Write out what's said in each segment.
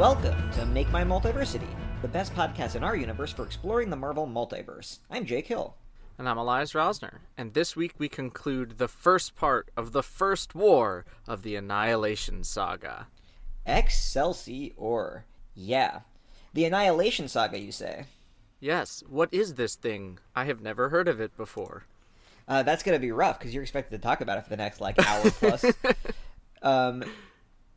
Welcome to Make Mine Multiversity, the best podcast in our universe for exploring the Marvel multiverse. I'm Jake Hill. And I'm Elias Rosner. And this week we conclude the first part of the first war of the Annihilation Saga. Excelsior. Yeah. The Annihilation Saga, you say? Yes. What is this thing? I have never heard of it before. Uh, that's going to be rough because you're expected to talk about it for the next, like, hour plus. um,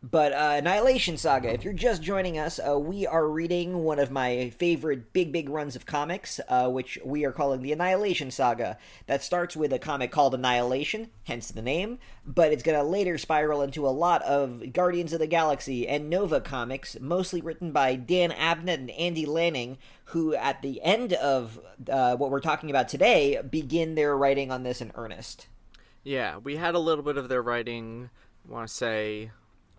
but uh, Annihilation Saga, if you're just joining us, uh, we are reading one of my favorite big, big runs of comics, uh, which we are calling the Annihilation Saga. That starts with a comic called Annihilation, hence the name, but it's going to later spiral into a lot of Guardians of the Galaxy and Nova comics, mostly written by Dan Abnett and Andy Lanning, who at the end of uh, what we're talking about today begin their writing on this in earnest. Yeah, we had a little bit of their writing, I want to say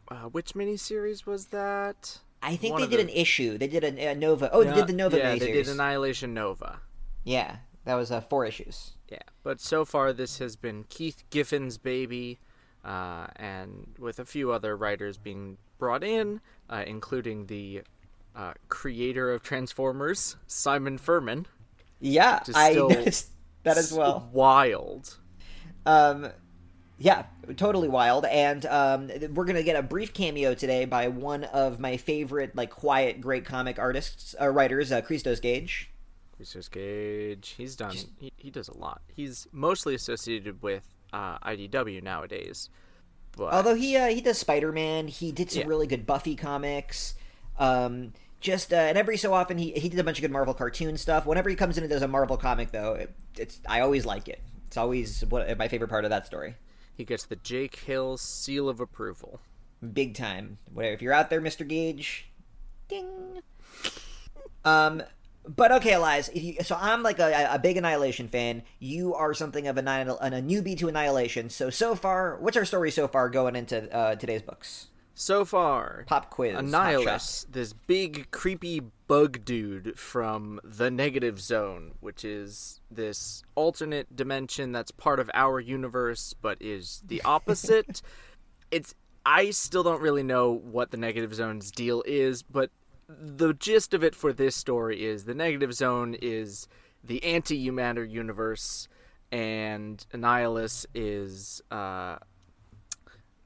uh, which miniseries was that? I think One they did the... an issue. They did a, a Nova. Oh, they did the Nova yeah, miniseries. they did Annihilation Nova. Yeah, that was uh, four issues. Yeah, but so far this has been Keith Giffen's baby, uh, and with a few other writers being brought in, uh, including the uh, creator of Transformers, Simon Furman. Yeah, I noticed that as well. Wild. Um, yeah, totally wild. And um, we're gonna get a brief cameo today by one of my favorite, like, quiet, great comic artists, uh, writers, uh, Christos Gage. Christos Gage. He's done. Just... He, he does a lot. He's mostly associated with uh, IDW nowadays. But... Although he uh, he does Spider Man, he did some yeah. really good Buffy comics. Um, just uh, and every so often he he did a bunch of good Marvel cartoon stuff. Whenever he comes in and does a Marvel comic, though, it, it's I always like it. It's always what my favorite part of that story. He gets the Jake Hill seal of approval. Big time. Whatever. If you're out there, Mr. Gage, ding. Um, but okay, Elias. You, so I'm like a, a, big Annihilation fan. You are something of a, a newbie to Annihilation. So so far, what's our story so far going into uh, today's books? So far, pop quiz. Annihilus, this big creepy bug dude from the Negative Zone, which is this alternate dimension that's part of our universe but is the opposite. it's I still don't really know what the Negative Zone's deal is, but the gist of it for this story is the Negative Zone is the anti-Humander universe, and Annihilus is uh,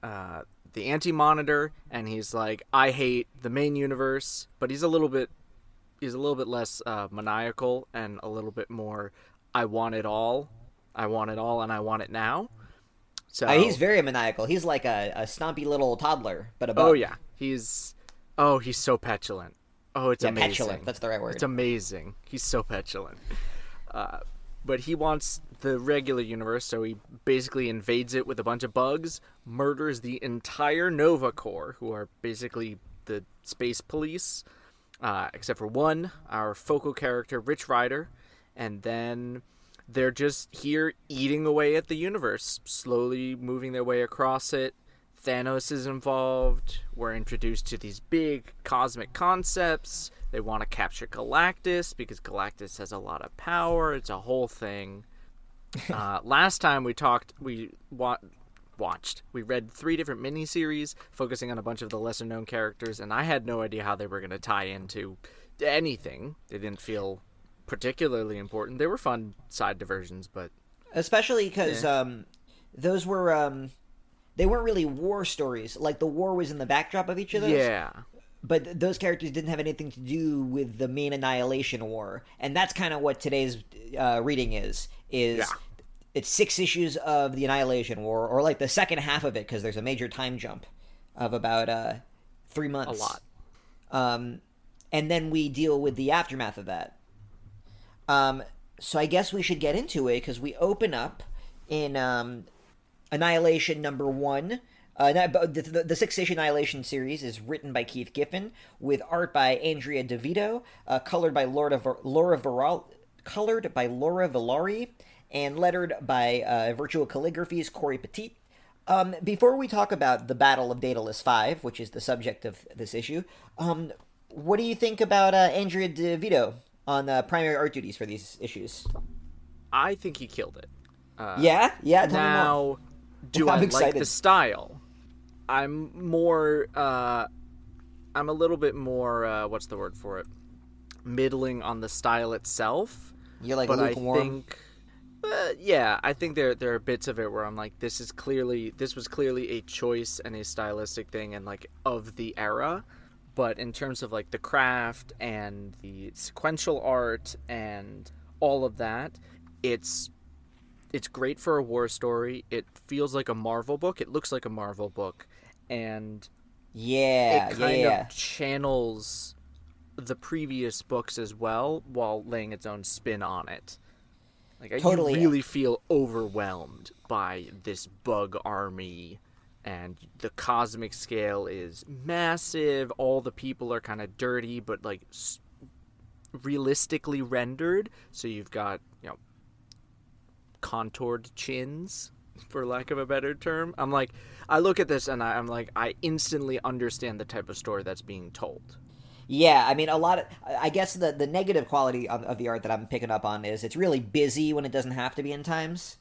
uh, the anti-monitor and he's like i hate the main universe but he's a little bit he's a little bit less uh, maniacal and a little bit more i want it all. I want it all and i want it now. So uh, he's very maniacal. He's like a, a stompy little toddler but oh yeah. He's oh he's so petulant. Oh it's yeah, amazing. petulant that's the right word. It's amazing. He's so petulant. Uh, but he wants the regular universe, so he basically invades it with a bunch of bugs, murders the entire Nova Corps, who are basically the space police, uh, except for one, our focal character, Rich Rider, and then they're just here eating away at the universe, slowly moving their way across it. Thanos is involved. We're introduced to these big cosmic concepts. They want to capture Galactus because Galactus has a lot of power. It's a whole thing. uh, last time we talked, we wa- watched, we read three different miniseries focusing on a bunch of the lesser known characters, and I had no idea how they were going to tie into anything. They didn't feel particularly important. They were fun side diversions, but especially because yeah. um, those were um, they weren't really war stories. Like the war was in the backdrop of each of those. Yeah. But those characters didn't have anything to do with the main annihilation war, and that's kind of what today's uh, reading is is yeah. it's six issues of the Annihilation War, or like the second half of it, because there's a major time jump of about uh, three months. A lot. Um, and then we deal with the aftermath of that. Um, so I guess we should get into it because we open up in um, Annihilation number one. Uh, the, the, the six issue Annihilation series is written by Keith Giffen with art by Andrea Di Vito, uh, colored by Laura, Laura Viral, colored by Laura Villari, and lettered by uh, Virtual Calligraphy's Cory Petit. Um, before we talk about the Battle of Daedalus 5, which is the subject of this issue, um, what do you think about uh, Andrea Di Vito on uh, primary art duties for these issues? I think he killed it. Uh, yeah, yeah. Do I excited. like the style? I'm more. Uh, I'm a little bit more uh, what's the word for it? Middling on the style itself. You're like but I lukewarm. think uh, yeah, I think there there are bits of it where I'm like, this is clearly this was clearly a choice and a stylistic thing and like of the era. But in terms of like the craft and the sequential art and all of that, it's it's great for a war story. It feels like a Marvel book. It looks like a Marvel book, and Yeah, it kind yeah. of channels the previous books as well while laying its own spin on it. Like I- Totally. really feel overwhelmed by this bug army and the cosmic scale is massive. All the people are kind of dirty but like s- realistically rendered. So you've got, contoured chins for lack of a better term. I'm like I look at this and I, I'm like I instantly understand the type of story that's being told. Yeah, I mean, a lot of. I guess the the negative quality of, of the art that I'm picking up on is it's really busy when it doesn't have to be in times.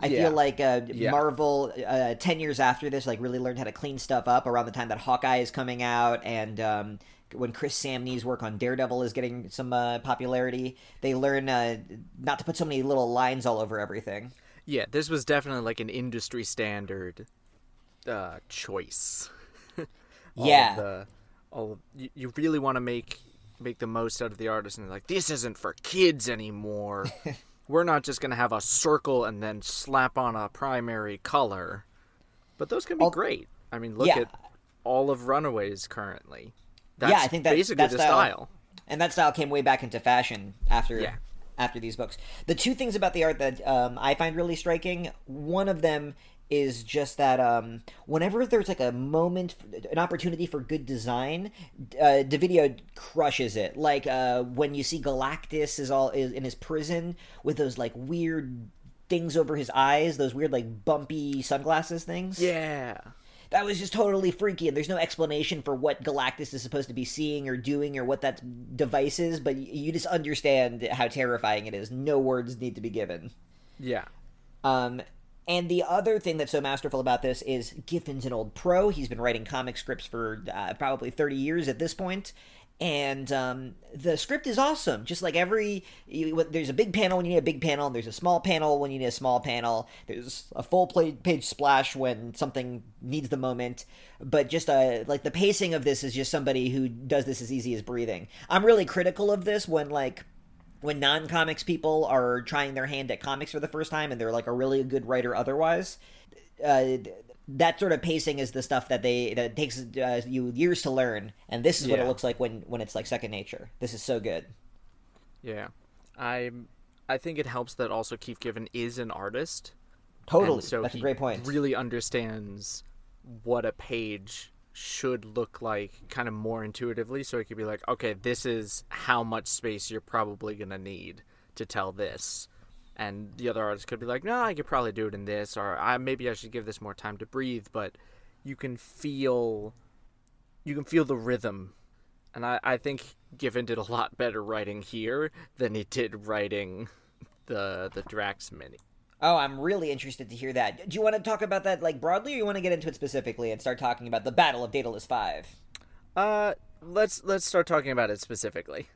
I Yeah. feel like uh, Yeah. Marvel, uh, ten years after this, like really learned how to clean stuff up around the time that Hawkeye is coming out, and um, when Chris Samnee's work on Daredevil is getting some uh, popularity. They learn uh, not to put so many little lines all over everything. Yeah, this was definitely like an industry standard uh, choice. all Yeah. the, all you, you really want to make make the most out of the artist, and like this isn't for kids anymore. We're not just gonna have a circle and then slap on a primary color. But those can be Al- great. I mean, look Yeah. at all of Runaways currently. That's Yeah, I think that- basically that the style- style. and that style came way back into fashion after Yeah. after these books. The two things about the art that um, I find really striking, one of them is just that um, whenever there's like a moment, an opportunity for good design, uh, Di Vito crushes it. Like uh, when you see Galactus is all is in his prison with those like weird things over his eyes, those weird like bumpy sunglasses things Yeah. That was just totally freaky and there's no explanation for what galactus is supposed to be seeing or doing or what that device is but you just understand how terrifying it is no words need to be given Yeah. um, and the other thing that's so masterful about this is Giffen's an old pro. He's been writing comic scripts for uh, probably 30 years at this point. And um, the script is awesome. Just like every, you, there's a big panel when you need a big panel, and there's a small panel when you need a small panel. There's a full page splash when something needs the moment. But just uh, like the pacing of this is just somebody who does this as easy as breathing. I'm really critical of this when like when non-comics people are trying their hand at comics for the first time and they're like a really good writer otherwise uh, that sort of pacing is the stuff that they that takes uh, you years to learn and this is what it looks like when when it's like second nature this is so good Yeah. I I think it helps that also Keith Giffen is an artist. totally And so that's a great point Really understands what a page should look like kind of more intuitively so it could be like, okay, this is how much space you're probably gonna need to tell this. And the other artist could be like, no, I could probably do it in this, or I maybe I should give this more time to breathe, but you can feel you can feel the rhythm. And I, I think Giffen did a lot better writing here than he did writing the the Drax mini. oh i'm really interested to hear that do you want to talk about that like broadly or you want to get into it specifically and start talking about the battle of daedalus 5 Uh, let's let's start talking about it specifically.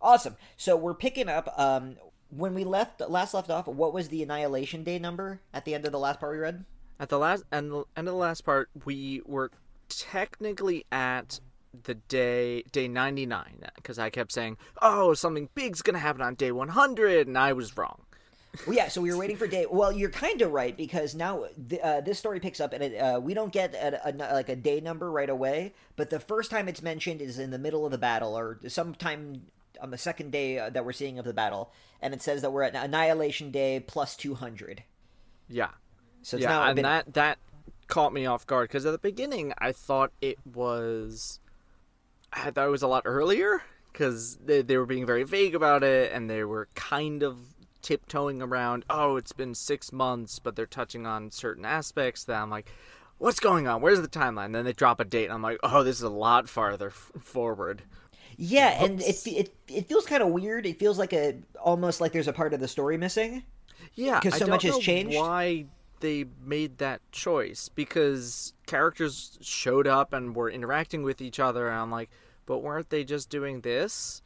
awesome so we're picking up um when we left last left off what was the annihilation day number at the end of the last part we read At the last and the end of the last part, we were technically at the day day 99 because I kept saying, "Oh, something big's going to happen on day 100," and I was wrong. Well, yeah, so we were waiting for day. Well, you're kind of right because now th- uh, this story picks up, and it, uh, we don't get a, a, like a day number right away. But the first time it's mentioned is in the middle of the battle, or sometime on the second day uh, that we're seeing of the battle, and it says that we're at Annihilation Day plus two hundred. Yeah. So it's yeah, now and been, that that caught me off guard because at the beginning I thought it was, I thought it was a lot earlier because they they were being very vague about it and they were kind of tiptoeing around. Oh, it's been six months, but they're touching on certain aspects that I'm like, what's going on? Where's the timeline? then they drop a date, and I'm like, oh, this is a lot farther f- forward. Yeah, and it it it feels kind of weird. It feels like a almost like there's a part of the story missing. Yeah, because so much has changed? Why? they made that choice because characters showed up and were interacting with each other, and I'm like, but weren't they just doing this?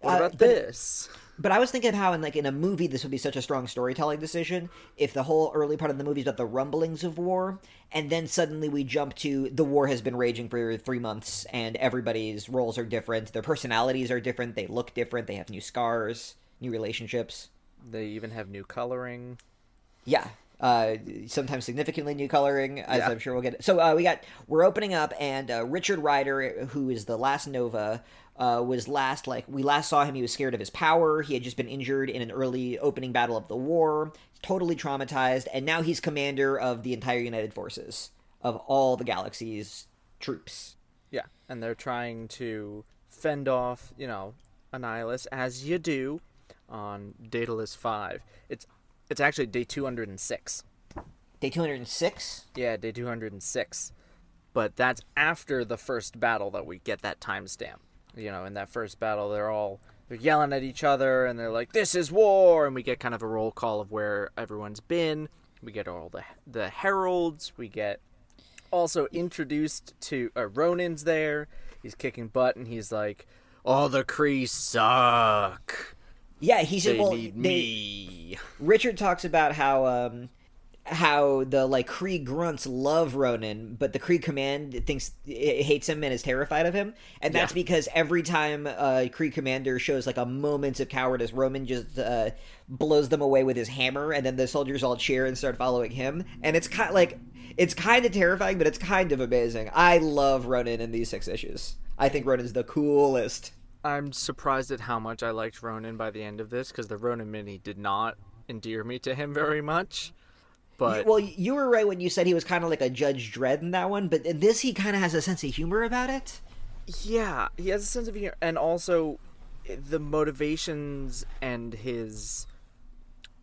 What Uh, about but- this? But I was thinking of how, in like in a movie, this would be such a strong storytelling decision if the whole early part of the movie is about the rumblings of war, and then suddenly we jump to the war has been raging for three months, and everybody's roles are different, their personalities are different, they look different, they have new scars, new relationships. They even have new coloring. Yeah. Uh, sometimes significantly new coloring, as Yeah. I'm sure we'll get. So uh, we got we're opening up, and uh, Richard Rider, who is the last Nova, uh, was last like we last saw him. He was scared of his power. He had just been injured in an early opening battle of the war, totally traumatized, and now he's commander of the entire United Forces of all the galaxy's troops. Yeah, and they're trying to fend off, you know, Annihilus as you do on Daedalus 5. It's it's actually day 206. Day 206. Yeah, day 206. But that's after the first battle that we get that timestamp. You know, in that first battle, they're all they're yelling at each other and they're like, "This is war!" And we get kind of a roll call of where everyone's been. We get all the the heralds. We get also introduced to uh, Ronan's there. He's kicking butt and he's like, "All the Kree suck. Yeah, he said. They well, need they, me." Richard talks about how um how the like Kree grunts love Ronan, but the Kree command thinks it hates him and is terrified of him, and that's Yeah. because every time uh, Kree commander shows like a moment of cowardice, Ronan just uh, blows them away with his hammer, and then the soldiers all cheer and start following him, and it's kind like it's kind of terrifying, but it's kind of amazing. I love Ronan in these six issues. I think Ronan's the coolest. I'm surprised at how much I liked Ronan by the end of this because the Ronan mini did not endear me to him very much. But well, you were right when you said he was kind of like a Judge Dredd in that one, but in this he kind of has a sense of humor about it. yeah, he has a sense of humor, and also eh, the motivations and his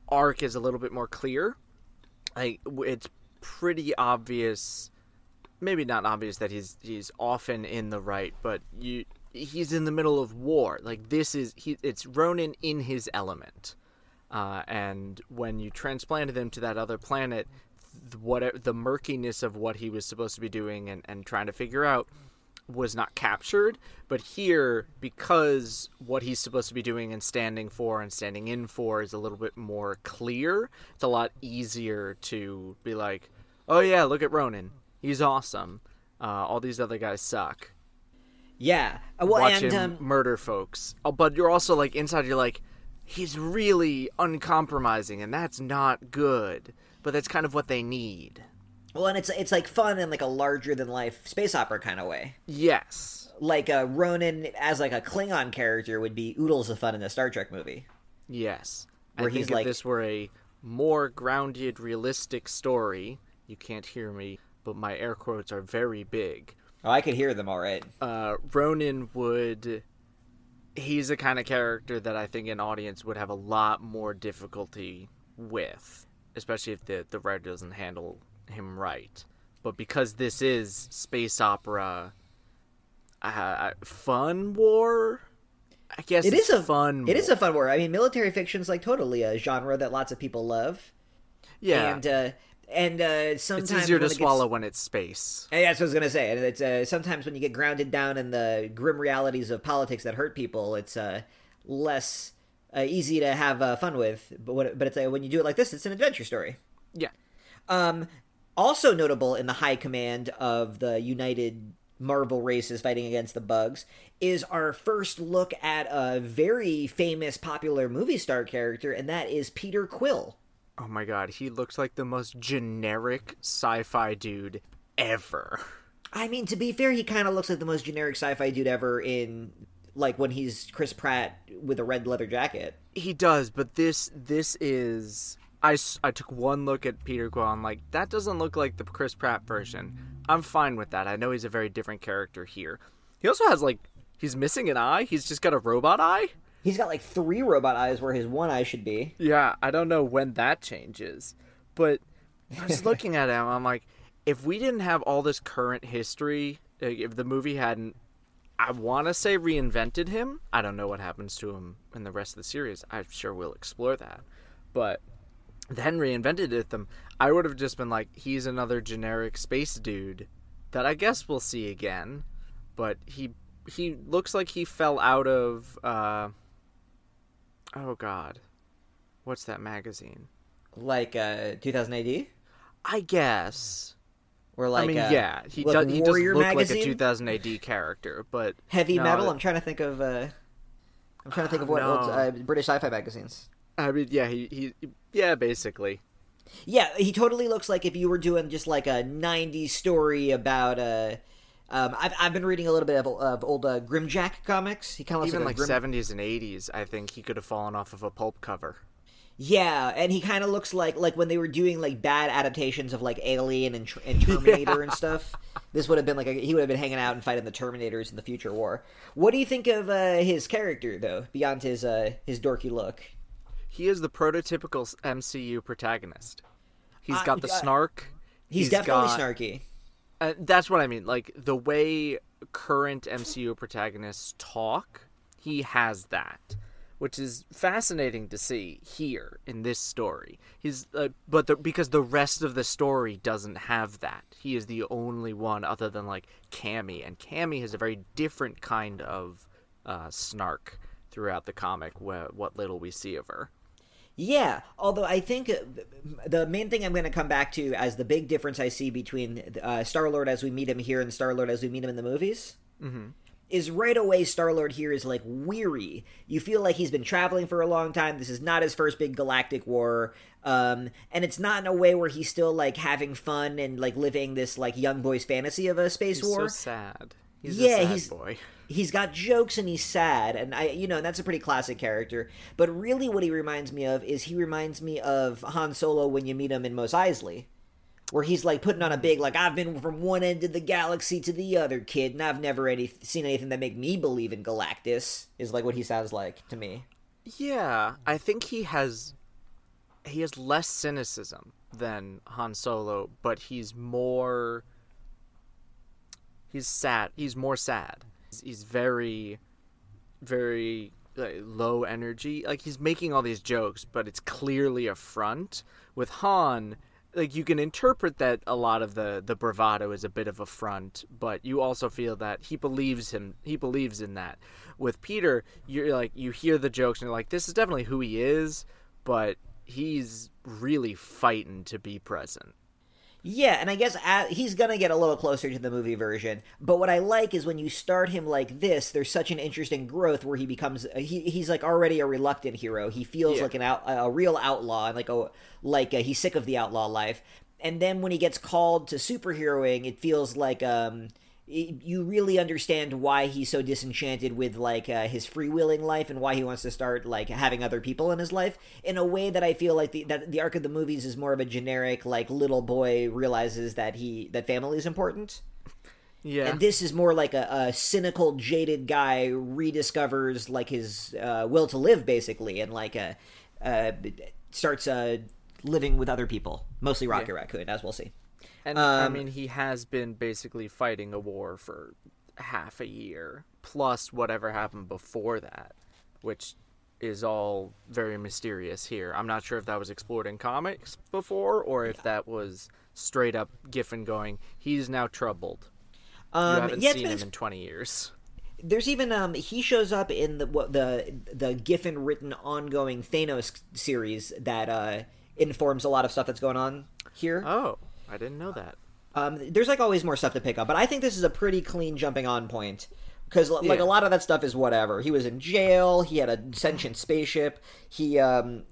arc is a little bit more clear. Like it's pretty obvious, maybe not obvious that he's he's often in the right, but you he's in the middle of war. Like this is he it's Ronan in his element. Uh, and when you transplanted him to that other planet, th- what the murkiness of what he was supposed to be doing and, and trying to figure out was not captured. But here, because what he's supposed to be doing and standing for and standing in for is a little bit more clear, it's a lot easier to be like, oh yeah, look at Ronan. He's awesome. Uh, all these other guys suck. Yeah. Uh, Well, Watch and him um, murder folks. Oh, but you're also like inside. You're like, he's really uncompromising, and that's not good. But that's kind of what they need. well, and it's it's like fun in like a larger than life space opera kind of way. Yes. Like a Ronan as like a Klingon character would be oodles of fun in a Star Trek movie. Yes. Where I he's like- if this were a more grounded, realistic story, you can't hear me, but my air quotes are very big. Oh, I could hear them all right. uh, Ronan would. He's the kind of character that I think an audience would have a lot more difficulty with, especially if the the writer doesn't handle him right. But because this is space opera, uh, fun war, I guess it's a fun. It is war. a fun war. I mean, military fiction's like totally a genre that lots of people love. yeah. And uh, and uh, sometimes it's easier to it gets- swallow when it's space. And that's what I was gonna say. And it's uh, sometimes when you get grounded down in the grim realities of politics that hurt people, it's uh, less uh, easy to have uh, fun with. But what, but it's uh, when you do it like this, it's an adventure story. Yeah. Um, also notable in the high command of the United Marvel races fighting against the bugs is our first look at a very famous, popular movie star character, and that is Peter Quill. Oh my god, he looks like the most generic sci-fi dude ever. I mean, to be fair, he kind of looks like the most generic sci-fi dude ever in like when he's Chris Pratt with a red leather jacket. He does, but this this is I, I took one look at Peter Quill. I'm like, that doesn't look like the Chris Pratt version. I'm fine with that. I know he's a very different character here. He also has like he's missing an eye. He's just got a robot eye. He's got like three robot eyes where his one eye should be. Yeah, I don't know when that changes, but I was looking at him. I'm like, if we didn't have all this current history, if the movie hadn't, I want to say reinvented him. I don't know what happens to him in the rest of the series. I'm sure we'll explore that, but then reinvented it them, I would have just been like, he's another generic space dude that I guess we'll see again. But he he looks like he fell out of uh oh god. What's that magazine? Like uh 2000 AD? I guess. Or like I mean, uh, yeah, he like does. He does look magazine? like a 2000 AD character, but Heavy no, metal. that- I'm trying to think of uh I'm trying to think of what No. old, uh, British sci-fi magazines. I mean, yeah, he, he yeah, basically. Yeah, he totally looks like if you were doing just like a '90s story about. Uh, um, I've I've been reading a little bit of, of old uh, Grimjack comics. He kind of looks Even like, like a Grim... 70s and 80s, I think he could have fallen off of a pulp cover. Yeah, and he kind of looks like like when they were doing like bad adaptations of like Alien and, and Terminator and stuff. This would have been like a, he would have been hanging out and fighting the Terminators in the future war. What do you think of uh, his character though, beyond his uh, his dorky look? He is the prototypical MCU protagonist. He's got the uh, snark. He's, definitely got- snarky. Uh, that's what I mean. Like the way current MCU protagonists talk, he has that, which is fascinating to see here in this story. He's, uh, but the, because the rest of the story doesn't have that, he is the only one other than like Cammi, and Cammi has a very different kind of uh, snark throughout the comic. Wh- what little we see of her. Yeah, although I think uh, the main thing I'm going to come back to as the big difference I see between uh, Star Lord as we meet him here and Star Lord as we meet him in the movies is right away Star Lord here is like weary. You feel like he's been traveling for a long time. This is not his first big galactic war. Um, and it's not in a way where he's still like having fun and like living this like young boy's fantasy of a space war. So sad. He's Yeah, a sad he's- boy. He's got jokes and he's sad and i you know that's a pretty classic character but really what he reminds me of is he reminds me of han solo when you meet him in mos eisley where he's like putting on a big like i've been from one end of the galaxy to the other kid and i've never any seen anything that make me believe in galactus is like what he sounds like to me Yeah, I think he has he has less cynicism than Han Solo, but he's more he's sad. He's more sad. He's, very very like, low energy. Like he's making all these jokes, but it's clearly a front. With Han, like you can interpret that a lot of the the bravado is a bit of a front, but you also feel that he believes him. He believes in that. With Peter, you're like you hear the jokes and you're like, this is definitely who he is, but he's really fighting to be present. Yeah, and I guess a he's gonna get a little closer to the movie version. But what I like is when you start him like this, there's such an interesting growth where he becomes he, he's like already a reluctant hero. He feels Yeah. like an out, a real outlaw, and like a like uh he's sick of the outlaw life. And then when he gets called to superheroing, it feels like um you really understand why he's so disenchanted with like uh, his freewheeling life and why he wants to start like having other people in his life in a way that I feel like the that the arc of the movies is more of a generic like little boy realizes that he that family is important. Yeah. And this is more like a, a cynical, jaded guy rediscovers like his uh, will to live, basically, and like uh, uh, starts uh, living with other people, mostly Rocket Raccoon, as we'll see. And I Um, mean, he has been basically fighting a war for half a year, plus whatever happened before that, which is all very mysterious here. I'm not sure if that was explored in comics before or if that was straight up Giffen going, he's now troubled. You Um, haven't yeah, seen been- him in 20 years. There's even um he shows up in the what the the Giffen written ongoing Thanos series that uh informs a lot of stuff that's going on here. Oh, I didn't know that. Um, there's like always more stuff to pick up, but I think this is a pretty clean jumping on point because like Yeah. a lot of that stuff is whatever. He was in jail. He had a sentient spaceship. He um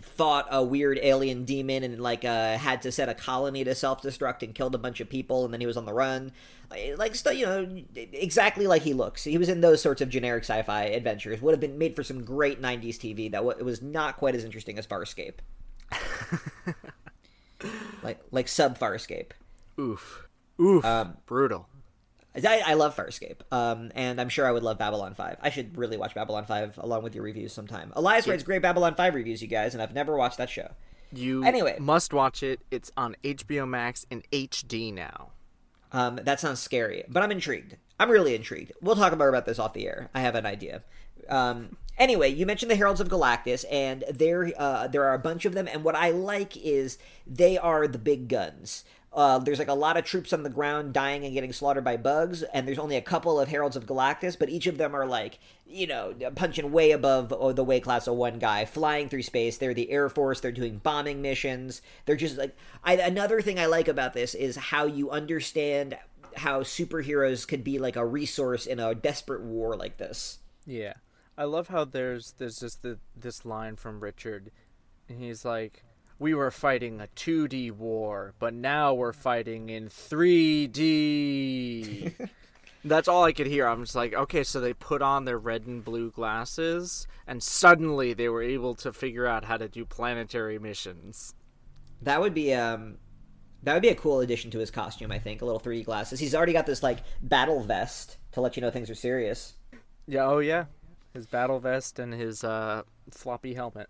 fought a weird alien demon and like uh had to set a colony to self-destruct and killed a bunch of people and then he was on the run like like stu- you know exactly like he looks he was in those sorts of generic sci-fi adventures would have been made for some great 90s tv that w- it was not quite as interesting as farscape like like sub farscape Oof. Oof. Um, Brutal. I, I love Farscape, um, and I'm sure I would love Babylon 5. I should really watch Babylon 5 along with your reviews sometime. Elias writes great Babylon 5 reviews, you guys, and I've never watched that show. You Anyway. must watch it. It's on HBO Max in HD now. Um, that sounds scary, but I'm intrigued. I'm really intrigued. We'll talk more about this off the air. I have an idea. Um, anyway, you mentioned the Heralds of Galactus, and there uh, there are a bunch of them. And what I like is they are the big guns. Uh, there's like a lot of troops on the ground dying and getting slaughtered by bugs, and there's only a couple of Heralds of Galactus, but each of them are like, you know, punching way above oh, the weight class of one guy, flying through space. They're the Air Force. They're doing bombing missions. They're just like I, another thing I like about this is how you understand how superheroes could be like a resource in a desperate war like this. Yeah, I love how there's there's just the, this line from Richard, and he's like, "We were fighting a 2D war, but now we're fighting in 3D." That's all I could hear. I'm just like, okay, so they put on their red and blue glasses, and suddenly they were able to figure out how to do planetary missions. That would be um that would be a cool addition to his costume, I think. A little 3D glasses. He's already got this like battle vest to let you know things are serious. Yeah, oh yeah. His battle vest and his uh, floppy helmet.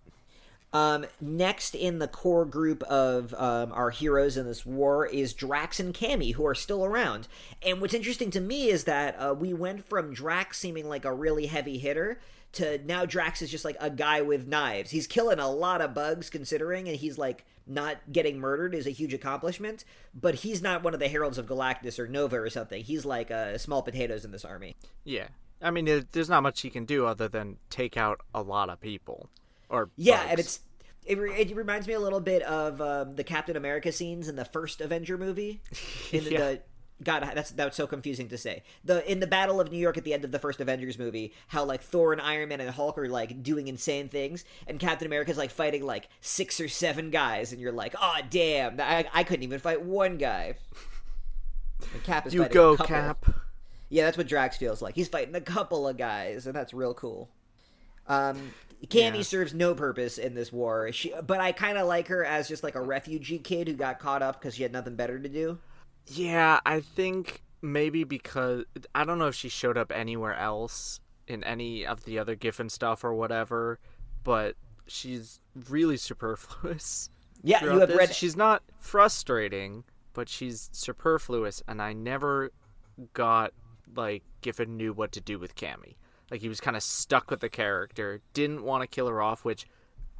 Um, next in the core group of um, our heroes in this war is Drax and Cammi, who are still around. And what's interesting to me is that uh, we went from Drax seeming like a really heavy hitter to now Drax is just like a guy with knives. He's killing a lot of bugs considering, and he's like not getting murdered is a huge accomplishment. But he's not one of the heralds of Galactus or Nova or something. He's like uh, small potatoes in this army. Yeah, I mean, it, there's not much he can do other than take out a lot of people. Or yeah, bugs. and it's it, it reminds me a little bit of um, the Captain America scenes in the first Avenger movie. In Yeah. the God, that's that's so confusing to say. The in the Battle of New York at the end of the first Avengers movie, how like Thor and Iron Man and Hulk are like doing insane things, and Captain America's like fighting like six or seven guys, and you're like, oh damn, I, I couldn't even fight one guy. And Cap is you go. Cap. Yeah, that's what Drax feels like. He's fighting a couple of guys, and that's real cool. Um, Cammi Yeah. serves no purpose in this war, she, but I kind of like her as just like a refugee kid who got caught up because she had nothing better to do. Yeah, I think maybe because I don't know if she showed up anywhere else in any of the other Giffen stuff or whatever, but she's really superfluous. Yeah, you have this. read. She's not frustrating, but she's superfluous, and I never got like Giffen knew what to do with Cammi. Like he was kind of stuck with the character, didn't want to kill her off, which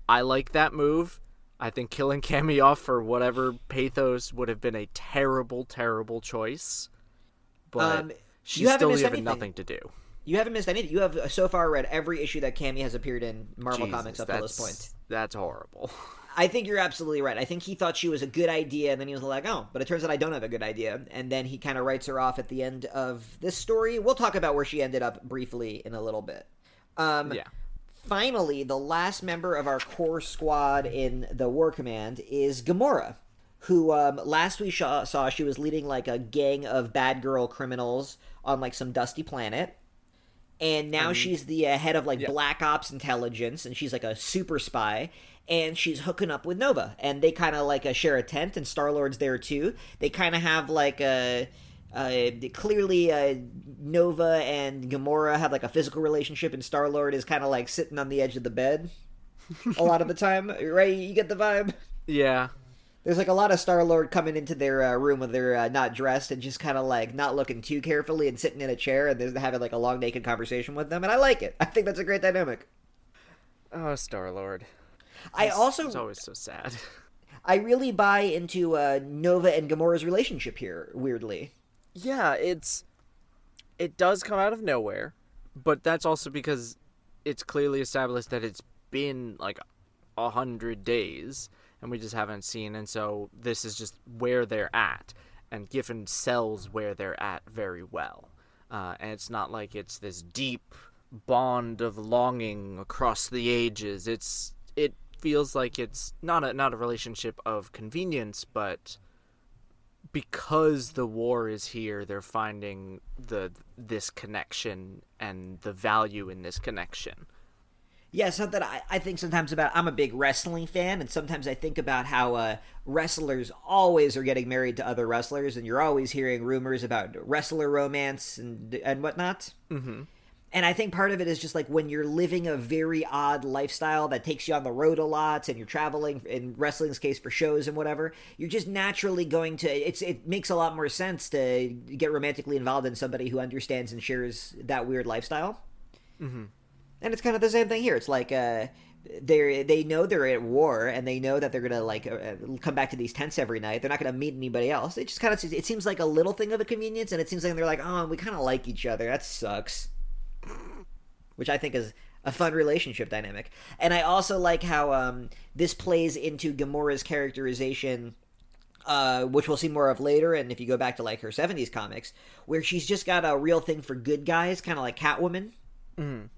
I like that move. I think killing Cammi off for whatever pathos would have been a terrible, terrible choice. But Um, she's still anything. nothing to do. You haven't missed anything. You have so far read every issue that Cammi has appeared in Marvel Jesus, Comics up to this point. That's horrible. I think you're absolutely right. I think he thought she was a good idea, and then he was like, "Oh, but it turns out I don't have a good idea." And then he kind of writes her off at the end of this story. We'll talk about where she ended up briefly in a little bit. Um, yeah. finally, the last member of our core squad in the War Command is Gamora, who um, last we saw, saw she was leading like a gang of bad girl criminals on like some dusty planet. And now she's the uh, head of like yeah. Black Ops intelligence, and she's like a super spy. And she's hooking up with Nova, and they kind of like uh, share a tent, and Star Lord's there too. They kind of have like a uh, clearly uh, Nova and Gamora have like a physical relationship, and Star Lord is kind of like sitting on the edge of the bed a lot of the time, right? You get the vibe. Yeah. There's like a lot of Star Lord coming into their uh, room when they're uh, not dressed and just kind of like not looking too carefully and sitting in a chair and they're having like a long naked conversation with them, and I like it. I think that's a great dynamic. Oh, Star Lord. I also It's always so sad. I really buy into uh, Nova and Gamora's relationship here. Weirdly, Yeah, it's it does come out of nowhere, but that's also because it's clearly established that it's been like a hundred days and we just haven't seen and so this is just where they're at and Giffen sells where they're at very well. Uh, and it's not like it's this deep bond of longing across the ages. It's it feels like it's not a not a relationship of convenience, but because the war is here, they're finding the this connection and the value in this connection. Yeah, something I, I think sometimes about. I'm a big wrestling fan, and sometimes I think about how uh, wrestlers always are getting married to other wrestlers, and you're always hearing rumors about wrestler romance and and whatnot. Mm-hmm. And I think part of it is just like when you're living a very odd lifestyle that takes you on the road a lot, and you're traveling in wrestling's case for shows and whatever. You're just naturally going to. It's it makes a lot more sense to get romantically involved in somebody who understands and shares that weird lifestyle. Mm-hmm. And it's kind of the same thing here. It's like uh, they they know they're at war and they know that they're gonna like uh, come back to these tents every night. They're not gonna meet anybody else. It just kind of it seems like a little thing of a convenience, and it seems like they're like, oh, we kind of like each other. That sucks. Which I think is a fun relationship dynamic. And I also like how um, this plays into Gamora's characterization. Uh, which we'll see more of later, and if you go back to like her '70s comics, where she's just got a real thing for good guys, kind of like Catwoman, Mhm.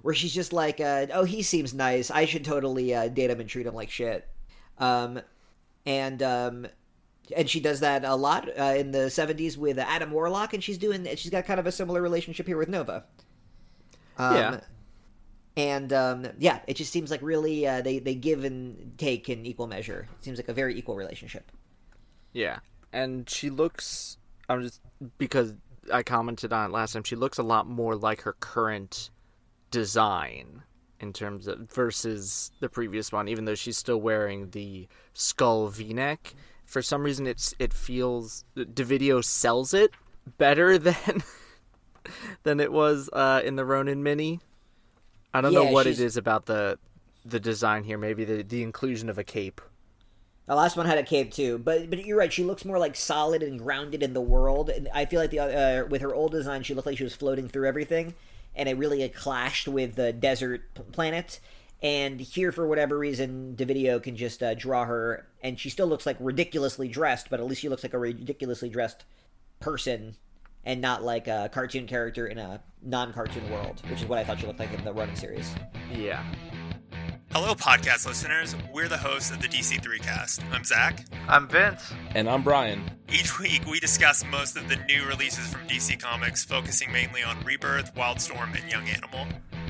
where she's just like, uh, "Oh, he seems nice. I should totally uh, date him and treat him like shit." Um, and um, and she does that a lot uh, in the '70s with Adam Warlock, and she's doing. She's got kind of a similar relationship here with Nova. Um, Yeah. And um, yeah, it just seems like really uh, they they give and take in equal measure. It seems like a very equal relationship. Yeah, and she looks. I'm just because I commented on it last time. She looks a lot more like her current design in terms of versus the previous one. Even though she's still wearing the skull V-neck, for some reason it's it feels Di Vito sells it better than than it was uh, in the Ronan Mini. I don't know what she's- it is about the the design here. Maybe the the inclusion of a cape. The last one had a cape too, but but you're right. She looks more like solid and grounded in the world. And I feel like the uh, with her old design, she looked like she was floating through everything, and it really clashed with the desert p- planet. And here, for whatever reason, Di Vito can just uh, draw her, and she still looks like ridiculously dressed, but at least she looks like a ridiculously dressed person, and not like a cartoon character in a non-cartoon world, which is what I thought she looked like in the running series. Yeah. Hello, podcast listeners. We're the hosts of the DC3 cast. I'm Zach. I'm Vince. And I'm Brian. Each week, we discuss most of the new releases from DC Comics, focusing mainly on Rebirth, Wildstorm, and Young Animal.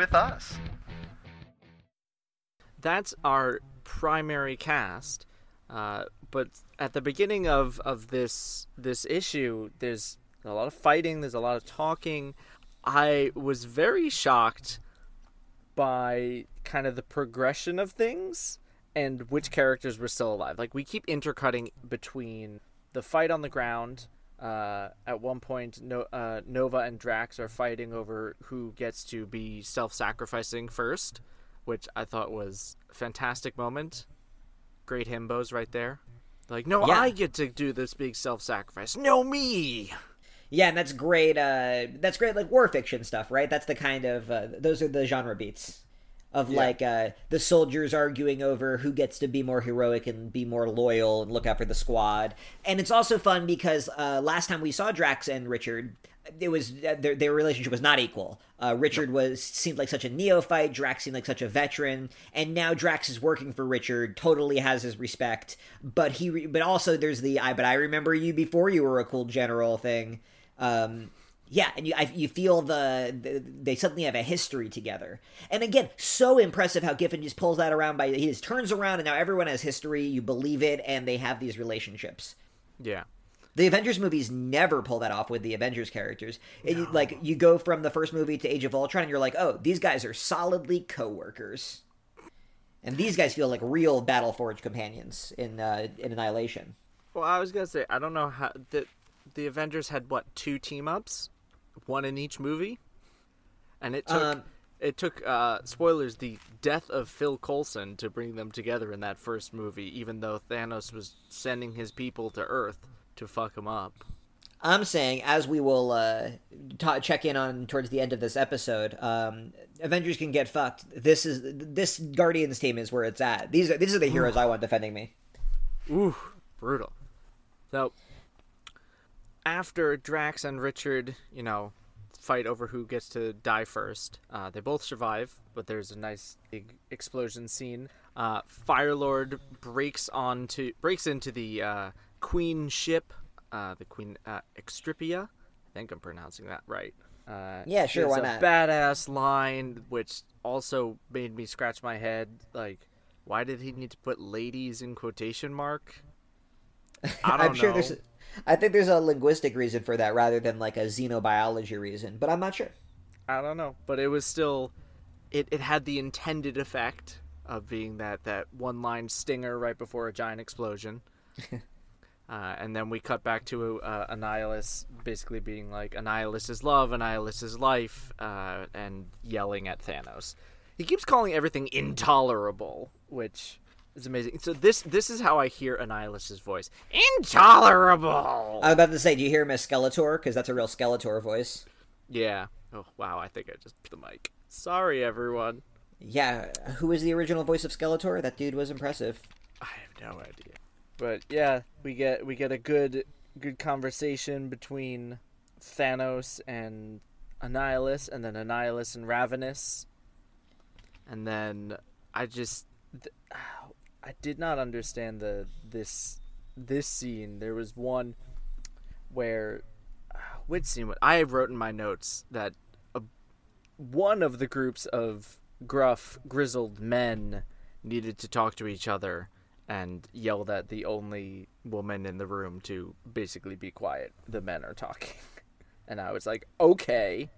with us. that's our primary cast. Uh, but at the beginning of, of this this issue, there's a lot of fighting. There's a lot of talking. I was very shocked by kind of the progression of things and which characters were still alive. Like we keep intercutting between the fight on the ground. Uh, at one point, no, uh, Nova and Drax are fighting over who gets to be self-sacrificing first, which I thought was a fantastic moment. Great himbos right there. Like, no, Yeah. I get to do this big self-sacrifice. No, me. Yeah, and that's great. Uh, that's great, like war fiction stuff, right? That's the kind of uh, those are the genre beats of like uh, the soldiers arguing over who gets to be more heroic and be more loyal and look out for the squad. And it's also fun because uh, last time we saw Drax and Richard, it was uh, their, their relationship was not equal. Uh, Richard was seemed like such a neophyte. Drax seemed like such a veteran, and now Drax is working for Richard. Totally has his respect, but he re- but also there's the I but I remember you before you were a cool general thing. Um, yeah, and you I, you feel the, the they suddenly have a history together. And again, so impressive how Giffen just pulls that around by he just turns around and now everyone has history. You believe it, and they have these relationships. Yeah. The Avengers movies never pull that off with the Avengers characters. It, like you go from the first movie to Age of Ultron, and you're like, oh, these guys are solidly co-workers, and these guys feel like real battle forge companions in uh, in Annihilation. Well, I was gonna say I don't know how the the Avengers had what two team ups, one in each movie, and it took Um, it took uh, spoilers the death of Phil Coulson to bring them together in that first movie, even though Thanos was sending his people to Earth to fuck him up. I'm saying, as we will uh, ta check in on towards the end of this episode, um, Avengers can get fucked. This is this Guardians team is where it's at. These are these are the heroes I want defending me. Ooh, brutal. So after Drax and Richard, you know, fight over who gets to die first, uh, they both survive, but there's a nice big explosion scene. Uh, Firelord breaks onto breaks into the uh, Queen ship, uh, the Queen uh, Extripia. I think I'm pronouncing that right. Uh, Yeah, sure, why a not? Badass line, which also made me scratch my head. Like, why did he need to put "ladies" in quotation mark? I don't I'm sure there's. I think there's a linguistic reason for that rather than like a xenobiology reason, but I'm not sure. I don't know, but it was still, it, it had the intended effect of being that that one line stinger right before a giant explosion. uh, and then we cut back to uh, Annihilus basically being like, Annihilus is love, Annihilus is life, uh, and yelling at Thanos. He keeps calling everything intolerable, which is amazing. So this this is how I hear Annihilus's voice. Intolerable. I was about to say, do you hear him as Skeletor? Because that's a real Skeletor voice. yeah. Oh wow, I think I just put the mic. Sorry, everyone. Yeah, who was the original voice of Skeletor? That dude was impressive. I have no idea. But yeah, we get we get a good good conversation between Thanos and Annihilus, and then Annihilus and Ravenous, and then I just th- I did not understand the this this scene. There was one where uh, which scene? I wrote in my notes that a, one of the groups of gruff, grizzled men needed to talk to each other and yelled at the only woman in the room to basically be quiet. The men are talking. And I was like, okay,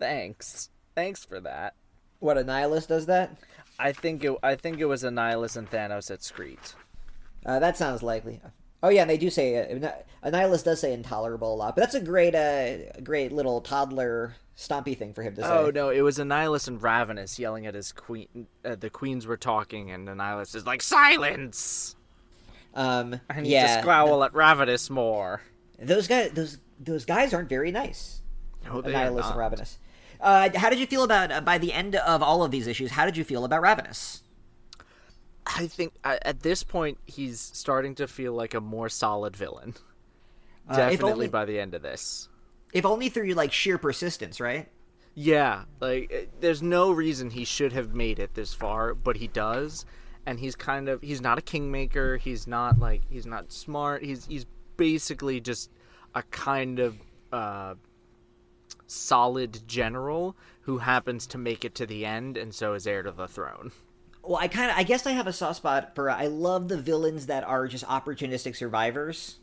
thanks. Thanks for that. What, Annihilus does that? I think it. I think it was Annihilus and Thanos at Screet. Uh, that sounds likely. Oh yeah, and they do say uh, Annihilus does say intolerable a lot, but that's a great, uh, great little toddler stompy thing for him to say. Oh no, it was Annihilus and Ravenous yelling at his queen. Uh, the queens were talking, and Annihilus is like, "Silence! Um, I need yeah, to growl at Ravenous more." those guys, those those guys aren't very nice. No, Annihilus and. Ravenous. Uh, how did you feel about uh, by the end of all of these issues? How did you feel about Ravenous? I think uh, at this point he's starting to feel like a more solid villain. Uh, Definitely only- by the end of this. If only through like sheer persistence, right? Yeah, like there's no reason he should have made it this far, but he does, and he's kind of he's not a kingmaker. He's not like he's not smart. He's he's basically just a kind of uh, solid general who happens to make it to the end, and so is heir to the throne. Well, I kind of, I guess I have a soft spot for. I love the villains that are just opportunistic survivors,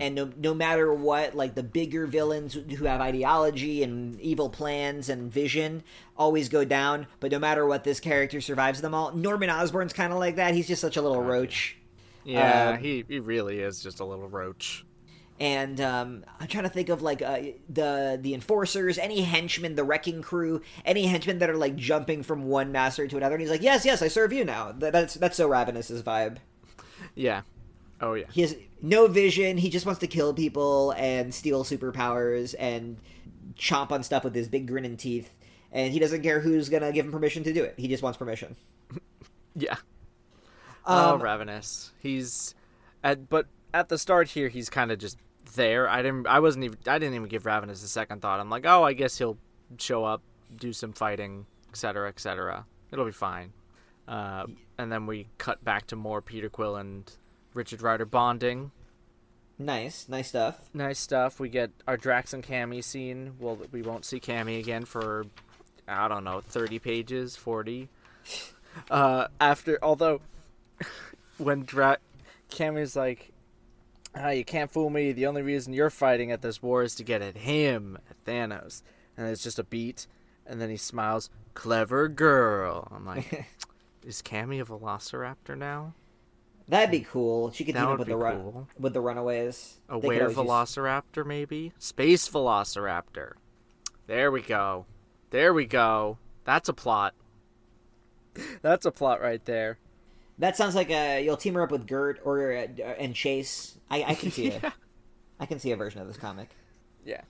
and no, no matter what, like the bigger villains who have ideology and evil plans and vision always go down. But no matter what, this character survives them all. Norman Osborn's kind of like that. He's just such a little roach. Yeah, Um, he he really is just a little roach. And um, I'm trying to think of like uh, the the enforcers, any henchmen, the wrecking crew, any henchmen that are like jumping from one master to another. And he's like, "Yes, yes, I serve you now." That, that's that's so Ravenous's vibe. Yeah. Oh yeah. He has no vision. He just wants to kill people and steal superpowers and chomp on stuff with his big grinning teeth. And he doesn't care who's gonna give him permission to do it. He just wants permission. Yeah. oh, Um, Ravenous. He's at but at the start here he's kind of just there. I didn't I wasn't even I didn't even give Ravenous a second thought. I'm like, "Oh, I guess he'll show up, do some fighting, etc., etc. It'll be fine." Uh, and then we cut back to more Peter Quill and Richard Rider bonding. Nice, nice stuff. Nice stuff. We get our Drax and Cammi scene. Well, we won't see Cammi again for I don't know, 30 pages, 40. Uh, after although when Dra- Cammi's like ah, you can't fool me. The only reason you're fighting at this war is to get at him, at Thanos. And it's just a beat and then he smiles, "Clever girl." I'm like, is Cammi a velociraptor now? That'd be cool. She could That team up with the run cool. with the Runaways. A were always use- velociraptor, maybe? Space velociraptor. There we go. There we go. That's a plot. That's a plot right there. That sounds like a you'll team her up with Gert or uh, and Chase. I, I can see it. I can see a version of this comic. Yeah.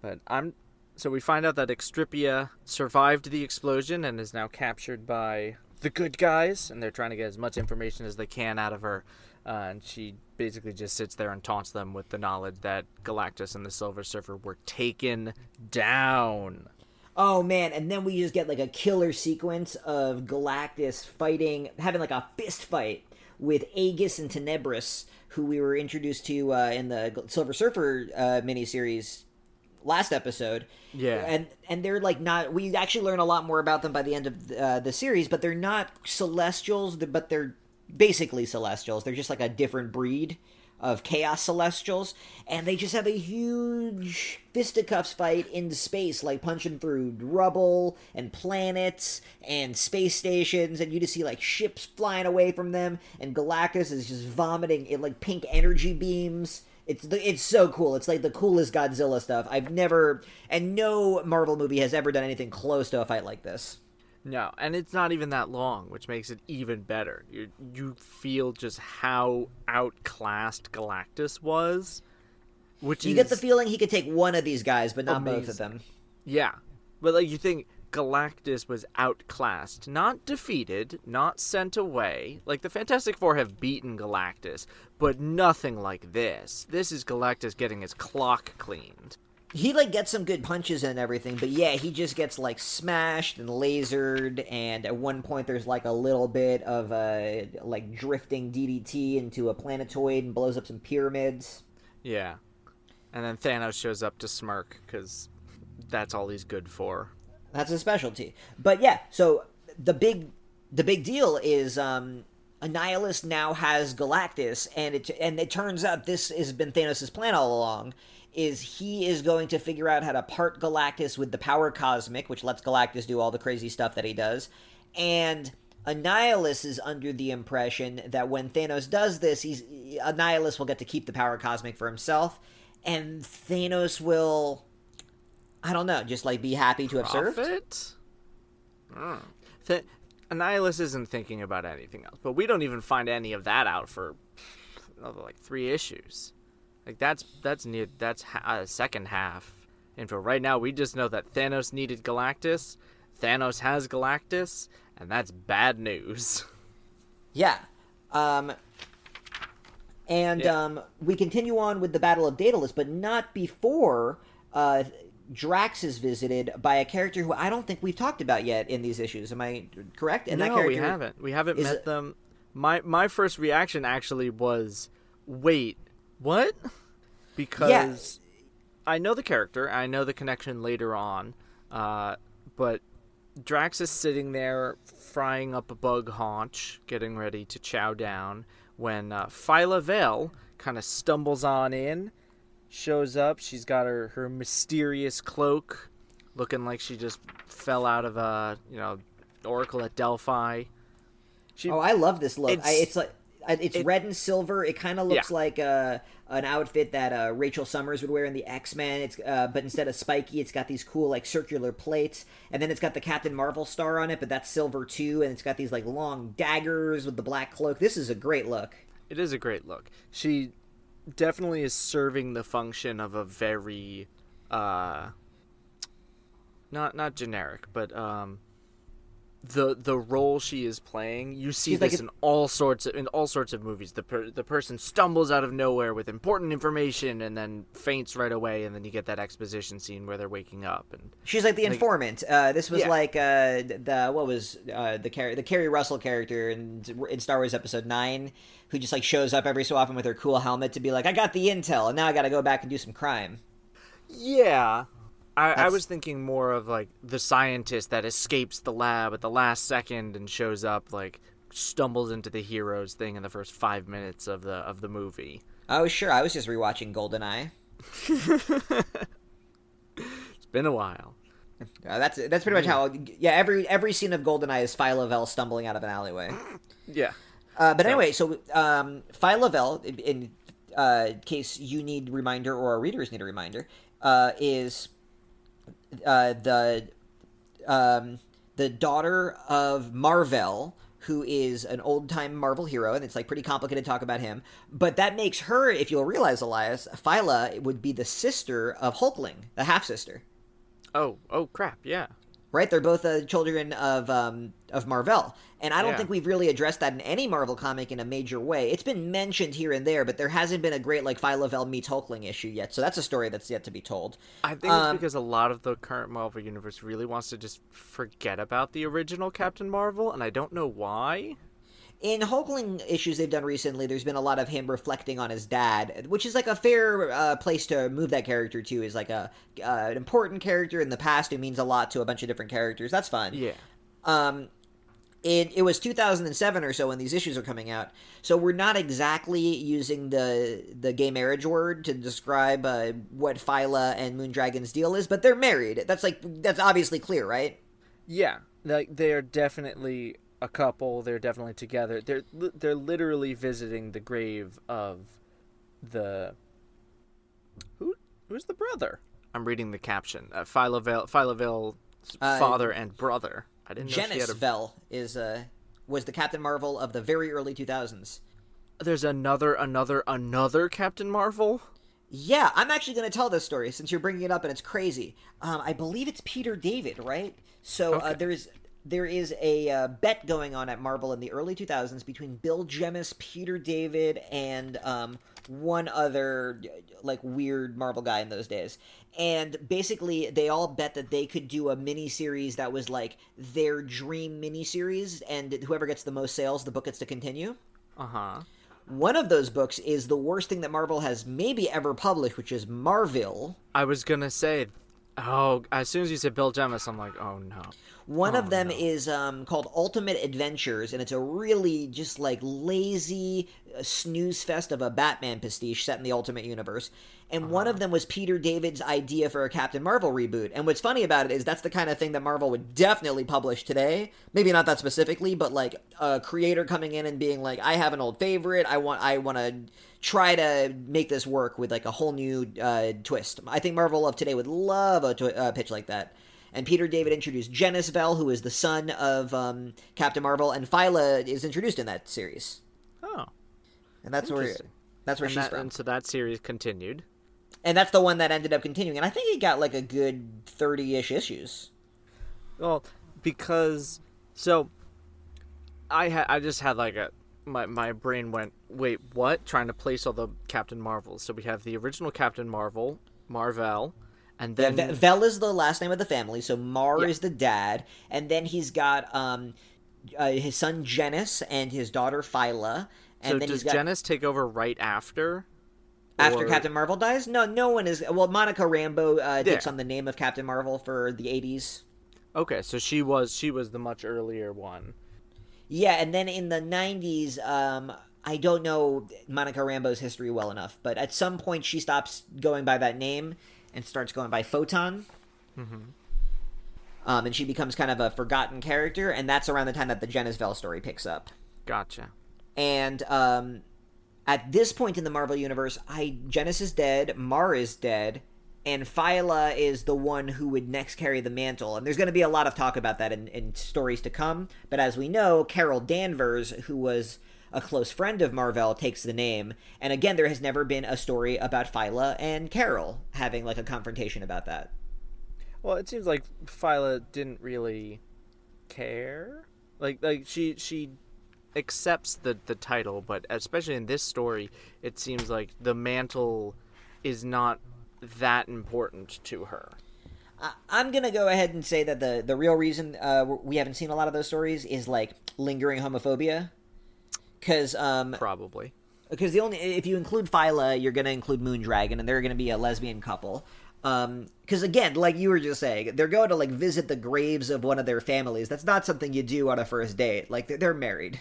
But I'm. So we find out that Extirpia survived the explosion and is now captured by the good guys, and they're trying to get as much information as they can out of her. Uh, and she basically just sits there and taunts them with the knowledge that Galactus and the Silver Surfer were taken down. Oh man, and then we just get like a killer sequence of Galactus fighting, having like a fist fight with Aegis and Tenebrous, who we were introduced to uh, in the Silver Surfer uh, miniseries last episode. Yeah. and and they're like not. We actually learn a lot more about them by the end of uh, the series, but they're not Celestials, but they're basically Celestials. They're just like a different breed of chaos celestials and they just have a huge fisticuffs fight in space like punching through rubble and planets and space stations and you just see like ships flying away from them and galactus is just vomiting in like pink energy beams it's the, it's so cool. It's like the coolest Godzilla stuff. I've never and no Marvel movie has ever done anything close to a fight like this. No, and it's not even that long, which makes it even better. You you feel just how outclassed Galactus was, which You get the feeling he could take one of these guys, but not both of them. yeah, but like you think Galactus was outclassed, not defeated, not sent away. Like the Fantastic Four have beaten Galactus, but nothing like this. This is Galactus getting his clock cleaned. He like gets some good punches and everything, but yeah, he just gets like smashed and lasered. And at one point, there's like a little bit of a like drifting DDT into a planetoid and blows up some pyramids. Yeah, and then Thanos shows up to smirk because that's all he's good for. That's a specialty. But yeah, so the big the big deal is um Annihilus now has Galactus and it and it turns out this has been Thanos' plan all along is he is going to figure out how to part Galactus with the power cosmic, which lets Galactus do all the crazy stuff that he does. And Annihilus is under the impression that when Thanos does this, he's Annihilus will get to keep the power cosmic for himself and Thanos will I don't know, just like be happy to have served. Profit? Mm. Th- Annihilus isn't thinking about anything else, but we don't even find any of that out for another like three issues. Like that's that's near that's ha- uh, second half info. Right now, we just know that Thanos needed Galactus. Thanos has Galactus, and that's bad news. Yeah. Um, and Yeah. um, we continue on with the Battle of Daedalus, but not before uh, Drax is visited by a character who I don't think we've talked about yet in these issues. Am I correct? And no, that we haven't. We haven't met them. My my first reaction actually was, wait, what? Because I know the character, I know the connection later on, uh, but Drax is sitting there frying up a bug haunch, getting ready to chow down, when uh, Phyla-Vell kind of stumbles on in, shows up. She's got her, her mysterious cloak, looking like she just fell out of a you know Oracle at Delphi. She, Oh, I love this look. I, It's- it's like I- it's it- red and silver. It kind of looks Yeah. like uh, an outfit that uh, Rachel Summers would wear in the X Men. It's uh, but instead of spiky, it's got these cool like circular plates, and then it's got the Captain Marvel star on it, but that's silver too, and it's got these like long daggers with the black cloak. This is a great look. It is a great look. She definitely is serving the function of a very uh not not generic, but um the the role she is playing, you see She's like this a- in all sorts of in all sorts of movies. The per, the person stumbles out of nowhere with important information and then faints right away, and then you get that exposition scene where they're waking up. And She's like the informant. Uh, this was Yeah. like uh, the what was uh, the Car- the Keri Russell character in in Star Wars Episode Nine, who just like shows up every so often with her cool helmet to be like, I got the intel, and now I got to go back and do some crime. yeah, I, I was thinking more of like the scientist that escapes the lab at the last second and shows up like stumbles into the heroes thing in the first five minutes of the of the movie. Oh sure, I was just rewatching Goldeneye. It's been a while. Uh, that's that's pretty much how. Yeah, every every scene of Goldeneye is Phyla-Vell stumbling out of an alleyway. Yeah. Uh, but anyway, so um, Phyla-Vell, in, in uh, case you need reminder or our readers need a reminder, uh, is uh, the um, the daughter of Marvel, who is an old time Marvel hero, and it's like pretty complicated to talk about him. But that makes her, if you'll realize, Elias, Phyla would be the sister of Hulkling, the half sister. Oh, oh crap, yeah. Right? They're both uh, children of um, of Marvel, and I don't Yeah. think we've really addressed that in any Marvel comic in a major way. It's been mentioned here and there, but there hasn't been a great like Phi Lavelle meets Hulkling issue yet. So that's a story that's yet to be told. I think Um, it's because a lot of the current Marvel universe really wants to just forget about the original Captain Marvel, and I don't know why. in Hulkling issues they've done recently, there's been a lot of him reflecting on his dad, which is like a fair uh, place to move that character to. Is like a uh, an important character in the past who means a lot to a bunch of different characters. That's fun. Yeah. Um, it, it was 2007 or so when these issues are coming out, so we're not exactly using the the gay marriage word to describe uh, what Phyla and Moondragon's deal is, but they're married. That's like that's obviously clear, right? Yeah, like they are definitely a couple. They're definitely together. They're they're literally visiting the grave of the who who's the brother? I'm reading the caption. Uh, Phyla-Vell Phyla-Vell's Uh, father and brother. I didn't know Genis a. Vell is uh was the Captain Marvel of the very early 2000s. There's another another another Captain Marvel. Yeah, I'm actually going to tell this story since you're bringing it up and it's crazy. Um, I believe it's Peter David, right? So uh, there's there is a uh, bet going on at Marvel in the early 2000s between Bill Jemas, Peter David, and um, one other like weird Marvel guy in those days. And basically, they all bet that they could do a mini series that was like their dream mini series, and whoever gets the most sales, the book gets to continue. Uh huh. One of those books is the worst thing that Marvel has maybe ever published, which is Marvel. I was gonna say, oh, as soon as you said Bill Jemas, I'm like, oh no. One Oh, of them no. is um, called Ultimate Adventures, and it's a really just like lazy uh, snooze fest of a Batman pastiche set in the Ultimate Universe. And one Uh-huh. of them was Peter David's idea for a Captain Marvel reboot. And what's funny about it is that's the kind of thing that Marvel would definitely publish today. Maybe not that specifically, but like a creator coming in and being like, "I have an old favorite. I want, I want to." Try to make this work with like a whole new uh, twist. I think Marvel of today would love a uh, pitch like that and Peter David introduced Genis-Vell, who is the son of um, Captain Marvel, and Phyla is introduced in that series, Oh, and that's where that's where and, she's that, from, and so that series continued. and that's the one that ended up continuing. And I think it got like a good thirty-ish issues. Well, because so I had I just had like a my my brain went wait what trying to place all the Captain Marvels. So we have the original Captain Marvel, Marvel, and then Ve- Vell is the last name of the family, so Mar Yeah. is the dad, and then he's got um, uh, his son Genis and his daughter Phyla, and so then does got Genis take over right after? after or- Captain Marvel dies. No, no one is. Well, Monica Rambeau uh, takes Yeah. on the name of Captain Marvel for the eighties. Okay, so she was she was the much earlier one. Yeah, and then in the '90s, um, I don't know Monica Rambeau's history well enough, but at some point she stops going by that name and starts going by Photon. Um, and she becomes kind of a forgotten character, and that's around the time that the Genis-Vell story picks up. Gotcha. And um, at this point in the Marvel universe, I Genis is dead, Mar is dead, and Phyla is the one who would next carry the mantle. And there's going to be a lot of talk about that in, in stories to come. But as we know, Carol Danvers, who was a close friend of Marvel, takes the name. And again, there has never been a story about Phyla and Carol having like a confrontation about that. Well, it seems like Phyla didn't really care. Like like she she accepts the the title, but especially in this story, it seems like the mantle is not that important to her. I- I'm gonna go ahead and say that the the real reason uh, we haven't seen a lot of those stories is like lingering homophobia, because um, Probably. because the only if you include Phyla, you're gonna include Moondragon, and they're gonna be a lesbian couple. Um, because again, like you were just saying, they're going to like visit the graves of one of their families. That's not something you do on a first date. Like they're, they're married.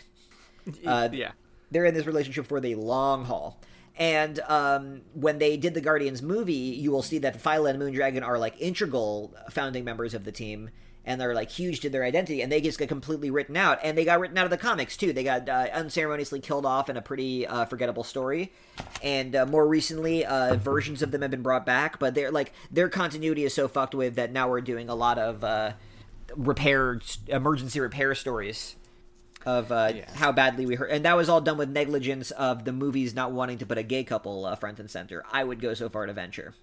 Uh, yeah. they're in this relationship for the long haul. And um, when they did the Guardians movie, you will see that Phyla and Moondragon are like integral founding members of the team, and they're like huge to their identity, and they just get completely written out. And they got written out of the comics too. They got uh, unceremoniously killed off in a pretty uh, forgettable story. And uh, more recently, uh, versions of them have been brought back, but they're like their continuity is so fucked with that now we're doing a lot of uh, repair, emergency repair stories of uh, Yeah. how badly we hurt, and that was all done with negligence of the movies not wanting to put a gay couple uh, front and center. I would go so far to venture.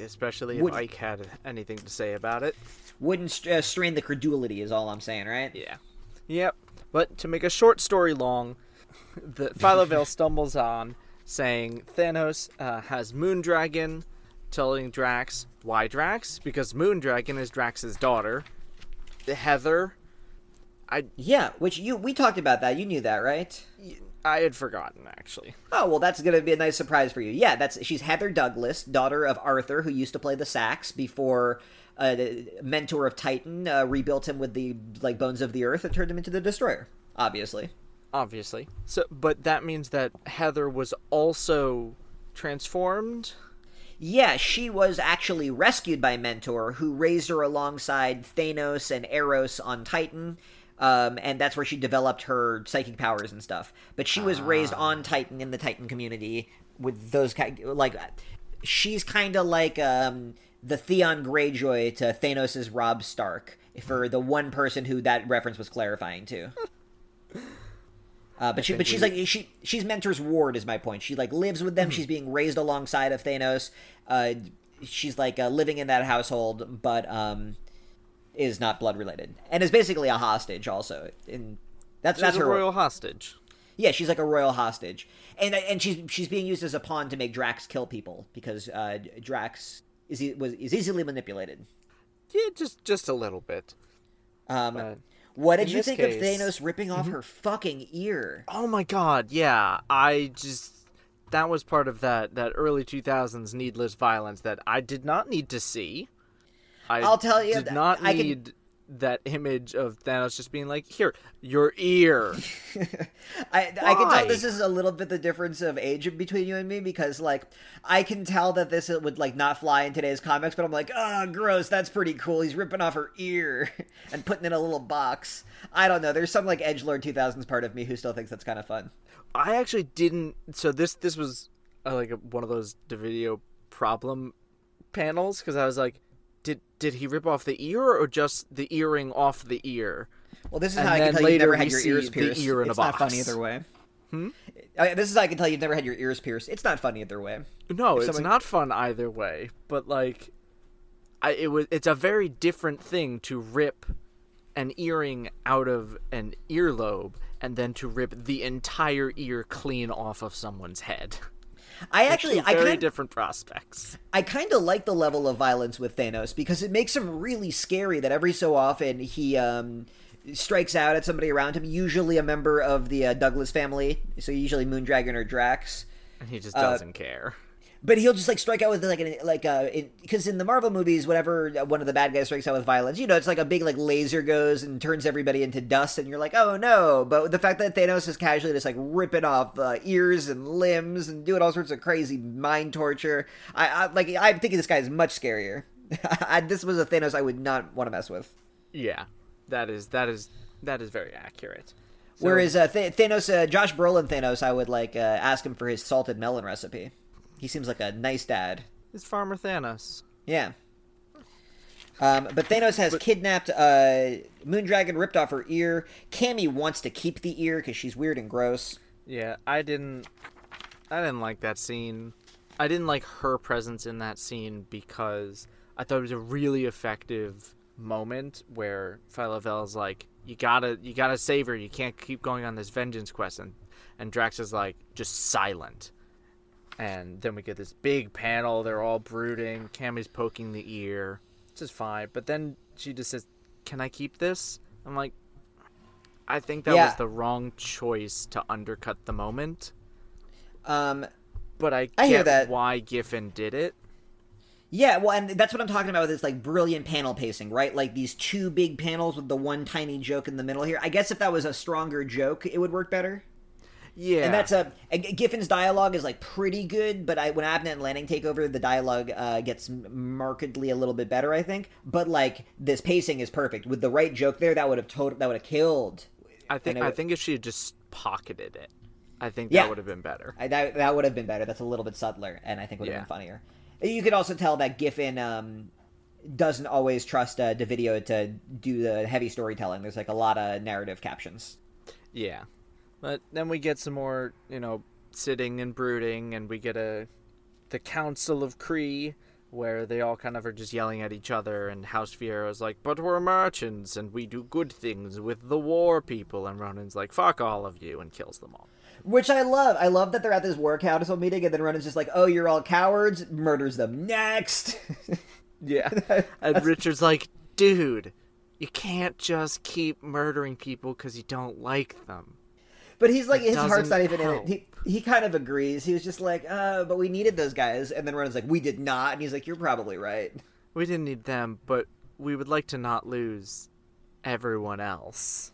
Especially if Would- Ike had anything to say about it. Wouldn't uh, strain the credulity, is all I'm saying, right? Yeah. Yep. But to make a short story long, the Phyla-Vell stumbles on saying Thanos uh, has Moondragon, telling Drax why Drax because Moondragon is Drax's daughter. The Heather, I Yeah, which you we talked about that. You knew that, right? I had forgotten actually. Oh well, that's gonna be a nice surprise for you. Yeah, that's she's Heather Douglas, daughter of Arthur, who used to play the sax before uh, mentor of Titan uh, rebuilt him with the like bones of the earth and turned him into the destroyer. Obviously, Obviously. So but that means that Heather was also transformed. yeah, she was actually rescued by Mentor, who raised her alongside Thanos and Eros on Titan. Um, and that's where she developed her psychic powers and stuff. But she was raised on Titan in the Titan community with those kind like she's kind of like um, the Theon Greyjoy to Thanos's Robb Stark for the one person who that reference was clarifying to. Uh, but she, but she's like she she's Mentor's ward is my point. She like lives with them. She's being raised alongside of Thanos. Uh, she's like uh, living in that household, but um, is not blood related, and is basically a hostage. Also, in that's She's that's a her royal hostage. yeah, she's like a royal hostage, and and she's she's being used as a pawn to make Drax kill people because uh, Drax is was is easily manipulated. Yeah, just just a little bit. Um, Uh, what did you think case- of Thanos ripping off her fucking ear? Oh my god, yeah. I just that was part of that that early 2000s needless violence that I did not need to see. I I'll tell you, did not I can- need that image of Thanos just being like, "Here, your ear." I I can tell this is a little bit the difference of age between you and me because like I can tell that this would like not fly in today's comics, but I'm like, oh, gross, that's pretty cool. He's ripping off her ear and putting it in a little box. I don't know. There's some like edge lord 2000s part of me who still thinks that's kind of fun. I actually didn't. So this this was uh, like a, one of those video problem panels because I was like, did he rip off the ear or just the earring off the ear? Well, this is And how I can tell you never had your ears pierced. ear it's not funny either way. Hmm? this is how I can tell you've never had your ears pierced. It's not funny either way. No, If it's someone- not fun either way. But like, I it was it's a very different thing to rip an earring out of an earlobe and then to rip the entire ear clean off of someone's head. I actually, I very kind, different prospects. I kind of like the level of violence with Thanos because it makes him really scary. That every so often he um, strikes out at somebody around him, usually a member of the uh, Douglas family. So usually Moondragon or Drax. And he Uh, just doesn't care. But he'll just like strike out with like an like uh because in the Marvel movies, whatever one of the bad guys strikes out with violence, you know, it's like a big like laser goes and turns everybody into dust, and you're like, oh no! But the fact that Thanos is casually just like ripping off uh, ears and limbs and doing all sorts of crazy mind torture, I, I like I'm thinking this guy is much scarier. I, this was a Thanos I would not want to mess with. Yeah, that is that is that is very accurate. So- Whereas uh, Th- Thanos, uh, Josh Brolin Thanos, I would like uh, ask him for his salted melon recipe. He seems like a nice dad. it's Farmer Thanos. Yeah. Um, but Thanos has kidnapped uh, Moondragon, ripped off her ear. Cammi wants to keep the ear because she's weird and gross. Yeah, I didn't I didn't like that scene. I didn't like her presence in that scene because I thought it was a really effective moment where Phyla-Vell's like, You gotta you gotta save her, you can't keep going on this vengeance quest and, and Drax is like just silent. And then we get this big panel, they're all brooding, Cammi's poking the ear. Which is fine. But then she just says, Can I keep this? I'm like I think that Yeah. was the wrong choice to undercut the moment, Um, but I, I hear get that. why Giffen did it. yeah, well, and that's what I'm talking about with this like brilliant panel pacing, right? Like these two big panels with the one tiny joke in the middle here. I guess if that was a stronger joke, it would work better. Yeah, And that's a, and Giffen's dialogue is like pretty good, but I, when Abnett and Lanning take over, the dialogue uh, gets markedly a little bit better, I think. But like this pacing is perfect with the right joke there. That would have total, that would have killed. I think I think if she had just pocketed it, I think Yeah. that would have been better. I, that that would have been better. That's a little bit subtler, and I think would have Yeah. been funnier. You could also tell that Giffen um, doesn't always trust uh, Di Vito to do the heavy storytelling. There's like a lot of narrative captions. Yeah, but then we get some more, you know, sitting and brooding, and we get a the Council of Kree, where they all kind of are just yelling at each other, and House Fiero's like, "But we're merchants, and we do good things with the war people," and Ronan's like, "Fuck all of you," and kills them all. Which I love. I love that they're at this war council meeting, and then Ronan's just like, "Oh, you're all cowards." Murders them next. Yeah, and Richard's like, "Dude, you can't just keep murdering people because you don't like them. But he's like It his heart's not even in it. He he kind of agrees. He was just like, uh, but we needed those guys. And then Ronan's like, we did not. And he's like, you're probably right. We didn't need them, but we would like to not lose everyone else.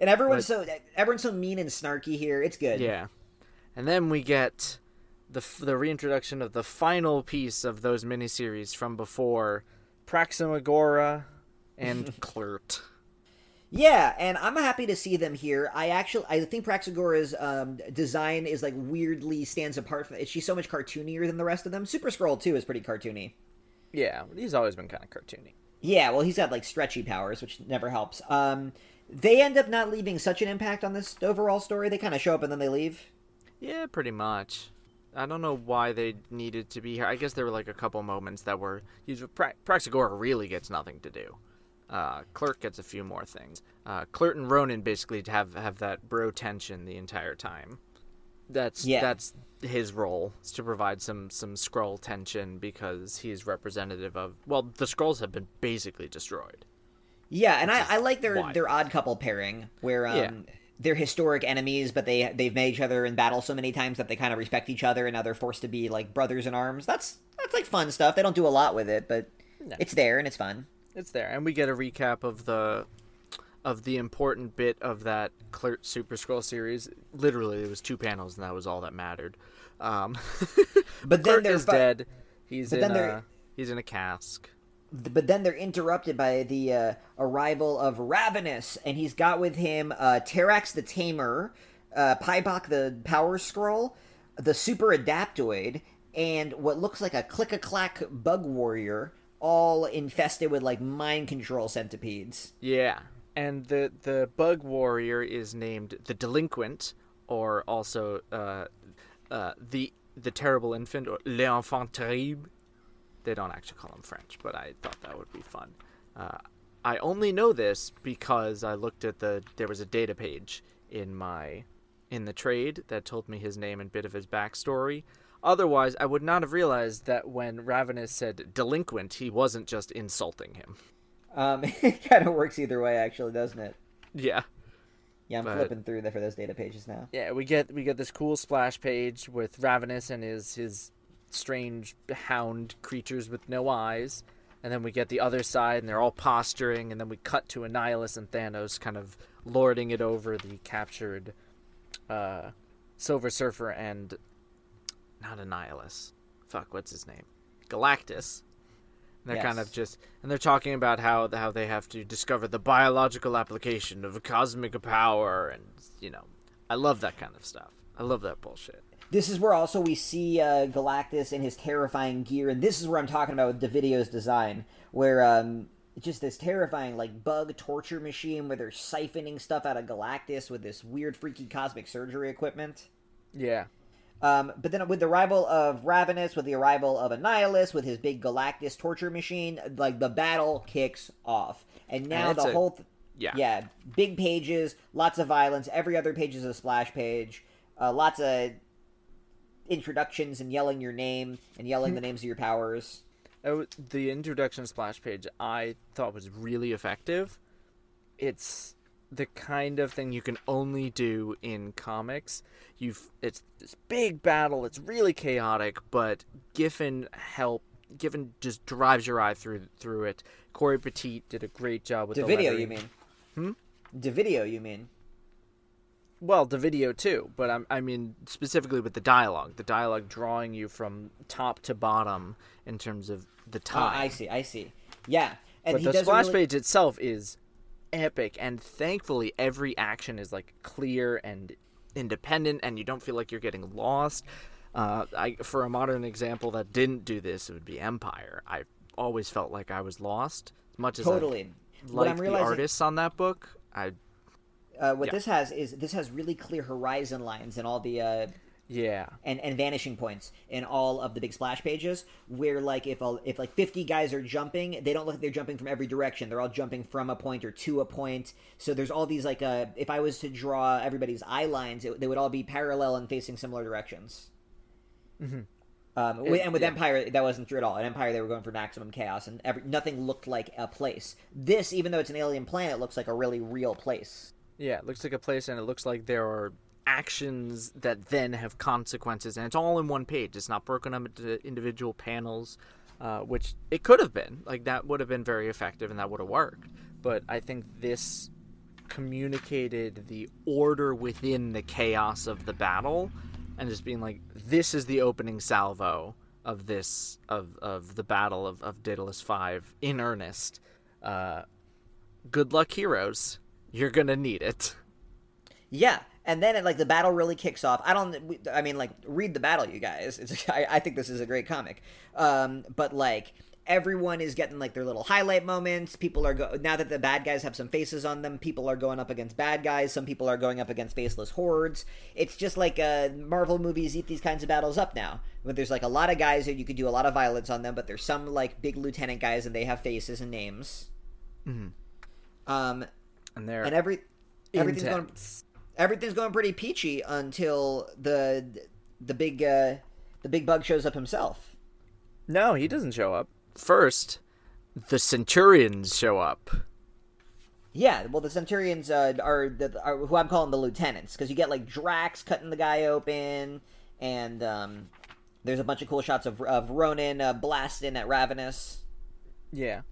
And everyone's But- so everyone's so mean and snarky here. It's good. Yeah, and then we get the the reintroduction of the final piece of those miniseries from before, Praximagora and Kl'rt. Yeah, and I'm happy to see them here. I actually, I think Praxagora's um, design is like weirdly stands apart. From, she's so much cartoonier than the rest of them. Super-Skrull too is pretty cartoony. Yeah, he's always been kind of cartoony. Yeah, well, he's got like stretchy powers, which never helps. Um, they end up not leaving such an impact on this overall story. They kind of show up and then they leave. Yeah, pretty much. I don't know why they needed to be here. I guess there were like a couple moments that were. Pra- Praxagora really gets nothing to do. Uh, Kl'rt gets a few more things. Uh, Kl'rt and Ronan basically have have that bro tension the entire time. That's Yeah. that's his role is to provide some some Skrull tension because he is representative of well the Skrulls have been basically destroyed. Yeah, and I, I like their why. their odd couple pairing where um, Yeah. they're historic enemies, but they they've met each other in battle so many times that they kind of respect each other, and now they're forced to be like brothers in arms. That's that's like fun stuff. They don't do a lot with it, but No. it's there and it's fun. It's there, and we get a recap of the of the important bit of that Kl'rt Super Scroll series. Literally, it was two panels, and that was all that mattered. Um, But then is fu- dead. He's in a he's in a cask. but then they're interrupted by the uh, arrival of Ravenous, and he's got with him uh, Terrax the Tamer, uh, Paibok the Power Skrull, the Super Adaptoid, and what looks like a click a clack bug warrior, all infested with like mind control centipedes. Yeah, and the the bug warrior is named the Delinquent, or also uh, uh, the the terrible infant or l'enfant terrible. They don't actually call him French, but I thought that would be fun. Uh, I only know this because I looked at the there was a data page in my in the trade that told me his name and bit of his backstory. Otherwise, I would not have realized that when Ravenous said delinquent, he wasn't just insulting him. Um, it kind of works either way, actually, doesn't it? Yeah. Yeah, I'm But- flipping through there for those data pages now. Yeah, we get we get this cool splash page with Ravenous and his his strange hound creatures with no eyes, and then we get the other side and they're all posturing, and then we cut to Annihilus and Thanos kind of lording it over the captured uh, Silver Surfer and not Annihilus. Fuck, what's his name? Galactus. And they're kind of just, and they're talking about how how they have to discover the biological application of cosmic power, and you know, I love that kind of stuff. I love that bullshit. This is where also we see uh, Galactus in his terrifying gear, and this is where I'm talking about with Di Vito's design, where um, just this terrifying like bug torture machine where they're siphoning stuff out of Galactus with this weird, freaky cosmic surgery equipment. Yeah, Um, but then with the arrival of Ravenous, with the arrival of Annihilus, with his big Galactus torture machine, like the battle kicks off, and now it's the a- whole. Th- yeah. yeah, big pages, lots of violence. Every other page is a splash page. Uh, lots of introductions and yelling your name and yelling the names of your powers. Oh, the introduction splash page I thought was really effective. It's the kind of thing you can only do in comics. You've it's this big battle. It's really chaotic, but Giffen help. Giffen just drives your eye through through it. Cory Petit did a great job with The Di Vito, you mean? Hmm. Di Vito, you mean? Well, Di Vito too, but I'm, I mean specifically with the dialogue. The dialogue drawing you from top to bottom in terms of the time. I see. I see. Yeah, and but he the splash really- page itself is epic and thankfully every action is like clear and independent and you don't feel like you're getting lost uh, I, for a modern example that didn't do this it would be empire i always felt like i was lost as much as Totally. I What I'm like the artists on that book i Uh, what Yeah. this has is this has really clear horizon lines and all the uh, yeah and, and vanishing points in all of the big splash pages where like if a, if like 50 guys are jumping they don't look like they're jumping from every direction they're all jumping from a point or to a point so there's all these like uh if i was to draw everybody's eye lines it, they would all be parallel and facing similar directions Um, with, and with yeah. Empire, that wasn't true at all. In Empire, they were going for maximum chaos, and every, nothing looked like a place. This, even though it's an alien planet, looks like a really real place. Yeah, it looks like a place, and it looks like there are actions that then have consequences, and it's all in one page. It's not broken up into individual panels, uh, which it could have been. Like that would have been very effective, and that would have worked. But I think this communicated the order within the chaos of the battle, and just being like, "This is the opening salvo." Of this of of the battle of, of Daedalus Five in earnest. Uh, good luck, heroes. You're gonna need it. Yeah, and then it, like the battle really kicks off. I don't. I mean, like read the battle, you guys. It's. I, I think this is a great comic. Um, but like everyone is getting like their little highlight moments. People are go now that the bad guys have some faces on them. People are going up against bad guys. Some people are going up against faceless hordes. It's just like uh, Marvel movies eat these kinds of battles up now. But there's like a lot of guys and you could do a lot of violence on them. But there's some like big lieutenant guys and they have faces and names. Um, And they're and every everything's going intense. Everything's going pretty peachy until the the big uh, the big bug shows up himself. No, he doesn't show up. First, the Centurions show up. Yeah, well, the Centurions uh, are, the, are who I'm calling the lieutenants because you get like Drax cutting the guy open, and um, there's a bunch of cool shots of of Ronan uh, blasting at Ravenous. Yeah.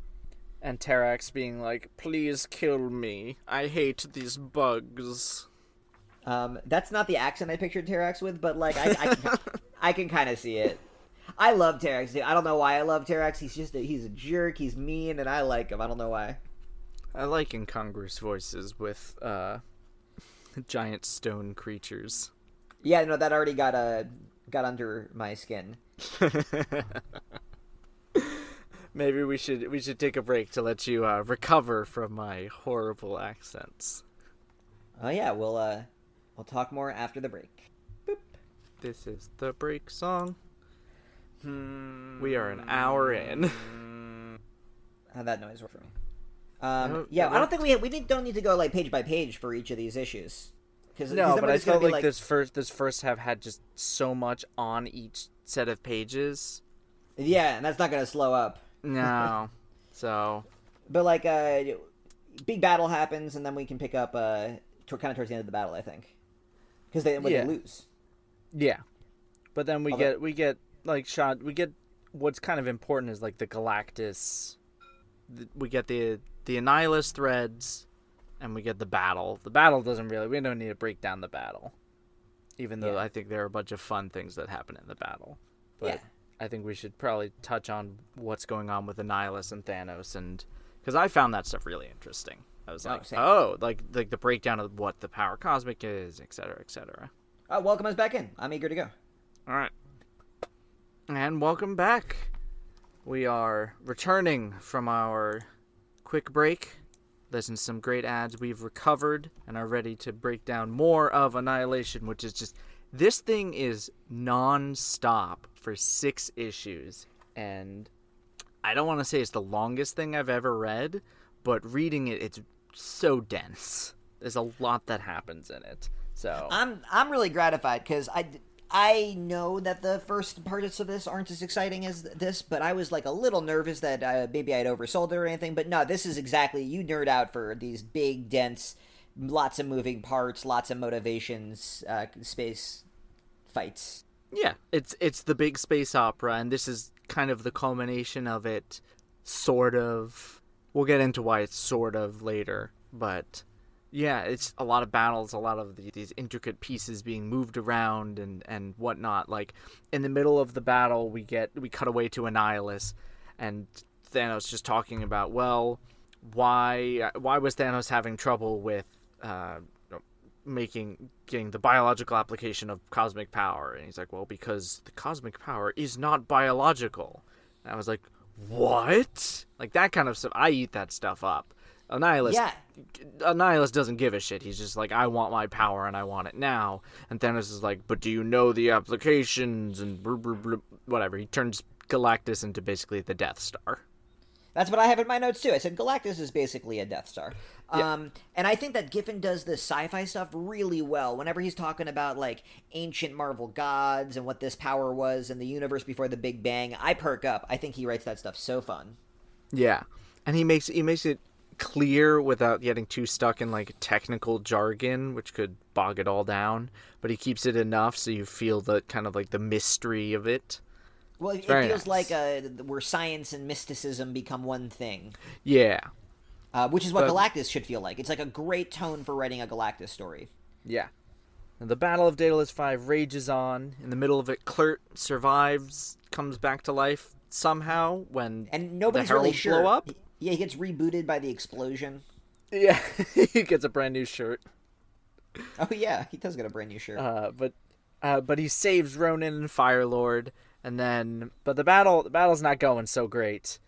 And Terrax being like, please kill me. I hate these bugs. Um, that's not the accent I pictured Terrax with, but like I, I can, I can kind of see it. I love Terrax. dude. I don't know why I love Terrax. He's just a, he's a jerk. He's mean, and I like him. I don't know why. I like incongruous voices with uh, giant stone creatures. Yeah, no, that already got uh, got under my skin. Maybe we should we should take a break to let you uh, recover from my horrible accents. Oh yeah, we'll uh, we'll talk more after the break. This is the break song. We are an hour in. How'd that noise work for me? Um, No, yeah, I don't think we we need- don't need to go like page by page for each of these issues. Because No, but I felt like, this first this first half had just so much on each set of pages. Yeah, and that's not gonna slow up. No, so But like, uh, big battle happens, and then we can pick up uh, to, kind of towards the end of the battle, I think, because they when Yeah. they lose. yeah. But then we Although- get we get like shot. We get what's kind of important is like the Galactus. We get the the Annihilus threads, and we get the battle. The battle doesn't really. We don't need to break down the battle, even though Yeah. I think there are a bunch of fun things that happen in the battle. But Yeah. I think we should probably touch on what's going on with Annihilus and Thanos, and because I found that stuff really interesting. I was Oh, like, same. oh, like like the breakdown of what the power cosmic is, et cetera, et cetera. Oh, welcome us back in. I'm eager to go. All right. And welcome back. We are returning from our quick break. Listen to some great ads. We've recovered and are ready to break down more of Annihilation, which is just. This thing is non stop for six issues. And I don't want to say it's the longest thing I've ever read, but reading it, it's so dense. There's a lot that happens in it. So. I'm I'm really gratified because I I know that the first parts of this aren't as exciting as this, but I was like a little nervous that uh, maybe I'd oversold it or anything. But no, this is exactly you nerd out for these big, dense, lots of moving parts, lots of motivations, uh, space fights. Yeah, it's it's the big space opera, and this is kind of the culmination of it. Sort of. We'll get into why it's sort of later, but yeah, it's a lot of battles, a lot of the, these intricate pieces being moved around and and whatnot. Like in the middle of the battle, we get we cut away to Annihilus, and Thanos just talking about well, why why was Thanos having trouble with uh, making getting the biological application of cosmic power and he's like well because the cosmic power is not biological and i was like what? Like that kind of stuff i eat that stuff up. Annihilus Yeah. annihilus doesn't give a shit. He's just like i want my power and i want it now. And thanos is like but do you know the applications? And brr, brr, brr, whatever. He turns galactus into basically the death star. That's what I have in my notes too. I said Galactus is basically a Death Star. Yeah. Um, and I think that Giffen does the sci-fi stuff really well. Whenever he's talking about like ancient Marvel gods and what this power was and the universe before the Big Bang, I perk up. I think he writes that stuff so fun. Yeah, and he makes he makes it clear without getting too stuck in like technical jargon, which could bog it all down. But he keeps it enough so you feel the kind of like the mystery of it. Well, it Very feels nice. like uh, where science and mysticism become one thing, Yeah, uh, which is what But- Galactus should feel like. It's like a great tone for writing a Galactus story. yeah. And the Battle of Daedalus Five rages on. In the middle of it, Kl'rt survives, comes back to life somehow when And nobody's the really sure. blow up. Yeah, he gets rebooted by the explosion. Yeah, he gets a brand new shirt. Oh yeah, he does get a brand new shirt. Uh, but uh, but he saves Ronan and Firelord, and then but the battle the battle's not going so great.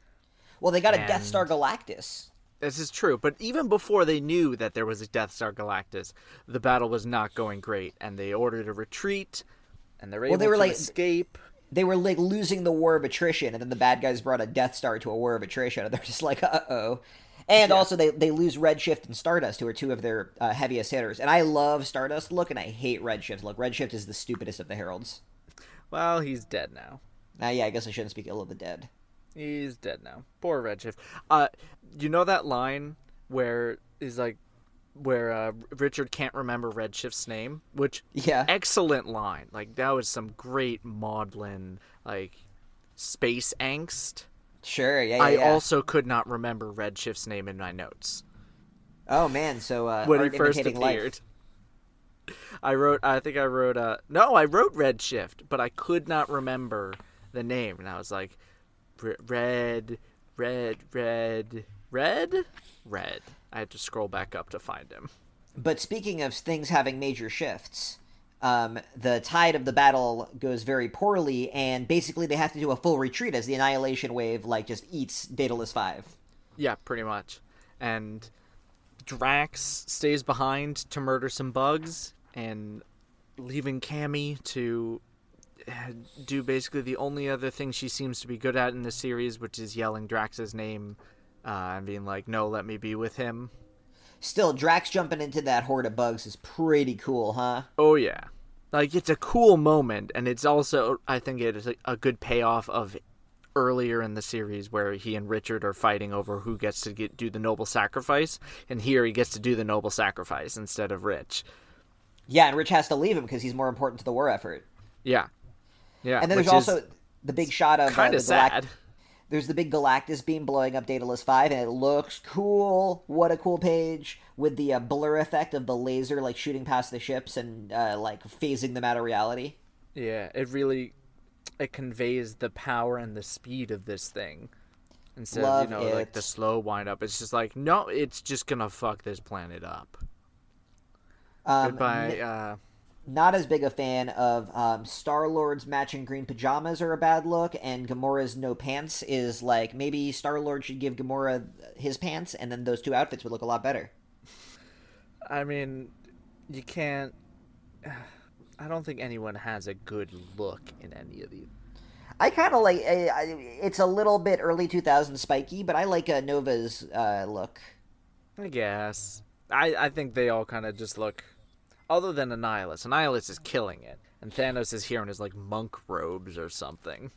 well, they got a Death Star Galactus. This is true, but even before they knew that there was a Death Star Galactus, the battle was not going great, and they ordered a retreat, and they were able they were to like- escape. They were like losing the war of attrition, and then the bad guys brought a Death Star to a war of attrition, and they're just like, uh oh. And also, they, they lose Redshift and Stardust, who are two of their uh, heaviest hitters. And I love Stardust look, and I hate Redshift look. Redshift is the stupidest of the heralds. Well, he's dead now. Uh, yeah, I guess I shouldn't speak ill of the dead. He's dead now. Poor Redshift. Uh, you know that line where is like where uh, Richard can't remember Redshift's name, which Yeah. excellent line. Like that was some great maudlin like space angst. Sure, yeah, yeah. I yeah. also could not remember Redshift's name in my notes Oh man, so uh, when he first imitating life. appeared. I wrote. I think I wrote. Uh, no, I wrote Redshift, but I could not remember the name, and I was like, "R- red, red, red, red, red. I had to scroll back up to find him. But speaking of things having major shifts, um, the tide of the battle goes very poorly, and basically they have to do a full retreat as the annihilation wave like just eats Daedalus Five. Yeah, pretty much. And Drax stays behind to murder some bugs, and leaving Cammi to do basically the only other thing she seems to be good at in the series, which is yelling Drax's name uh, and being like, "No, let me be with him." Still, Drax jumping into that horde of bugs is pretty cool, huh? Oh yeah, like it's a cool moment, and it's also I think it is a, good payoff of earlier in the series where he and Richard are fighting over who gets to get do the noble sacrifice, and here he gets to do the noble sacrifice instead of Rich. Yeah, and Rich has to leave him because he's more important to the war effort. Yeah, yeah. And then there's also the big shot of uh, kind the of Galact- sad. There's the big Galactus beam blowing up Daedalus 5, and it looks cool. What a cool page with the uh, blur effect of the laser like shooting past the ships and uh, like phasing them out of reality. Yeah, it really it conveys the power and the speed of this thing. Instead Love of, you know, like the slow wind up, it's just like, no, it's just gonna fuck this planet up. Um, Goodbye, n- uh not as big a fan of um, Star Lord's matching green pajamas are a bad look, and Gamora's no pants is like maybe Star Lord should give Gamora his pants, and then those two outfits would look a lot better. I mean, you can't. I don't think anyone has a good look in any of these. I kind of like I- I- it's a little bit early 2000s spiky, but I like uh, Nova's uh, look. I guess. I, I think they all kind of just look. Other than Annihilus. Annihilus is killing it. And Thanos is here in his, like, monk robes or something.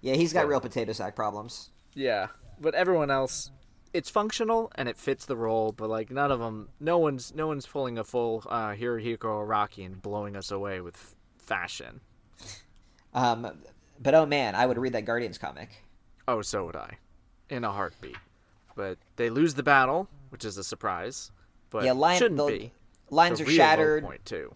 Yeah, he's got real potato sack problems. Yeah. But everyone else. It's functional and it fits the role, but like none of them, no one's no one's pulling a full uh, Hirohiko Araki and blowing us away with f- fashion. Um, but oh man, I would read that Guardians comic. Oh, so would I, in a heartbeat. But they lose the battle, which is a surprise. But Yeah, line- shouldn't the be. Lines are shattered. Point too.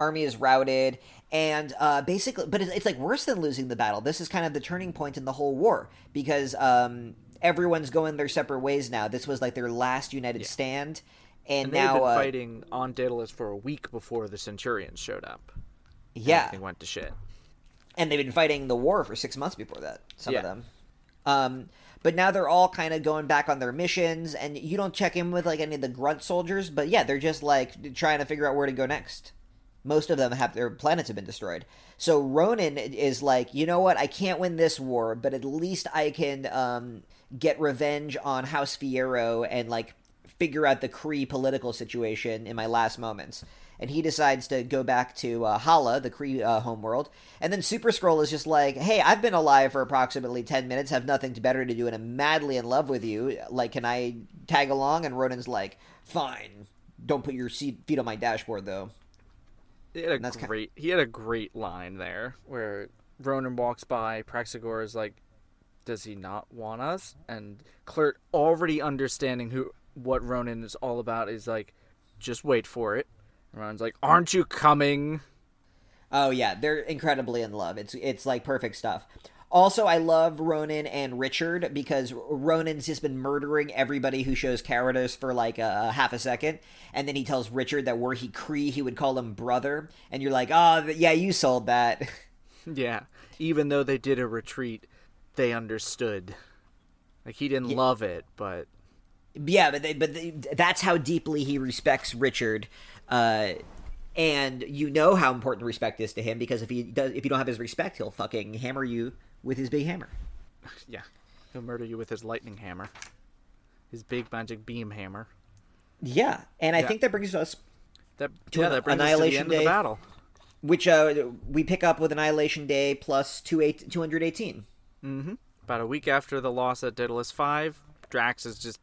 army is routed and uh, basically but it's, it's like worse than losing the battle this is kind of the turning point in the whole war because um, everyone's going their separate ways now this was like their last united stand and, And they've now been uh, fighting on Daedalus for a week before the Centurions showed up. yeah Everything went to shit. and they've been fighting the war for six months before that some of them um, but now they're all kind of going back on their missions and you don't check in with like any of the grunt soldiers but yeah they're just like trying to figure out where to go next. Most of them have their planets have been destroyed. So ronan is like you know what? I can't win this war but at least i can um, get revenge on house fiyero and like figure out the Kree political situation in my last moments. And he decides to go back to uh, Hala, the Kree uh, homeworld. And then Super-Skrull is just like, hey, I've been alive for approximately 10 minutes, have nothing better to do, and I'm madly in love with you. Like, can I tag along? And Ronan's like, fine. Don't put your seat, feet on my dashboard, though. He had a that's ki- great. He had a great line there where Ronan walks by. Praxagor is like, "Does he not want us?" And Kl'rt, already understanding who what Ronan is all about, is like, "Just wait for it." Ronan's like, "Aren't you coming?" Oh yeah, they're incredibly in love. It's it's like perfect stuff. Also, I love Ronan and Richard because Ronan's just been murdering everybody who shows cowardice for like a, a half a second, and then he tells Richard that were he Kree, he would call him brother, and you're like, oh yeah, you sold that. Yeah. Even though they did a retreat, they understood. Like he didn't love it, but yeah, but they, but they, that's how deeply he respects Richard. Uh, and you know how important respect is to him because if he does, if you don't have his respect, he'll fucking hammer you with his big hammer. yeah, he'll murder you with his lightning hammer, his big magic beam hammer. Yeah, and I Yeah. think that brings us That To yeah, an that brings us to the Annihilation end of Day. the battle. which uh, we pick up with Annihilation Day plus two eight, 218. About a week after the loss at Daedalus 5, Drax is just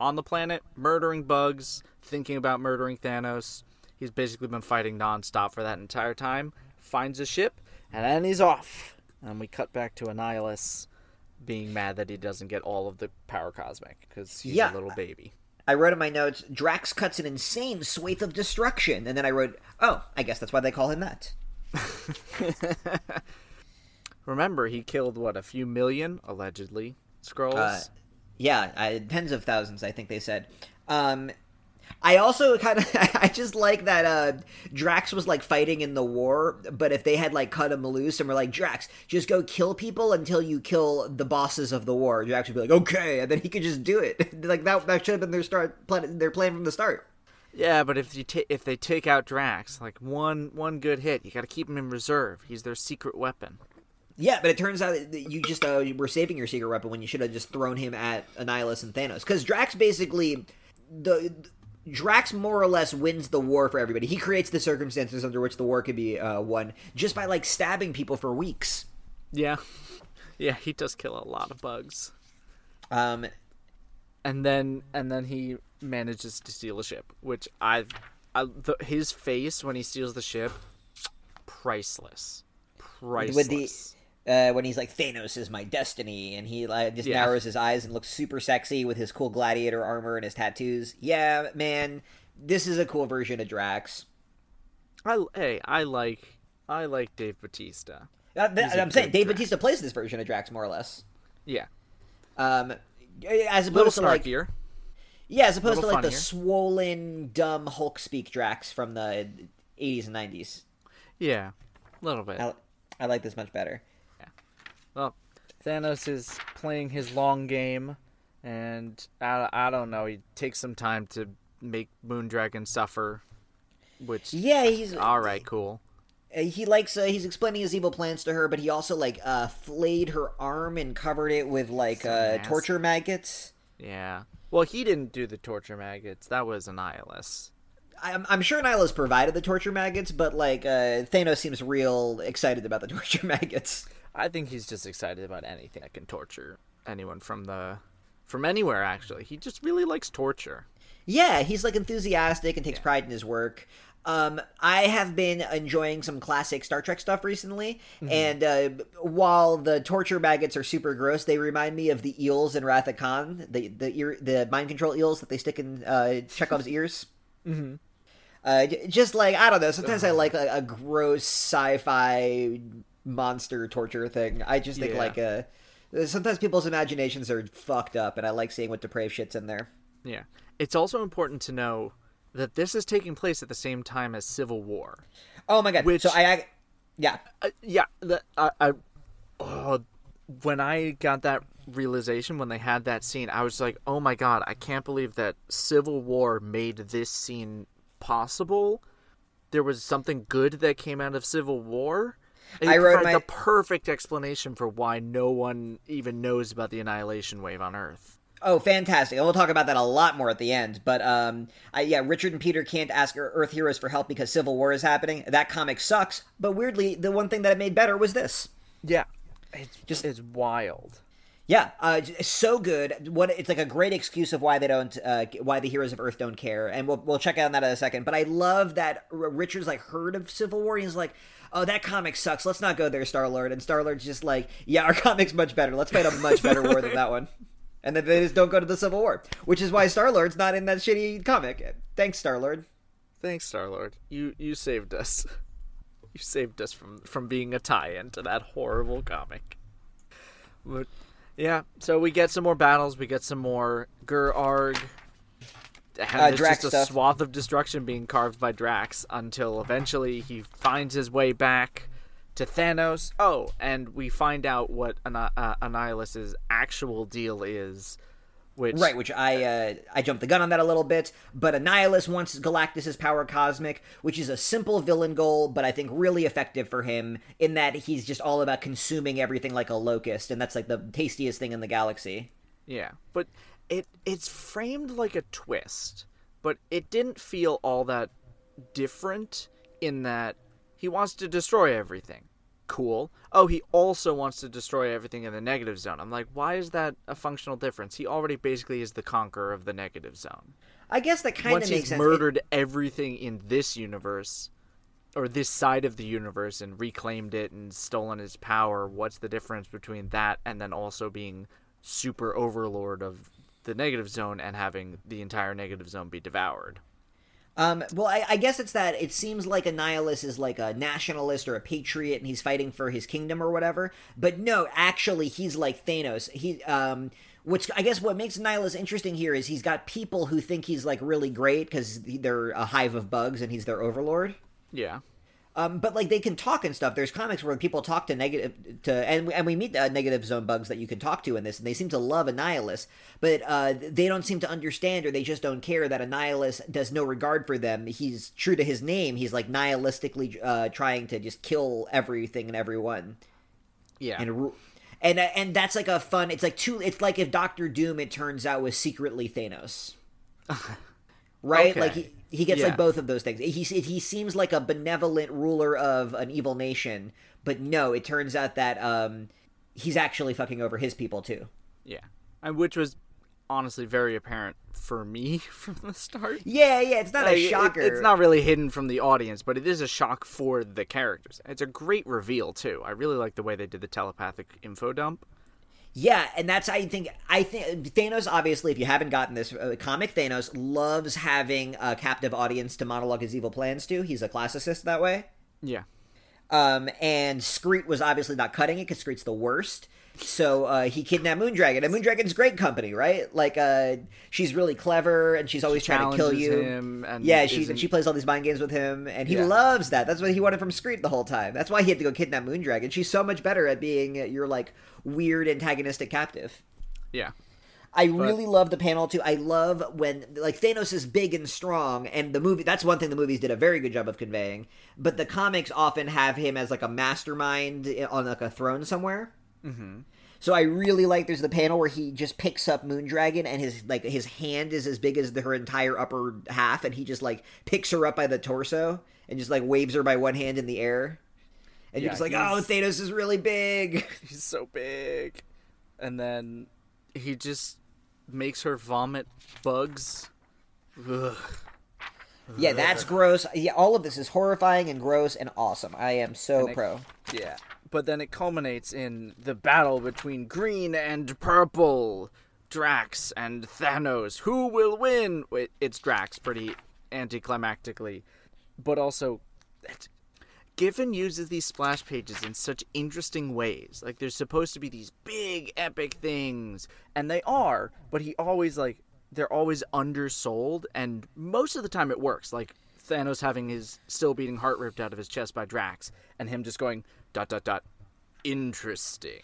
on the planet, murdering bugs, thinking about murdering Thanos. He's basically been fighting nonstop for that entire time. Finds a ship, and then he's off. And we cut back to Annihilus being mad that he doesn't get all of the power cosmic because he's Yeah. a little baby. I wrote in my notes, Drax cuts an insane swathe of destruction, and then I wrote, oh, I guess that's why they call him that. Remember, he killed, what, a few million, allegedly, Skrulls? Uh, yeah, I, tens of thousands, I think they said. Um, I also kind of, I just like that uh, Drax was like fighting in the war, but if they had like cut him loose and were like, Drax, just go kill people until you kill the bosses of the war, Drax would be like, okay, and then he could just do it. like that, that should have been their start, plan, their plan from the start. Yeah, but if you ta- if they take out Drax, like one one good hit, you got to keep him in reserve. He's their secret weapon. Yeah, but it turns out that you just uh, were saving your secret weapon when you should have just thrown him at Annihilus and Thanos. Because Drax basically, the Drax more or less wins the war for everybody. He creates the circumstances under which the war could be uh, won just by like stabbing people for weeks. Yeah, yeah, he does kill a lot of bugs, Um, and then and then he manages to steal a ship, which I, I the, his face when he steals the ship, priceless, priceless. with the uh, when he's like Thanos is my destiny, and he like just Yeah. narrows his eyes and looks super sexy with his cool gladiator armor and his tattoos. Yeah, man, this is a cool version of Drax. I hey, I like I like Dave Batista. Uh, th- I'm saying Dave Drax. Batista plays this version of Drax more or less. Yeah, Um, as opposed to like yeah, as opposed to like the swollen, dumb Hulk speak Drax from the 80s and 90s. Yeah, a little bit. I, I like this much better. Well, Thanos is playing his long game, and I, I don't know. He takes some time to make Moondragon suffer, which Yeah, he's all right, cool. uh, he likes uh, he's explaining his evil plans to her, but he also like uh flayed her arm and covered it with like uh torture maggots. Yeah. Well, he didn't do the torture maggots. That was Annihilus. I'm, I'm sure Nyla's provided the torture maggots, but like uh Thanos seems real excited about the torture maggots. I think he's just excited about anything that can torture anyone from the from anywhere. Actually, he just really likes torture. Yeah, he's like enthusiastic and takes pride in his work. Um, I have been enjoying some classic Star Trek stuff recently, and uh, while the torture maggots are super gross, they remind me of the eels in Wrath of Khan, the the ear, the mind control eels that they stick in uh, Chekov's ears. Mm-hmm. Uh, just like I don't know. Sometimes I like a, a gross sci-fi monster torture thing. I just think Yeah. like uh sometimes people's imaginations are fucked up, and I like seeing what depraved shit's in there. Yeah. It's also important to know that this is taking place at the same time as Civil War. Oh my god! Which- so I, I yeah. Uh, yeah, the, I, I, oh, when I got that realization when they had that scene, I was like, oh my god, I can't believe that Civil War made this scene possible. There was something good that came out of Civil War. It I wrote my- the perfect explanation for why no one even knows about the annihilation wave on Earth. Oh, fantastic! And we'll talk about that a lot more at the end. But um, I, yeah, Richard and Peter can't ask Earth heroes for help because Civil War is happening. That comic sucks. But weirdly, the one thing that it made better was this. Yeah, it's just it's wild. Yeah, uh, it's so good. What it's like a great excuse of why they don't, uh, why the heroes of Earth don't care, and we'll we'll check out on that in a second. But I love that Richard's like heard of Civil War. He's like, oh, that comic sucks. Let's not go there, Star Lord. And Star Lord's just like, yeah, our comic's much better. Let's fight a much better war than that one. And then they just don't go to the Civil War, which is why Star Lord's not in that shitty comic. Thanks, Star Lord. Thanks, Star Lord. You you saved us. You saved us from from being a tie-in to that horrible comic. But yeah, so we get some more battles. We get some more Gur Arg. And Uh, it's Drax just a stuff. swath of destruction being carved by Drax until eventually he finds his way back to Thanos. Oh, and we find out what Anni- uh, Annihilus's actual deal is, which Right, which I uh, I jumped the gun on that a little bit, but Annihilus wants Galactus's power cosmic, which is a simple villain goal, but I think really effective for him in that he's just all about consuming everything like a locust, and that's like the tastiest thing in the galaxy. Yeah, but it it's framed like a twist, but it didn't feel all that different in that he wants to destroy everything. Cool. Oh, he also wants to destroy everything in the negative zone. I'm like, why is that a functional difference? He already basically is the conqueror of the negative zone. I guess that kind of makes sense. Once he's murdered everything in this universe or this side of the universe and reclaimed it and stolen its power, what's the difference between that and then also being super overlord of the negative zone and having the entire negative zone be devoured? Um, well, I, I guess it's that it seems like Annihilus is like a nationalist or a patriot, and he's fighting for his kingdom or whatever. But no, actually, he's like Thanos. He, um, which I guess what makes Annihilus interesting here is he's got people who think he's like really great because they're a hive of bugs and he's their overlord. Yeah. Um, but like they can talk and stuff. There's comics where people talk to negative to, and and we meet uh, negative zone bugs that you can talk to in this, and they seem to love Annihilus, but uh, they don't seem to understand or they just don't care that Annihilus does no regard for them. He's true to his name. He's like nihilistically uh, trying to just kill everything and everyone Yeah. and and uh, and that's like a fun. It's like two. It's like if Doctor Doom, it turns out, was secretly Thanos. right? Okay. Like he, he gets Yeah. like both of those things. He he seems like a benevolent ruler of an evil nation, but no, it turns out that um he's actually fucking over his people too. yeah. And which was honestly very apparent for me from the start. Yeah, yeah, it's not Like, a it- shocker. it's not really hidden from the audience, but it is a shock for the characters. It's a great reveal too. I really like the way they did the telepathic info dump. Yeah, and that's I think I think Thanos obviously if you haven't gotten this uh, comic Thanos loves having a captive audience to monologue his evil plans to. He's a classicist that way. Yeah. Um, and Screet was obviously not cutting it because Screet's the worst. So uh, he kidnapped Moondragon, and Moondragon's great company, right? Like, uh, she's really clever, and she's always trying to kill you. yeah, she isn't- she plays all these mind games with him, and he Yeah. loves that. That's what he wanted from Screet the whole time. That's why he had to go kidnap Moondragon. She's so much better at being your like weird antagonistic captive. Yeah. I really love the panel too. I love when like Thanos is big and strong, and the movie. That's one thing the movies did a very good job of conveying. But the comics often have him as like a mastermind on like a throne somewhere. Mm-hmm. So I really like. There's the panel where he just picks up Moondragon, and his like his hand is as big as the, her entire upper half, and he just like picks her up by the torso and just like waves her by one hand in the air. And you're just like, oh, Thanos is really big. He's so big. And then he just makes her vomit bugs. Ugh. Yeah, that's gross. Yeah, all of this is horrifying and gross and awesome. I am so pro. Yeah. But then it culminates in the battle between green and purple. Drax and Thanos. Who will win? It's Drax, pretty anticlimactically. But also, Giffen uses these splash pages in such interesting ways. Like, there's supposed to be these big, epic things, and they are, but he always, like, they're always undersold, and most of the time it works. Like, Thanos having his still beating heart ripped out of his chest by Drax, and him just going, dot, dot, dot, interesting.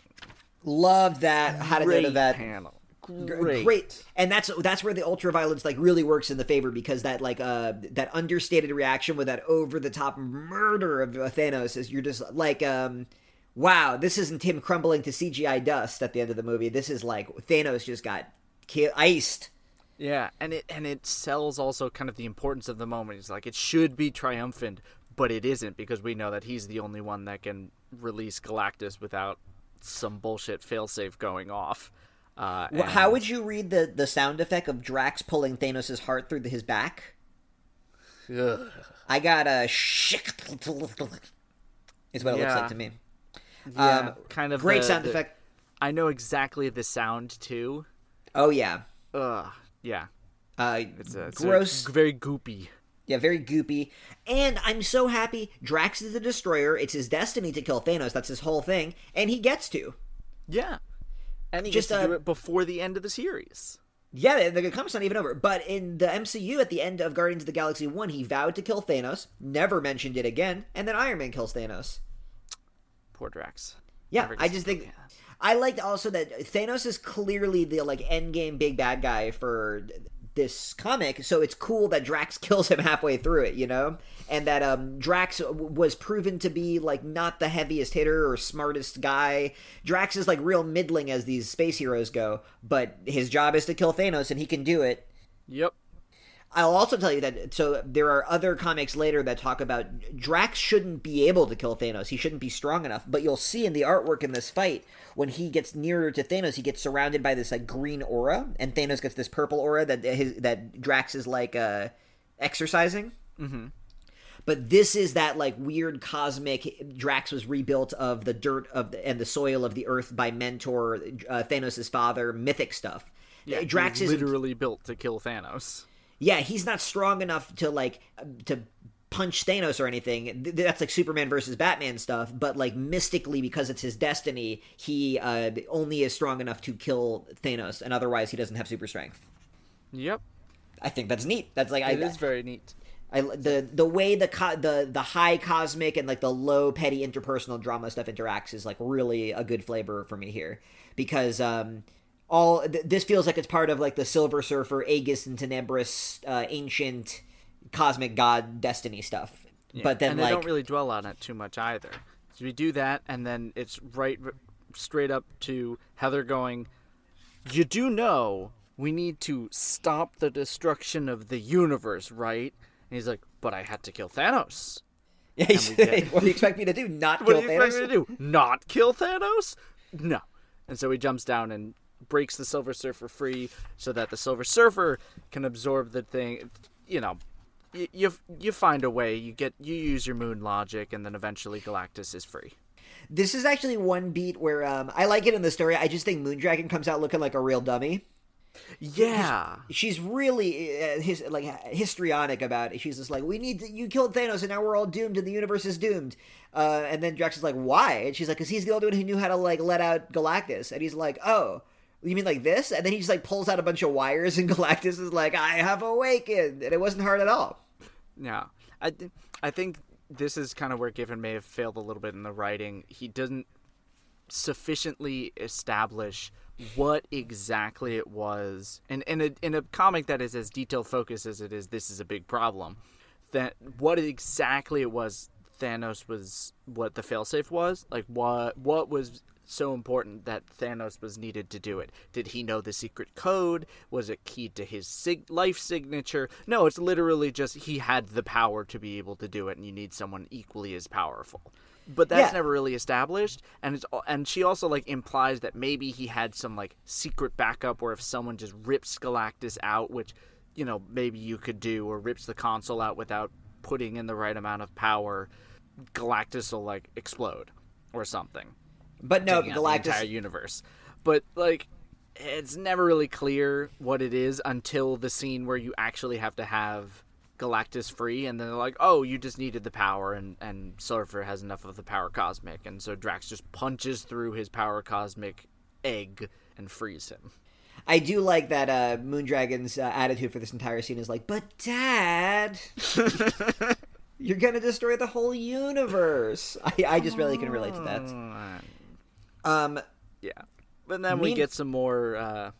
Loved that. How to go to that. panel. Great. Great. and that's that's where the ultraviolence like really works in the favor because that like uh that understated reaction with that over the top murder of uh, Thanos is you're just like um wow this isn't him crumbling to CGI dust at the end of the movie this is like Thanos just got ki- iced. Yeah, and it and it sells also kind of the importance of the moment. It's like it should be triumphant, but it isn't because we know that he's the only one that can release Galactus without some bullshit failsafe going off. Uh, Wh- and- How would you read the the sound effect of Drax pulling Thanos' heart through the, his back? Ugh. I got a shick. Is what it looks like to me. Yeah, Um, kind of Great the- sound the- effect. I know exactly the sound too. Oh yeah. Ugh. Yeah. Uh, It's, a, it's gross. A, very goopy. Yeah, very goopy. And I'm so happy Drax is the destroyer. It's his destiny to kill Thanos. That's his whole thing, and he gets to. Yeah. And he Just, gets to do uh, it before the end of the series. Yeah, the, the comic's not even over. But in the MCU, at the end of Guardians of the Galaxy 1, he vowed to kill Thanos, never mentioned it again, and then Iron Man kills Thanos. Poor Drax. Yeah, I just think. I liked also that Thanos is clearly the like end game big bad guy for this comic, so it's cool that Drax kills him halfway through it, you know, and that um Drax w- was proven to be like not the heaviest hitter or smartest guy. Drax is like real middling as these space heroes go, but his job is to kill Thanos, and he can do it. Yep. I'll also tell you that so there are other comics later that talk about Drax shouldn't be able to kill Thanos. He shouldn't be strong enough. But you'll see in the artwork in this fight when he gets nearer to Thanos, he gets surrounded by this like green aura, and Thanos gets this purple aura that his that Drax is like uh, exercising. Mm-hmm. But this is that like weird cosmic Drax was rebuilt of the dirt of the, and the soil of the earth by Mentor, uh, Thanos' father, mythic stuff. Yeah, Drax is literally built to kill Thanos. Yeah, he's not strong enough to like to punch Thanos or anything. That's like Superman versus Batman stuff. But like mystically, because it's his destiny, he uh, only is strong enough to kill Thanos, and otherwise he doesn't have super strength. Yep. I think that's neat. That's like I, It is very neat. I the the way the co- the the high cosmic and like the low petty interpersonal drama stuff interacts is like really a good flavor for me here because um all th- this feels like it's part of like the Silver Surfer Aegis and Tenebrous uh, ancient cosmic god destiny stuff. But then and like they don't really dwell on it too much either. So we do that, and then it's right r- straight up to Heather going, "You do know we need to stop the destruction of the universe, right?" And he's like, "But I had to kill Thanos." we get- what do you expect me to do? Not What kill do you expect Thanos? me to do? Not kill Thanos? No. And so he jumps down and breaks the Silver Surfer free, so that the Silver Surfer can absorb the thing. You know, you you, you find a way. You get you use your moon logic, and then eventually Galactus is free. This is actually one beat where um I like it in the story. I just think Moondragon comes out looking like a real dummy. Yeah. she's really uh, his like histrionic about it. She's just like, "We need to, you killed Thanos, and now we're all doomed, and the universe is doomed." Uh, and then Drax is like, "Why?" And she's like, "Cause he's the only one who knew how to like let out Galactus." And he's like, "Oh." You mean like this? And then he just like pulls out a bunch of wires, and Galactus is like, "I have awakened," and it wasn't hard at all. Yeah, I th- I think this is kind of where Giffen may have failed a little bit in the writing. He doesn't sufficiently establish what exactly it was, and in a in a comic that is as detailed focused as it is, this is a big problem. That what exactly it was Thanos was what the failsafe was like. What what was so important that Thanos was needed to do it? Did he know the secret code? Was it keyed to his sig- life signature? No, it's literally just he had the power to be able to do it, and you need someone equally as powerful. But that's Yeah. never really established, and it's and she also like implies that maybe he had some like secret backup, where if someone just rips Galactus out, which you know maybe you could do, or rips the console out without putting in the right amount of power, Galactus will like explode or something But no, the entire Galactus. universe. But like, it's never really clear what it is until the scene where you actually have to have Galactus free, and then they're like, "Oh, you just needed the power, and and Surfer has enough of the power cosmic," and so Drax just punches through his power cosmic egg and frees him. I do like that uh, Moondragon's uh, attitude for this entire scene is like, "But Dad, you're gonna destroy the whole universe." I, I just really can relate to that. Um, Yeah, but then we get some more uh,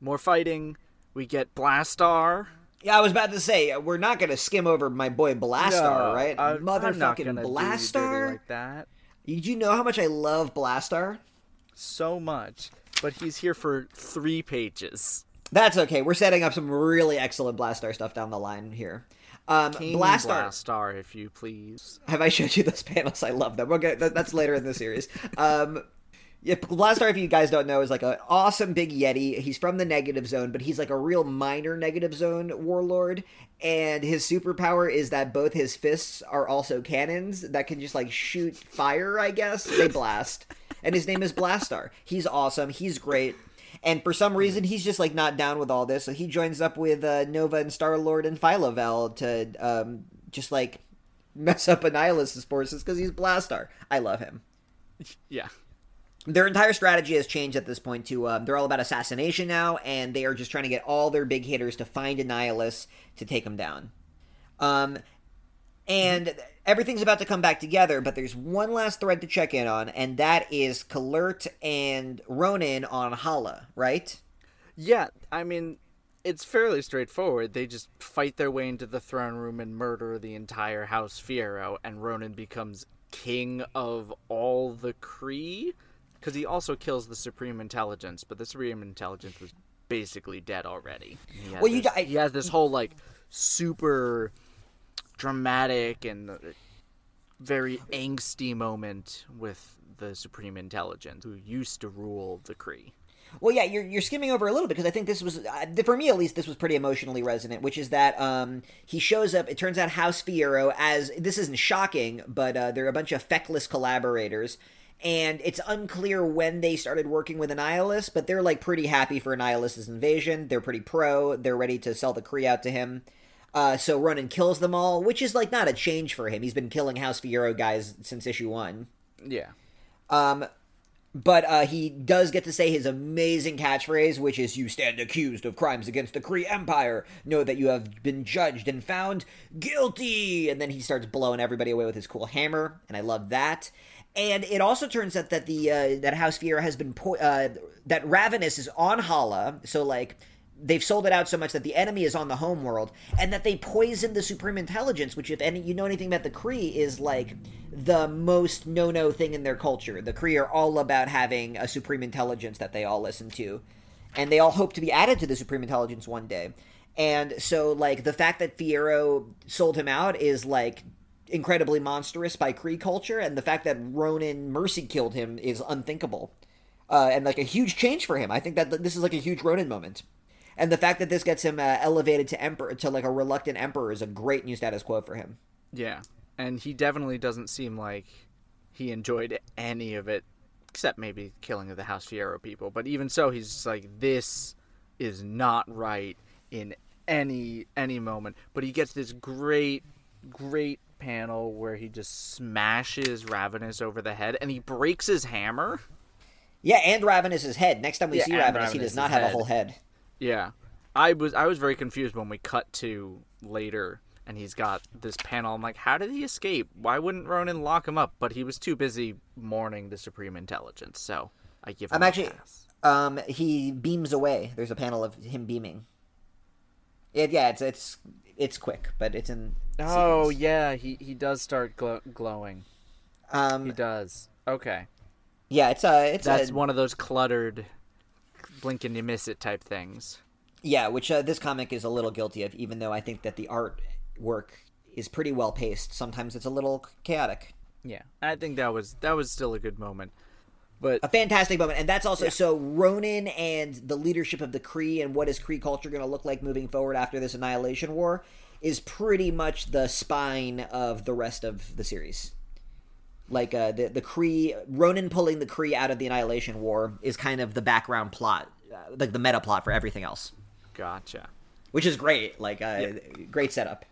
more fighting. We get Blastar. Yeah, I was about to say we're not gonna skim over my boy Blastar, No, right? I- Motherfucking Blastar! like that. Did you know how much I love Blastar? so much, but he's here for three pages. That's okay. We're setting up some really excellent Blastar stuff down the line here. Um, King Blastar. Blastar, if you please. Have I showed you those panels? I love them. Okay, that, that's later in the series. Um, yeah, Blastar, if you guys don't know, is like an awesome big Yeti. He's from the negative zone, but he's like a real minor negative zone warlord. And his superpower is that both his fists are also cannons that can just like shoot fire, I guess. They blast. and his name is Blastar. He's awesome. He's great. And for some reason, he's just like not down with all this. So he joins up with uh, Nova and Star Lord and Phyla-Vell to um, just like mess up Annihilus' forces because he's Blastar. I love him. Yeah. Their entire strategy has changed at this point to um, they're all about assassination now, and they are just trying to get all their big hitters to find Annihilus to take him down. Um, and everything's about to come back together, but there's one last thread to check in on, and that is Kl'rt and Ronan on Hala, right? Yeah, I mean, it's fairly straightforward. They just fight their way into the throne room and murder the entire House Fiyero, and Ronan becomes king of all the Kree. Because he also kills the Supreme Intelligence, but the Supreme Intelligence was basically dead already. Well, you this, di- he has this whole like super dramatic and uh, very angsty moment with the Supreme Intelligence, who used to rule the Kree. Well, yeah, you're, you're skimming over a little bit because I think this was, uh, for me at least, this was pretty emotionally resonant, which is that um, he shows up. It turns out House Fiyero, as this isn't shocking, but uh, they're a bunch of feckless collaborators. And it's unclear when they started working with Annihilus, but they're like pretty happy for Annihilus' invasion. They're pretty pro. They're ready to sell the Kree out to him. Uh, so Ronan kills them all, which is like not a change for him. He's been killing House Fiyero guys since issue one. Yeah. Um, but uh, he does get to say his amazing catchphrase, which is "You stand accused of crimes against the Kree Empire. Know that you have been judged and found guilty." And then he starts blowing everybody away with his cool hammer, and I love that. And it also turns out that the uh, that House Fiyero has been po- uh, that Ravenous is on Hala, so like they've sold it out so much that the enemy is on the home world, and that they poisoned the Supreme Intelligence, which, if any you know anything about the Kree, is like the most no-no thing in their culture. The Kree are all about having a Supreme Intelligence that they all listen to, and they all hope to be added to the Supreme Intelligence one day. And so, like the fact that Fiyero sold him out is like incredibly monstrous by Kree culture, and the fact that Ronan Mercy killed him is unthinkable, uh, and like a huge change for him. I think that this is like a huge Ronan moment and the fact that this gets him uh, elevated to emperor to like a reluctant emperor is a great new status quo for him. Yeah, and he definitely doesn't seem like he enjoyed any of it, except maybe killing of the House Fiyero people. But even so, he's like, this is not right in any any moment. But he gets this great, great panel where he just smashes Ravenous over the head, and he breaks his hammer. Yeah, and Ravenous' head. Next time we Yeah, see and Ravenous, he does not have a whole head. Yeah, I was I was very confused when we cut to later and he's got this panel. I'm like, how did he escape? Why wouldn't Ronan lock him up? But he was too busy mourning the Supreme Intelligence, so I give him I'm a actually. Um, he beams away. There's a panel of him beaming. It, yeah, it's it's it's quick, but it's in. Oh sequence. yeah, he he does start glow- glowing. He Um, does. Okay, yeah, it's uh, it's that's a, one of those cluttered, blink and you miss it type things. Yeah, which uh, this comic is a little guilty of, even though I think that the art work is pretty well paced. Sometimes it's a little chaotic. Yeah, I think that was that was still a good moment, but A fantastic moment, and that's also so Ronan and the leadership of the Kree and what is Kree culture going to look like moving forward after this Annihilation War is pretty much the spine of the rest of the series. Like uh, the the Kree, Ronan pulling the Kree out of the Annihilation War is kind of the background plot, uh, like the meta plot for everything else. gotcha. which is great. Like, uh, great setup.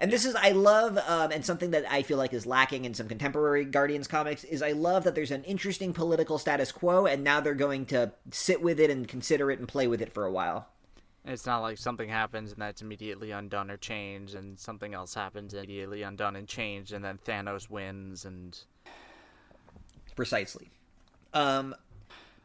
And this is I love, um, and something that I feel like is lacking in some contemporary Guardians comics is I love that there's an interesting political status quo, and now they're going to sit with it and consider it and play with it for a while. It's not like something happens and that's immediately undone or changed, and something else happens immediately undone and changed, and then Thanos wins, and Precisely. Um,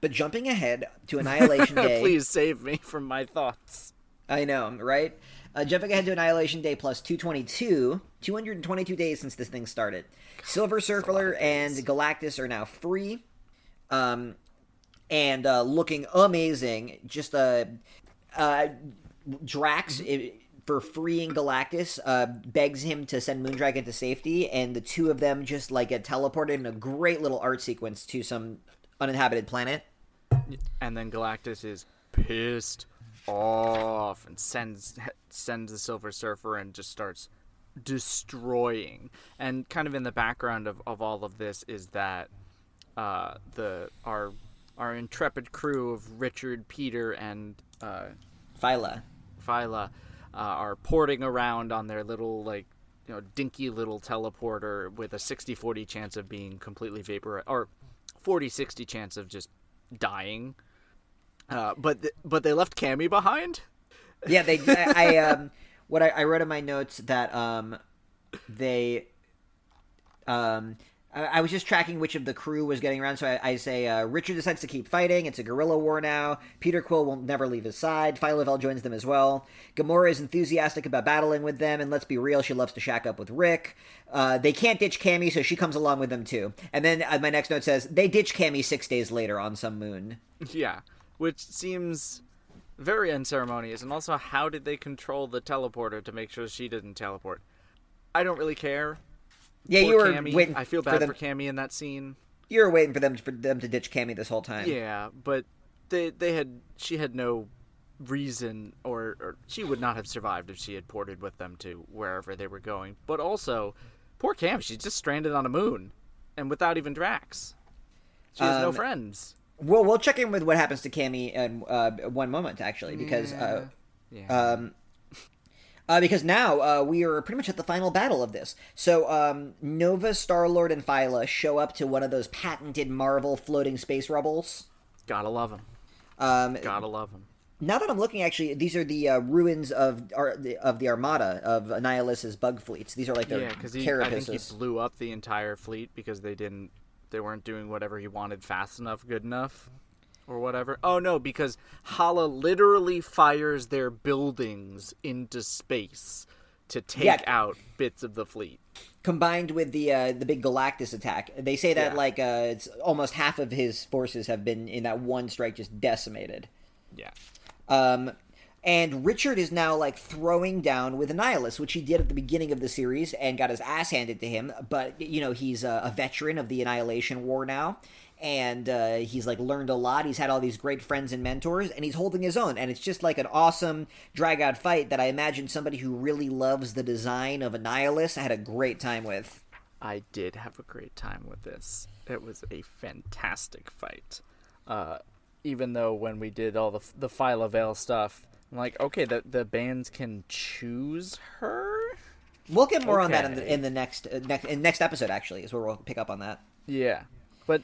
but jumping ahead to Annihilation Day. please save me from my thoughts. I know, right? Uh, jumping ahead to Annihilation Day plus 222, 222 days since this thing started. Silver Surfer and Galactus are now free, um, and uh, looking amazing. Just uh, uh, Drax. i for freeing Galactus, uh, begs him to send Moondragon to safety, and the two of them just like get teleported in a great little art sequence to some uninhabited planet. and then Galactus is pissed off and sends sends the Silver Surfer and just starts destroying. And kind of in the background of, of all of this is that uh, the our our intrepid crew of Richard, Peter, and uh, Phyla. Phyla uh, are porting around on their little like you know dinky little teleporter with a 60-40 chance of being completely vapor or 40-60 chance of just dying. Uh, but th- but they left Cammi behind. Yeah, they. I, I um, what I, I wrote in my notes that um, they um. I I was just tracking which of the crew was getting around, so I, I say uh, Richard decides to keep fighting. It's a guerrilla war now. Peter Quill will never leave his side. Phyla-Vell joins them as well. Gamora is enthusiastic about battling with them, and let's be real, she loves to shack up with Rick. Uh, they can't ditch Cammi, so she comes along with them too. And then uh, my next note says they ditch Cammi six days later on some moon. Yeah, which seems very unceremonious. And also, how did they control the teleporter to make sure she didn't teleport? I don't really care. Yeah, Poor you were Cammi. waiting. I feel for bad them. for Cammi in that scene. You were waiting for them for them to ditch Cammi this whole time. Yeah, but they they had she had no reason or, or she would not have survived if she had ported with them to wherever they were going. But also, poor Cam, she's just stranded on a moon and without even Drax. She has no Um, friends. We'll we'll check in with what happens to Cammi in uh, one moment actually because uh, Yeah. um, uh, because now uh, we are pretty much at the final battle of this. So um, Nova, Star Lord, and Phyla show up to one of those patented Marvel floating space rubbles. Gotta love them. Um, Gotta love them. now that I'm looking, actually, these are the uh, ruins of ar- of the Armada of Annihilus's bug fleets. These are like their Yeah, because I think he blew up the entire fleet because they didn't, they weren't doing whatever he wanted fast enough, good enough, or whatever. Oh no, because Hala literally fires their buildings into space to take Yeah. out bits of the fleet. combined with the uh, the big Galactus attack. They say that Yeah. like uh, it's almost half of his forces have been in that one strike just decimated. Yeah. Um, and Richard is now like throwing down with Annihilus, which he did at the beginning of the series and got his ass handed to him. But you know he's a, a veteran of the Annihilation War now, and uh, he's like learned a lot. He's had all these great friends and mentors, and he's holding his own. And it's just like an awesome drag out fight that I imagine somebody who really loves the design of Annihilus had a great time with. I did have a great time with this. It was a fantastic fight. Uh, even though when we did all the the Phyla-Vell stuff, I'm like, okay, the the bands can choose her. We'll get more on that in the in the next uh, next in next episode. Actually, is where we'll pick up on that. Yeah, but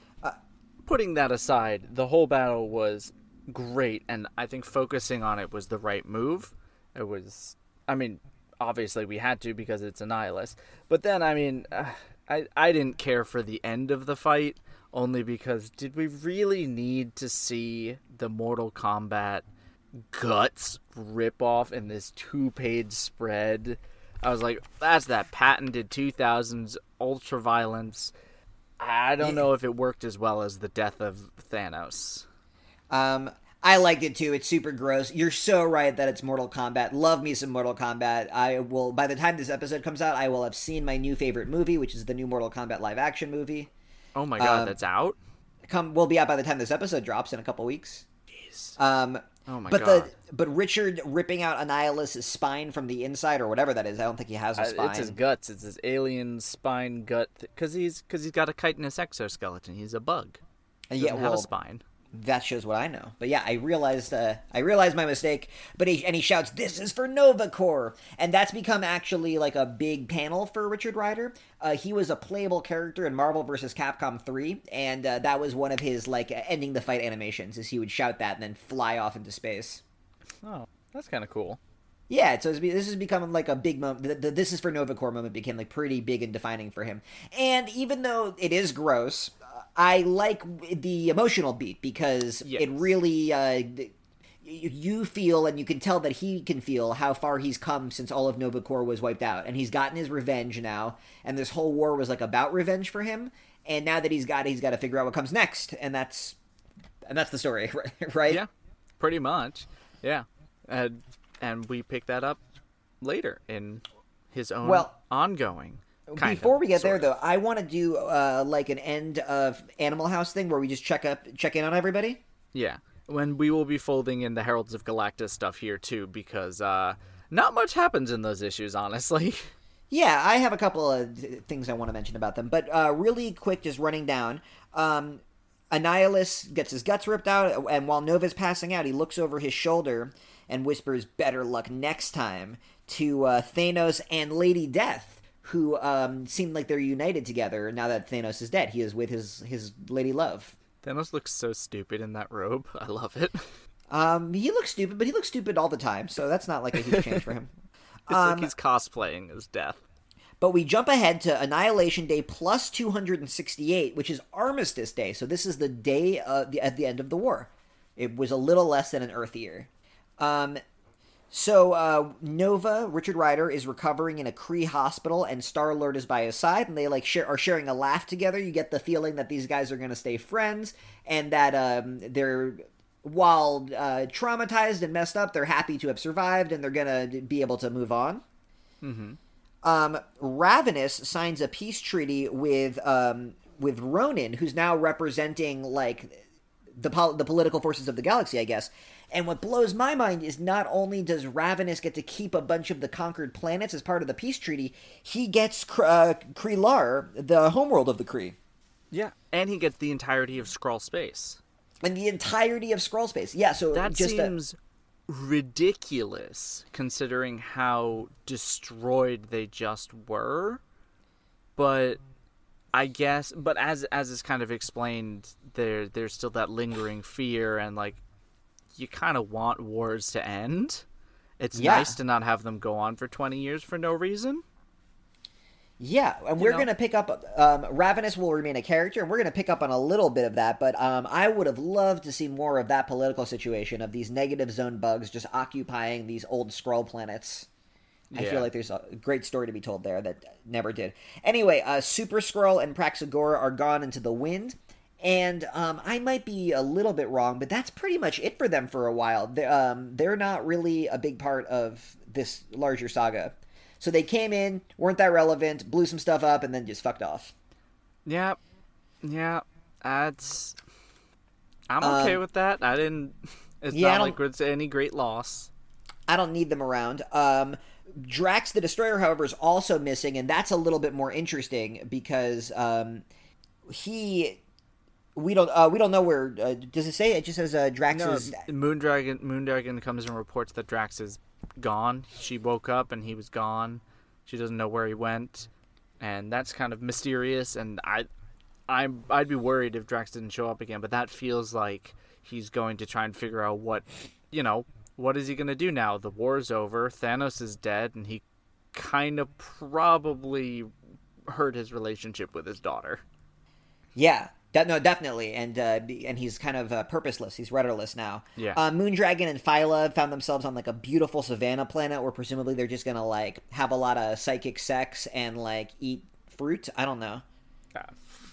putting that aside, the whole battle was great, and I think focusing on it was the right move. It was, I mean, obviously we had to because it's Annihilus, but then I mean, uh, I I didn't care for the end of the fight only because did we really need to see the Mortal Kombat guts rip off in this two-page spread? I was like, that's that patented 2000s ultra violence. I don't know if it worked as well as the death of Thanos. Um, I liked it too. It's super gross. You're so right that it's Mortal Kombat. Love me some Mortal Kombat. I will. By the time this episode comes out, I will have seen my new favorite movie, which is the new Mortal Kombat live action movie. Oh my god, Um, that's out? Come, will be out by the time this episode drops in a couple weeks. Um, Oh my but god. the but Richard ripping out Annihilus' spine from the inside or whatever that is. I don't think he has a Uh, spine. it's his guts. It's his alien spine gut. Because he's because he's got a chitinous exoskeleton. He's a bug. He yeah, doesn't have a spine. That shows what I know. But yeah, I realized uh, I realized my mistake. But he and he shouts, "This is for Nova Corps," and that's become actually like a big panel for Richard Rider. Uh, he was a playable character in Marvel vs. Capcom three, and uh, that was one of his like ending the fight animations. Is he would shout that and then fly off into space. Oh, that's kind of cool. Yeah, so this has become like a big moment. The, the "This is for Nova Corps" moment became like pretty big and defining for him. And even though it is gross, I like the emotional beat because Yes. it really uh, you feel and you can tell that he can feel how far he's come since all of Nova Corps was wiped out, and he's gotten his revenge now. And this whole war was like about revenge for him. And now that he's got it, he's got to figure out what comes next, and that's and that's the story, right? Yeah, pretty much. Yeah. and and we pick that up later in his own Well, ongoing. Before of, we get there, of. though, I want to do uh, like an end of Animal House thing where we just check up, check in on everybody. Yeah. When we will be folding in the Heralds of Galactus stuff here too, because uh, not much happens in those issues, honestly. Yeah, I have a couple of th- things I want to mention about them, but uh, really quick, just running down. Um, Annihilus gets his guts ripped out, and while Nova's passing out, he looks over his shoulder and whispers, "Better luck next time." To uh, Thanos and Lady Death, who um, seem like they're united together now that Thanos is dead. He is with his his lady love. Thanos looks so stupid in that robe. I love it. Um, he looks stupid, but he looks stupid all the time, so that's not like a huge change for him. It's like he's cosplaying as death. But we jump ahead to Annihilation Day plus 268, which is Armistice Day. So this is the day uh, the, at the end of the war. It was a little less than an Earth year. Um, so uh, Nova, Richard Rider, is recovering in a Kree hospital, and Star Lord is by his side, and they like share, are sharing a laugh together. You get the feeling that these guys are going to stay friends, and that um, they're while uh, traumatized and messed up, they're happy to have survived, and they're going to be able to move on um, Ravenous signs a peace treaty with um, with Ronan, who's now representing like the pol- the political forces of the galaxy, I guess. And what blows my mind is not only does Ravenous get to keep a bunch of the conquered planets as part of the peace treaty, he gets uh, Kree-Lar, the homeworld of the Kree, Yeah. And he gets the entirety of Skrull space. and the entirety of Skrull space. Yeah, so That just a- seems ridiculous considering how destroyed they just were. But I guess but as as is kind of explained, there there's still that lingering fear and like you kind of want wars to end. It's Yeah. nice to not have them go on for 20 years for no reason. Yeah, and we're know? going to pick up. Um, Ravenous will remain a character, and we're going to pick up on a little bit of that. But um, I would have loved to see more of that political situation of these negative zone bugs just occupying these old Skrull planets. I Yeah. feel like there's a great story to be told there that never did. Anyway, uh, Super-Skrull and Praxagora are gone into the wind. And um, I might be a little bit wrong, but that's pretty much it for them for a while. They're, um, they're not really a big part of this larger saga. So they came in, weren't that relevant, blew some stuff up, and then just fucked off. Yeah. Yeah. That's I'm okay with that. I didn't it's Um, yeah, not like it's any great loss. I don't need them around. Um, Drax the Destroyer, however, is also missing, and that's a little bit more interesting because um, he. We don't. Uh, we don't know where. Uh, does it say? It just says uh, Drax No, is. Moondragon Moondragon comes and reports that Drax is gone. She woke up and he was gone. She doesn't know where he went, and that's kind of mysterious. And I, I, I'd be worried if Drax didn't show up again. But that feels like he's going to try and figure out what, you know, what is he going to do now? The war's over. Thanos is dead, and he kind of probably hurt his relationship with his daughter. Yeah. That, no, definitely, and uh, and he's kind of uh, purposeless. He's rudderless now. Yeah. Uh, Moondragon and Phyla found themselves on like a beautiful savannah planet where presumably they're just gonna like have a lot of psychic sex and like eat fruit. I don't know. Uh,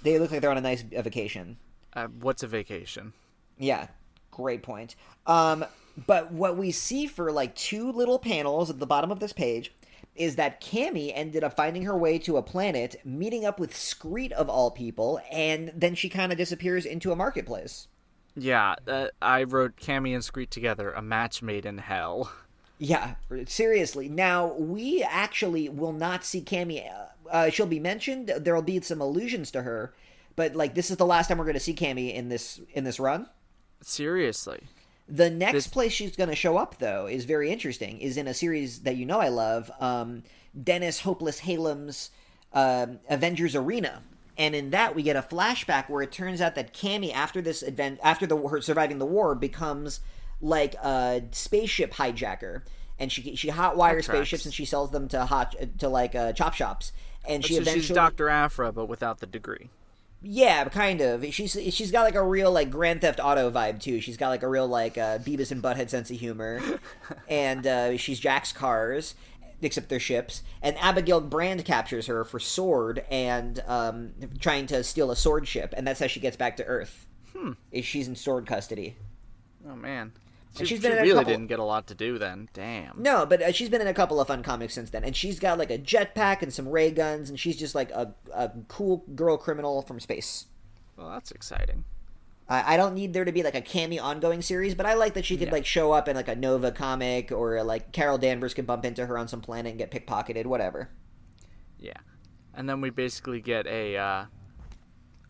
They look like they're on a nice vacation. uh, what's a vacation? Yeah, great point. Um, but what we see for like two little panels at the bottom of this page is that Cammi ended up finding her way to a planet, meeting up with Skreet of all people, and then she kind of disappears into a marketplace. Yeah, uh, I wrote Cammi and Skreet together, a match made in hell. Yeah, seriously. Now we actually will not see Cammi. Uh, uh, she'll be mentioned. There will be some allusions to her, but like this is the last time we're going to see Cammi in this in this run. Seriously. The next This- place she's going to show up, though, is very interesting. Is in a series that you know I love, um, Dennis Hopeless Halem's um Avengers Arena, and in that we get a flashback where it turns out that Cammi, after this event, after the her surviving the war, becomes like a spaceship hijacker, and she she hotwires spaceships and she sells them to hot to like uh, chop shops, and she so eventually she's Doctor Aphra, but without the degree. Yeah, kind of. She's she's got like a real like Grand Theft Auto vibe too. She's got like a real like uh, Beavis and Butthead sense of humor, and uh, she's Jack's cars, except they're ships. And Abigail Brand captures her for S.W.O.R.D. and um, trying to steal a S.W.O.R.D. ship, and that's how she gets back to Earth. Hmm. Is she's in S.W.O.R.D. custody. Oh man. She, she's been she in a really couple- didn't get a lot to do then. Damn. No, but uh, she's been in a couple of fun comics since then, and she's got like a jetpack and some ray guns, and she's just like a, a cool girl criminal from space. Well, that's exciting. I, I don't need there to be like a cameo ongoing series, but I like that she could Yeah. like show up in like a Nova comic, or like Carol Danvers could bump into her on some planet and get pickpocketed, whatever. Yeah. And then we basically get a uh,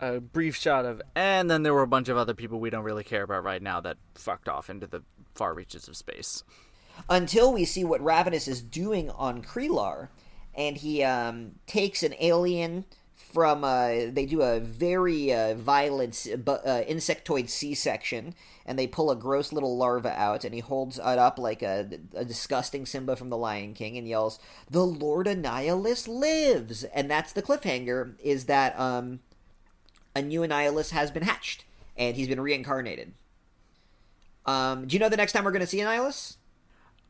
a brief shot of, and then there were a bunch of other people we don't really care about right now that fucked off into the far reaches of space. Until we see what Ravenous is doing on Kree-Lar, and he um, takes an alien from. Uh, they do a very uh, violent uh, insectoid C-section, and they pull a gross little larva out, and he holds it up like a, a disgusting Simba from The Lion King, and yells, "The Lord Annihilus lives!" And that's the cliffhanger. Is that um, a new Annihilus has been hatched, and he's been reincarnated. Um, do you know the next time we're going to see Annihilus?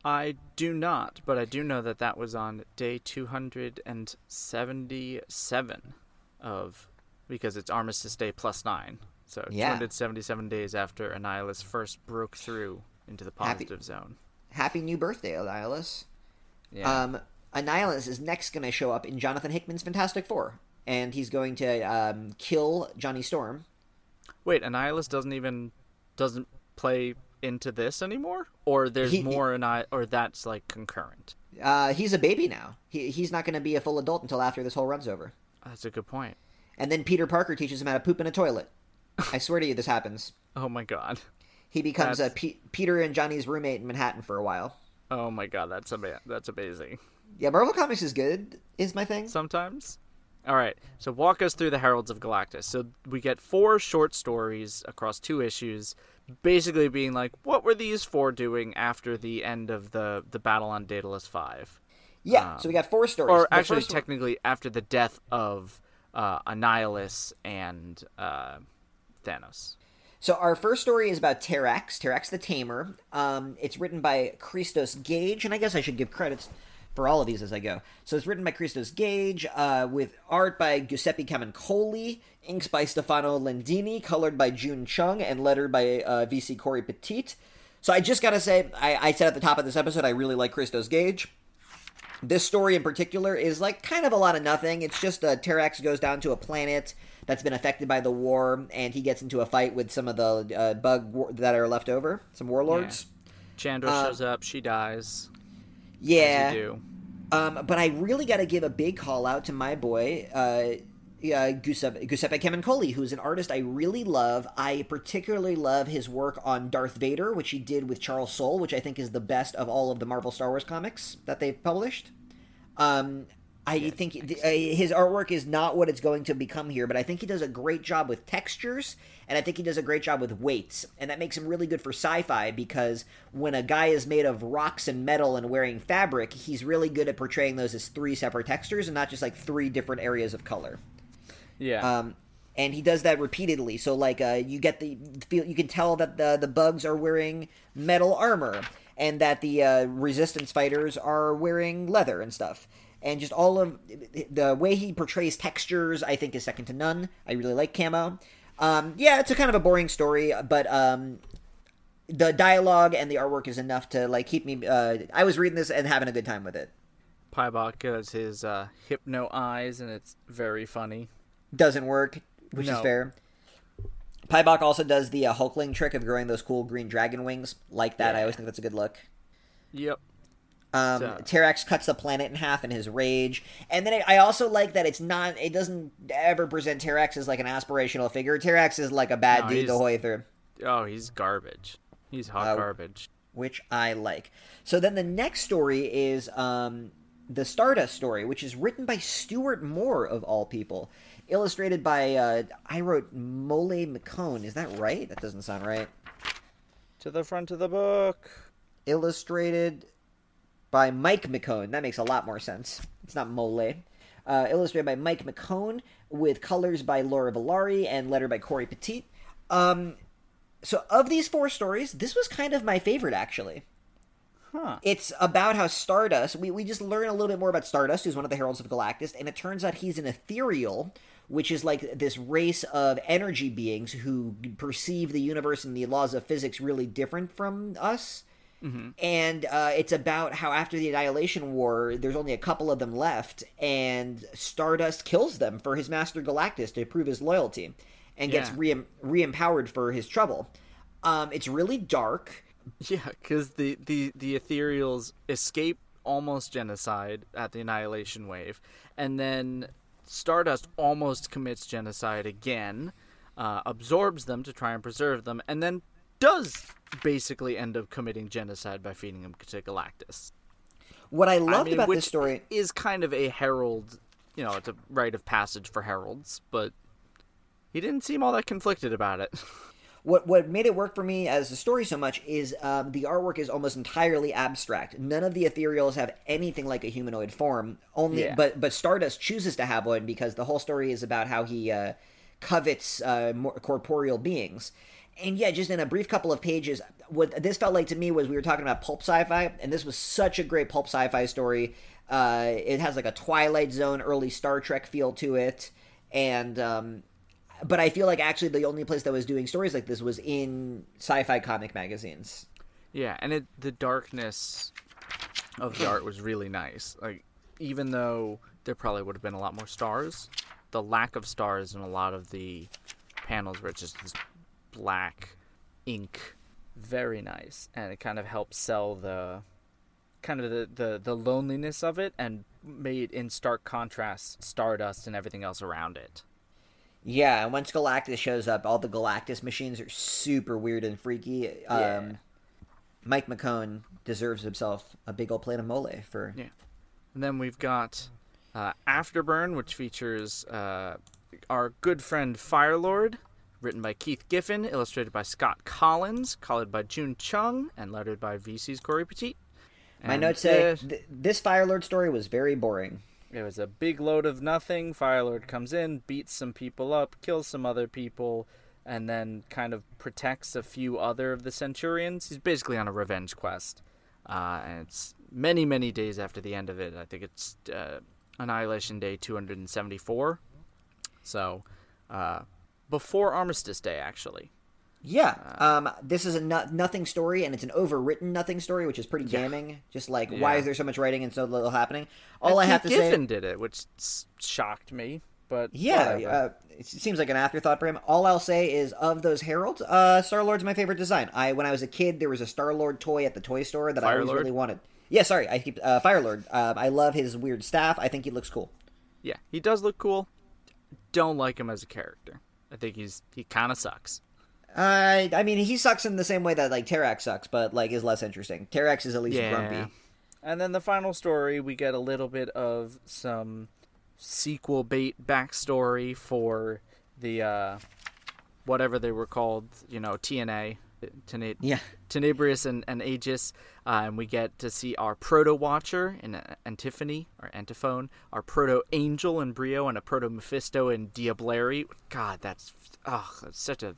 I do not, but I do know that that was on day 277 of because it's Armistice Day plus nine. So Yeah. 277 days after Annihilus first broke through into the Happy- positive zone. Happy new birthday, Annihilus. Yeah. Um, Annihilus is next going to show up in Jonathan Hickman's Fantastic Four, and he's going to um, kill Johnny Storm. Wait, Annihilus doesn't even doesn't play into this anymore, or there's He- more Anni- or that's like concurrent. Uh, he's a baby now. He, he's not going to be a full adult until after this whole run's over. That's a good point. And then Peter Parker teaches him how to poop in a toilet. I swear to you, this happens. Oh my god. He becomes a That's- Pe- Peter and Johnny's roommate in Manhattan for a while. Oh my god, that's ama- that's amazing. Yeah, Marvel Comics is good. Is my thing. Sometimes. All right. So walk us through the Heralds of Galactus. So we get four short stories across two issues, basically being like, what were these four doing after the end of the the battle on Daedalus Five? Yeah. so we got four stories. Or The actually, first one- technically, after the death of uh, Annihilus and uh, Thanos. So our first story is about Terrax, Terrax the Tamer. Um, it's written by Christos Gage, and I guess I should give credits for all of these as I go. So it's written by Christos Gage, uh, with art by Giuseppe Camuncoli, inks by Stefano Landini, colored by June Chung, and lettered by uh, VC Cory Petit. So I just gotta say, I, I said at the top of this episode, I really like Christos Gage. This story in particular is like kind of a lot of nothing. It's just uh, Terrax goes down to a planet that's been affected by the war, and he gets into a fight with some of the uh, bug war- that are left over, some warlords. Chandra Uh, shows up. She dies. Yeah, As you do. Um, but I really got to give a big call out to my boy, uh, uh, Giuseppe, Giuseppe Camuncoli, who's an artist I really love. I particularly love his work on Darth Vader, which he did with Charles Soule, which I think is the best of all of the Marvel Star Wars comics that they've published. Um, I think th- uh, his artwork is not what it's going to become here, but I think he does a great job with textures, and I think he does a great job with weights, and that makes him really good for sci-fi because when a guy is made of rocks and metal and wearing fabric, he's really good at portraying those as three separate textures and not just like three different areas of color. Yeah. Um, and he does that repeatedly. So like uh, you get the feel, you can tell that the the bugs are wearing metal armor, and that the uh, resistance fighters are wearing leather and stuff. And just all of the way he portrays textures, I think, is second to none. I really like Camo. Um, yeah, it's a kind of a boring story, but um, the dialogue and the artwork is enough to like keep me. Uh, I was reading this and having a good time with it. Paibok does his uh, hypno eyes, and it's very funny. doesn't work, which is No. fair. Paibok also does the uh, Hulkling trick of growing those cool green dragon wings. Like that, I always think that's a good look. Yep. Um, So- Terrax cuts the planet in half in his rage, and then it, I also like that it's not. It doesn't ever present Terrax as like an aspirational figure. Terrax is like a bad No, dude the he's- whole way through, Oh, he's garbage. He's hot Uh, garbage. which I like. So then the next story is um, the Stardust story, which is written by Stuart Moore of all people, illustrated by uh, I wrote Mole McKone. Is that right? That doesn't sound right. To the front of the book. illustrated by Mike McKone. That makes a lot more sense. It's not Mole. Uh, illustrated by Mike McKone with colors by Laura Villari and letter by Cory Petit. Um, so of these four stories, this was kind of my favorite actually. Huh. It's about how Stardust. We we just learn a little bit more about Stardust, who's one of the heralds of Galactus, and it turns out he's an ethereal, which is like this race of energy beings who perceive the universe and the laws of physics really different from us. And uh, it's about how after the Annihilation War, there's only a couple of them left, and Stardust kills them for his master Galactus to prove his loyalty, and gets re re-empowered for his trouble. Um, it's really dark. Yeah, because the, the, the Ethereals escape almost genocide at the Annihilation Wave, and then Stardust almost commits genocide again, uh, absorbs them to try and preserve them, and then does basically end up committing genocide by feeding him to Galactus. What I I loved mean, about this story is kind of a herald, you know, it's a rite of passage for heralds, but he didn't seem all that conflicted about it. what what made it work for me as a story so much is um, the artwork is almost entirely abstract. None of the ethereals have anything like a humanoid form. Only, Yeah. but but Stardust chooses to have one because the whole story is about how he uh, covets uh, more corporeal beings. And yeah, just in a brief couple of pages, what this felt like to me was we were talking about pulp sci-fi, and this was such a great pulp sci-fi story. Uh, it has like a Twilight Zone, early Star Trek feel to it, and um, but I feel like actually the only place that was doing stories like this was in sci-fi comic magazines. Yeah, and it the darkness of the art was really nice. Like even though there probably would have been a lot more stars, the lack of stars in a lot of the panels were just this black ink, very nice, and it kind of helped sell the kind of the, the, the loneliness of it and made in stark contrast Stardust and everything else around it. Yeah, and once Galactus shows up, all the Galactus machines are super weird and freaky. Um, Yeah. Mike McKone deserves himself a big old plate of mole for. Yeah. And then we've got uh, Afterburn, which features uh, our good friend Firelord, written by Keith Giffen, illustrated by Scott Kolins, colored by June Chung, and lettered by VC's Cory Petit. My notes say uh, th- this Firelord story was very boring. it was a big load of nothing. Firelord comes in, beats some people up, kills some other people, and then kind of protects a few other of the Centurions. He's basically on a revenge quest. Uh, and it's many, many days after the end of it. I think it's uh, Annihilation Day 274. So, uh, before Armistice Day, actually. Yeah, Uh, um, this is a no- nothing story, and it's an overwritten nothing story, which is pretty damning. Just like, why is there so much writing and so little happening? All And I have to Keith say, Giffen did it, which s- shocked me. But Yeah, uh, it seems like an afterthought for him. All I'll say is of those heralds, uh, Star Lord's my favorite design. I when I was a kid, there was a Star Lord toy at the toy store that I always Fire-Lord? really wanted. Yeah, sorry, I keep uh, Fire Lord. Uh, I love his weird staff. I think he looks cool. Yeah, he does look cool. Don't like him as a character. I think he's he kind of sucks. Uh, I mean, he sucks in the same way that like Terrax sucks, but like is less interesting. Terrax is at least grumpy. And then the final story, we get a little bit of some sequel bait backstory for the uh, whatever they were called, you know, TNA, Tena- Yeah. Tenebrous and, and Aegis, uh, and we get to see our Proto Watcher in uh, Antiphony or Antiphone, our Proto Angel in Brio, and a Proto Mephisto in Diableri. God, that's oh, that's such a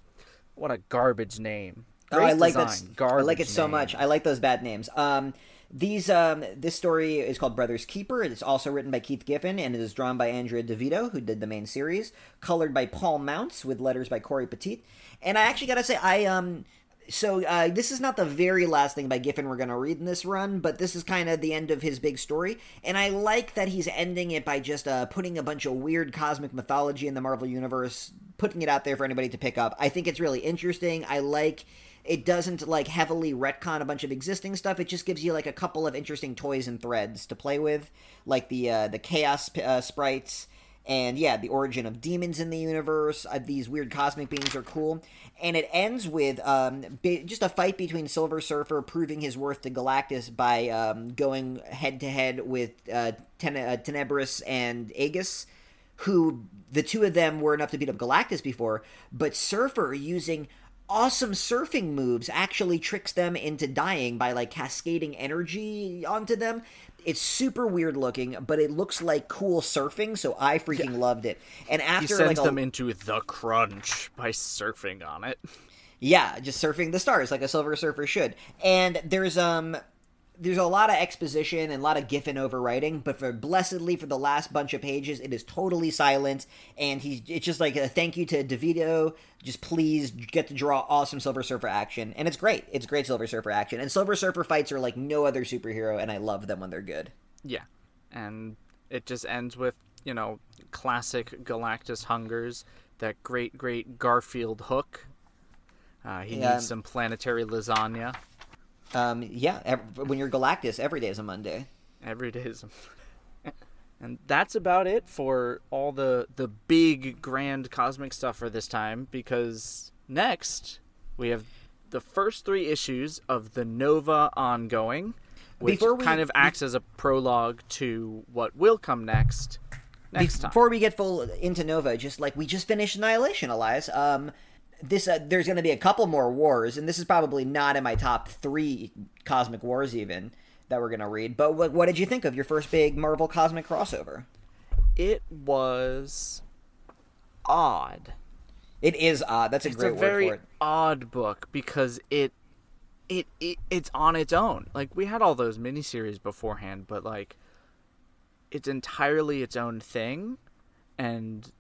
what a garbage name. Oh, I like that. I like it so much. I like those bad names. Um, these um, this story is called Brothers Keeper. It's also written by Keith Giffen and it is drawn by Andrea Di Vito, who did the main series. Colored by Paul Mounts with letters by Cory Petit. And I actually gotta say, I um. So uh, this is not the very last thing by Giffen we're going to read in this run, but this is kind of the end of his big story, and I like that he's ending it by just uh, putting a bunch of weird cosmic mythology in the Marvel universe, putting it out there for anybody to pick up. I think it's really interesting. I like it doesn't like heavily retcon a bunch of existing stuff. It just gives you like a couple of interesting toys and threads to play with, like the uh, the chaos uh, sprites and yeah, the origin of demons in the universe. Uh, these weird cosmic beings are cool, and it ends with um, ba- just a fight between Silver Surfer proving his worth to Galactus by um, going head to head with uh, Ten- uh, Tenebrous and Aegis who the two of them were enough to beat up Galactus before, but Surfer using awesome surfing moves actually tricks them into dying by like cascading energy onto them. It's super weird looking, but it looks like cool surfing, so I freaking loved it. And He after sends like a, them into the crunch by surfing on it. Yeah, just surfing the stars like a Silver Surfer should. And there's um there's a lot of exposition and a lot of Giffen overwriting, but for blessedly for the last bunch of pages, it is totally silent, and he's it's just like a thank you to Di Vito. Just please get to draw awesome Silver Surfer action, and it's great. It's great Silver Surfer action, and Silver Surfer fights are like no other superhero, and I love them when they're good. Yeah, and it just ends with you know classic Galactus hungers, that great great Garfield hook. Uh, he Yeah. needs some planetary lasagna. Um, yeah, ev- when you're Galactus, every day is a Monday. Every day is. A... And that's about it for all the the big grand cosmic stuff for this time because next we have the first 3 issues of the Nova ongoing which we- kind of acts as a prologue to what will come next next time. Before we get full into Nova, just like we just finished Annihilation, Elias. Um, this uh, there's going to be a couple more wars, and this is probably not in my top three cosmic wars even that we're going to read. But what, what did you think of your first big Marvel cosmic crossover? it was odd. It is odd. That's a it's great a word very for it. odd book because it, it it it's on its own. Like we had all those miniseries beforehand, but like it's entirely its own thing, and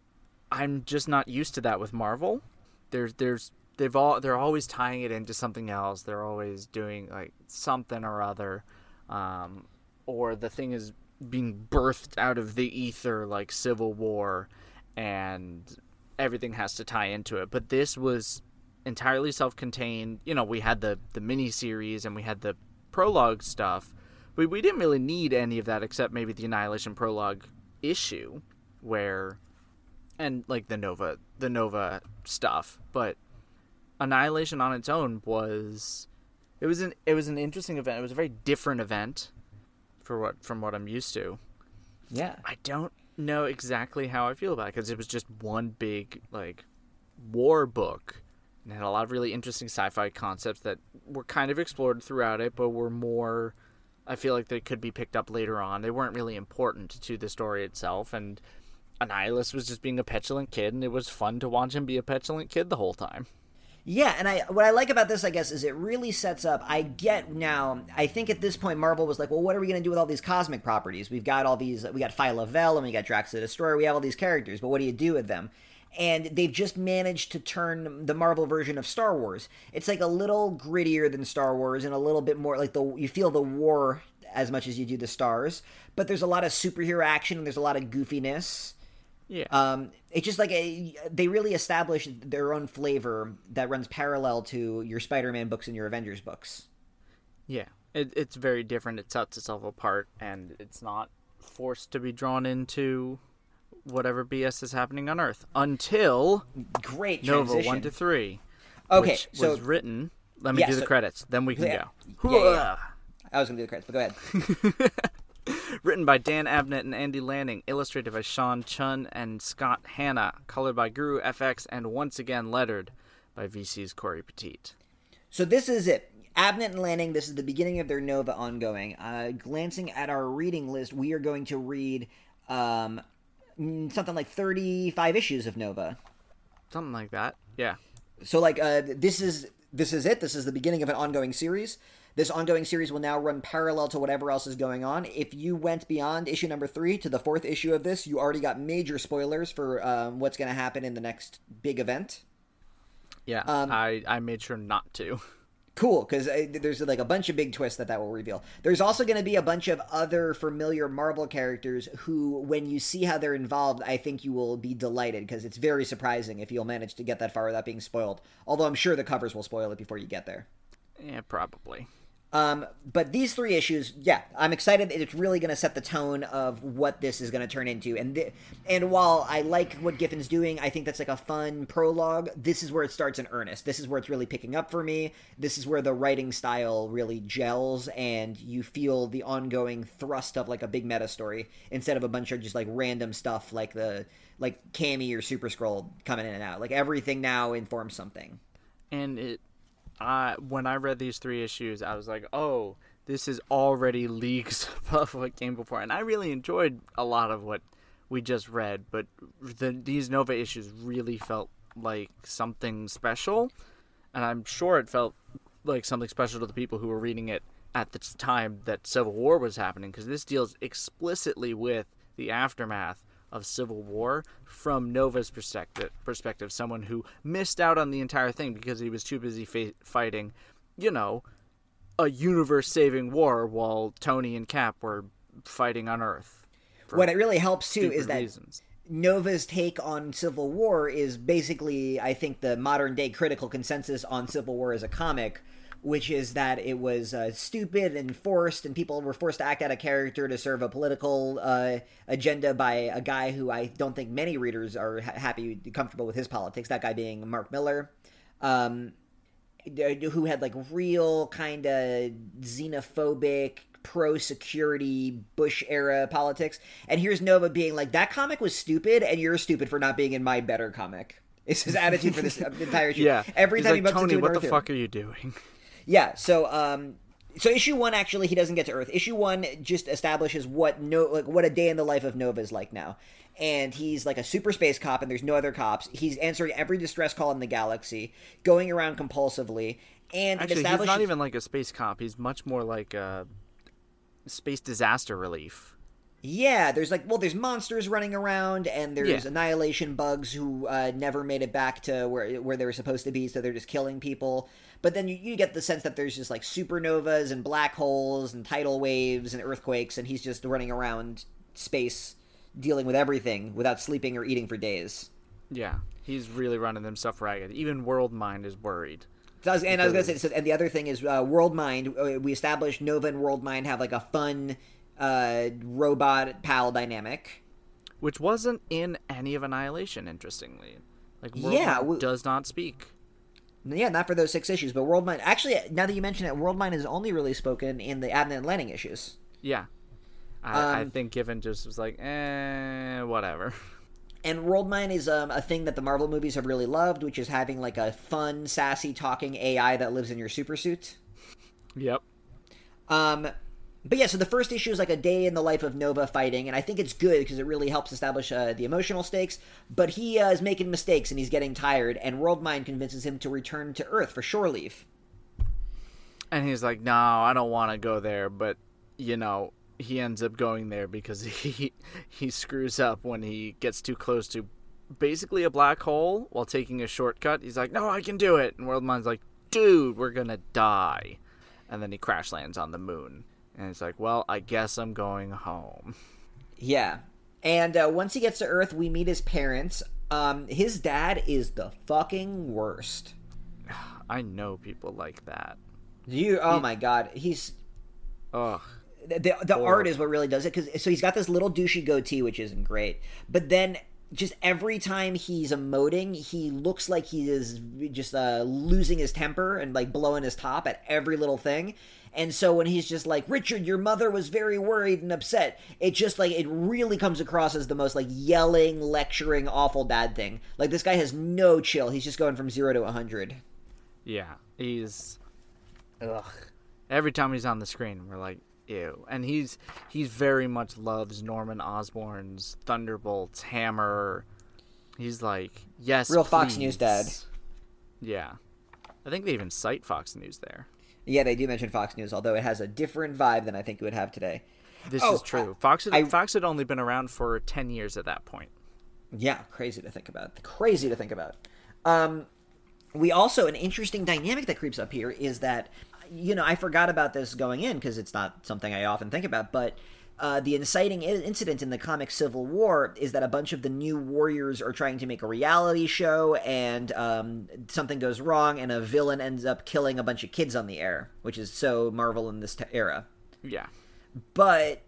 I'm just not used to that with Marvel. There's there's they've all they're always tying it into something else. They're always doing like something or other, um, or the thing is being birthed out of the ether like Civil War, and everything has to tie into it. But this was entirely self-contained. You know, we had the the mini series and we had the prologue stuff. We we didn't really need any of that except maybe the Annihilation prologue issue where and like the Nova the Nova stuff, but Annihilation on its own was it was an it was an interesting event. It was a very different event for what from what I'm used to. Yeah. I don't know exactly how I feel about it because it was just one big like war book and had a lot of really interesting sci-fi concepts that were kind of explored throughout it, but were more. I feel like they could be picked up later on. They weren't really important to the story itself, and Annihilus was just being a petulant kid, and it was fun to watch him be a petulant kid the whole time. Yeah, and I what I like about this, I guess, is it really sets up. I get now. I think at this point, Marvel was like, "Well, what are we going to do with all these cosmic properties? We've got all these. We got Phyla-Vell and we got Drax the Destroyer. We have all these characters, but what do you do with them?" And they've just managed to turn the Marvel version of Star Wars. It's like a little grittier than Star Wars and a little bit more like the you feel the war as much as you do the stars. But there's a lot of superhero action and there's a lot of goofiness. Yeah. Um, it's just like a, they really established their own flavor that runs parallel to your Spider-Man books and your Avengers books. Yeah, it, it's very different. It sets itself apart, and it's not forced to be drawn into whatever BS is happening on Earth until Great Nova transition. one to three. Okay, which so was written. Let me Yeah, do the so- credits, then we can Yeah. go. Yeah, yeah, yeah. I was gonna do the credits, but go ahead. Written by Dan Abnett and Andy Lanning, illustrated by Sean Chen and Scott Hanna, colored by Guru FX, and once again lettered by VC's Cory Petit. So this is it. Abnett and Lanning, this is the beginning of their Nova ongoing. Uh, glancing at our reading list, we are going to read um, mm, something like 35 issues of Nova. Something like that. Yeah. so like uh, this is this is it this is the beginning of an ongoing series this ongoing series will now run parallel to whatever else is going on if you went beyond issue number three to the fourth issue of this you already got major spoilers for um, what's going to happen in the next big event Yeah. Um, I, I made sure not to. cool because there's like a bunch of big twists that that will reveal there's also going to be a bunch of other familiar marvel characters who when you see how they're involved i think you will be delighted because it's very surprising if you'll manage to get that far without being spoiled although i'm sure the covers will spoil it before you get there Yeah, probably. Um, but these three issues, yeah, I'm excited. It's really going to set the tone of what this is going to turn into. And th- and while I like what Giffen's doing, I think that's like a fun prologue. This is where it starts in earnest. This is where it's really picking up for me. This is where the writing style really gels, and you feel the ongoing thrust of like a big meta story instead of a bunch of just like random stuff like the like Cammi or Super-Skrull coming in and out. Like everything now informs something. and it I when I read these three issues, I was like, "Oh, this is already leagues above what came before." And I really enjoyed a lot of what we just read, but the, these Nova issues really felt like something special, and I'm sure it felt like something special to the people who were reading it at the time that Civil War was happening because this deals explicitly with the aftermath of Civil War from Nova's perspective. Perspective, someone who missed out on the entire thing because he was too busy fa- fighting, you know, a universe-saving war while Tony and Cap were fighting on Earth. What it really helps too is that reasons. Nova's take on Civil War is basically, I think, the modern day critical consensus on Civil War as a comic, which is that it was uh, stupid and forced, and people were forced to act out a character to serve a political uh, agenda by a guy who I don't think many readers are ha- happy, comfortable with his politics. That guy being Mark Millar. Um, who had like real kind of xenophobic pro security bush era politics and here's nova being like that comic was stupid and you're stupid for not being in my better comic it's his attitude for this entire issue Yeah. every He's time like, he bumps Tony, into what the fuck are you doing? Yeah so um so issue one actually he doesn't get to earth issue one just establishes what no like what a day in the life of nova is like now and he's like a super space cop and there's no other cops he's answering every distress call in the galaxy going around compulsively and Actually, he's not even like a space cop. He's much more like a space disaster relief. Yeah, there's like well, there's monsters running around, and there's Yeah. annihilation bugs who uh, never made it back to where where they were supposed to be, so they're just killing people. But then you, you get the sense that there's just like supernovas and black holes and tidal waves and earthquakes, and he's just running around space dealing with everything without sleeping or eating for days. Yeah, he's really running himself ragged. Even World Mind is worried. So I was, and I was gonna say, so, and the other thing is uh, World Mind. uh, We established Nova and World Mind have like a fun uh, robot pal dynamic. which wasn't in any of Annihilation. Interestingly, like World Yeah, Mind w- does not speak. Yeah, not for those six issues, but World Mind. Actually, now that you mention it, World Mind is only really spoken in the Abnett and Lanning issues. Yeah, I, I Um, think Giffen just was like, eh, whatever. And World Mind is um, a thing that the Marvel movies have really loved, which is having like a fun, sassy, talking AI that lives in your supersuit. yep. Um, but yeah, so the first issue is like a day in the life of Nova fighting, and I think it's good because it really helps establish uh, the emotional stakes. But he uh, is making mistakes and he's getting tired, and World Mind convinces him to return to Earth for shore leave. And he's like, no, I don't want to go there, but you know, he ends up going there because he he screws up when he gets too close to basically a black hole while taking a shortcut. He's like, no, I can do it. And World Mind's like, dude, we're gonna die. And then he crash lands on the moon. And it's like, well, I guess I'm going home. Yeah. And uh, once he gets to Earth, we meet his parents. Um, his dad is the fucking worst. I know people like that. You, oh my god, he's Ugh. the the art is what really does it because so he's got this little douchey goatee which isn't great, but then just every time he's emoting, he looks like he is just uh, losing his temper and like blowing his top at every little thing. And so when he's just like, Richard, your mother was very worried and upset, it just like, it really comes across as the most like yelling, lecturing, awful dad thing. Like this guy has no chill. He's just going from zero to a 100. Yeah, he's ugh. Every time he's on the screen, we're like, ew. And he's he's very much loves Norman Osborn's Thunderbolts, Hammer. He's like, yes, Real Fox. News dad. Yeah, I think they even cite Fox News there. Yeah, they do mention Fox News, although it has a different vibe than I think it would have today. This Oh, is true. Fox had, I- Fox had only been around for ten years at that point. Yeah, crazy to think about. Crazy to think about. Um, we also an interesting dynamic that creeps up here is that you know I forgot about this going in because it's not something I often think about, but. Uh, the inciting incident in the comic Civil War is that a bunch of the new warriors are trying to make a reality show, and um, something goes wrong, and a villain ends up killing a bunch of kids on the air, which is so Marvel in this t- era Yeah, but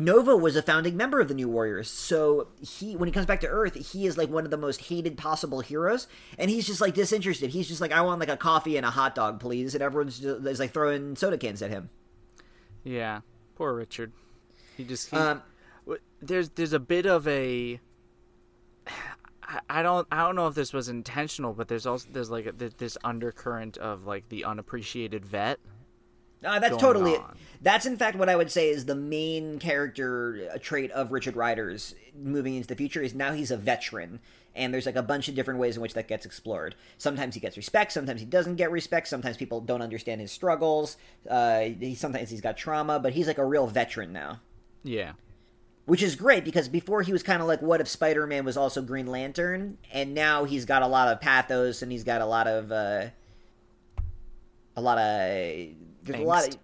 Nova was a founding member of the New Warriors, so he when he comes back to Earth, he is like one of the most hated possible heroes, and he's just like disinterested. He's just like, I want like a coffee and a hot dog, please, and everyone's just is like throwing soda cans at him. yeah. Poor Richard. He just he, Um, there's there's a bit of a I don't I don't know if this was intentional, but there's also there's like a, th- this undercurrent of like the unappreciated vet. Uh, that's totally. on. That's in fact what I would say is the main character uh, trait of Richard Rider's moving into the future is now he's a veteran, and there's like a bunch of different ways in which that gets explored. Sometimes he gets respect, sometimes he doesn't get respect. Sometimes people don't understand his struggles. Uh, he sometimes he's got trauma, but he's like a real veteran now Yeah. which is great because before he was kind of like what if spider-man was also green lantern and now he's got a lot of pathos and he's got a lot of uh a lot of there's a lot of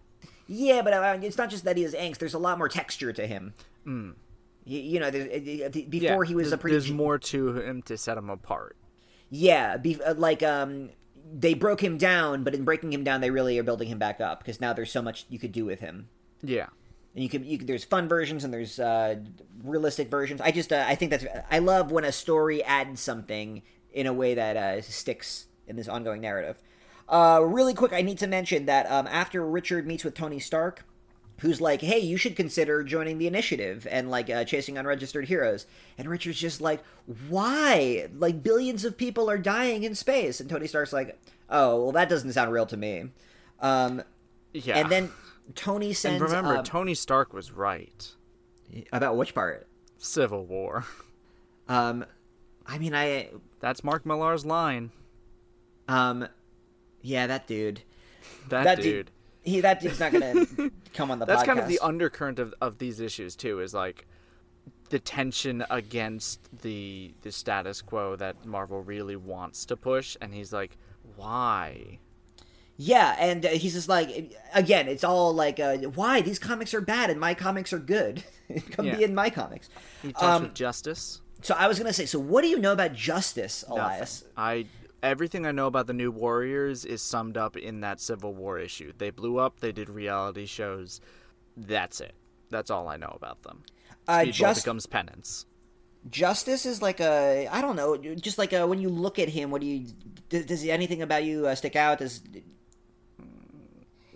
yeah but uh, it's not just that he has angst there's a lot more texture to him Mm. you, you know uh, Yeah. before he was a pretty There's more to him to set him apart. yeah be, uh, like um they broke him down but in breaking him down they really are building him back up because now there's so much you could do with him Yeah. and you can you can, there's fun versions and there's uh, realistic versions. I just uh, I think that's I love when a story adds something in a way that uh, sticks in this ongoing narrative. Uh, really quick, I need to mention that um, after Richard meets with Tony Stark, who's like, "Hey, you should consider joining the Initiative and like uh, chasing unregistered heroes," and Richard's just like, "Why? Like billions of people are dying in space," and Tony Stark's like, "Oh, well, that doesn't sound real to me." Um, Yeah. and then Tony and sends remember, um, Tony Stark was right. about which part? Civil War. Um, I mean, I, That's Mark Millar's line. um, yeah, that dude. That, That dude. dude- He that dude's not gonna come on the That's podcast. kind of the undercurrent of, of these issues too. Is like the tension against the the status quo that Marvel really wants to push, and he's like, why? yeah, and uh, he's just like, again, it's all like, uh, why these comics are bad and my comics are good. come Yeah. be in my comics. He talks Um, with Justice. So I was gonna say, so what do you know about Justice, Elias? I everything I know about the New Warriors is summed up in that Civil War issue. They blew up. They did reality shows. That's it. That's all I know about them. Uh, just becomes penance. Justice is like a, I don't know, just like a, when you look at him, what do you, does, does anything about you uh, stick out? Does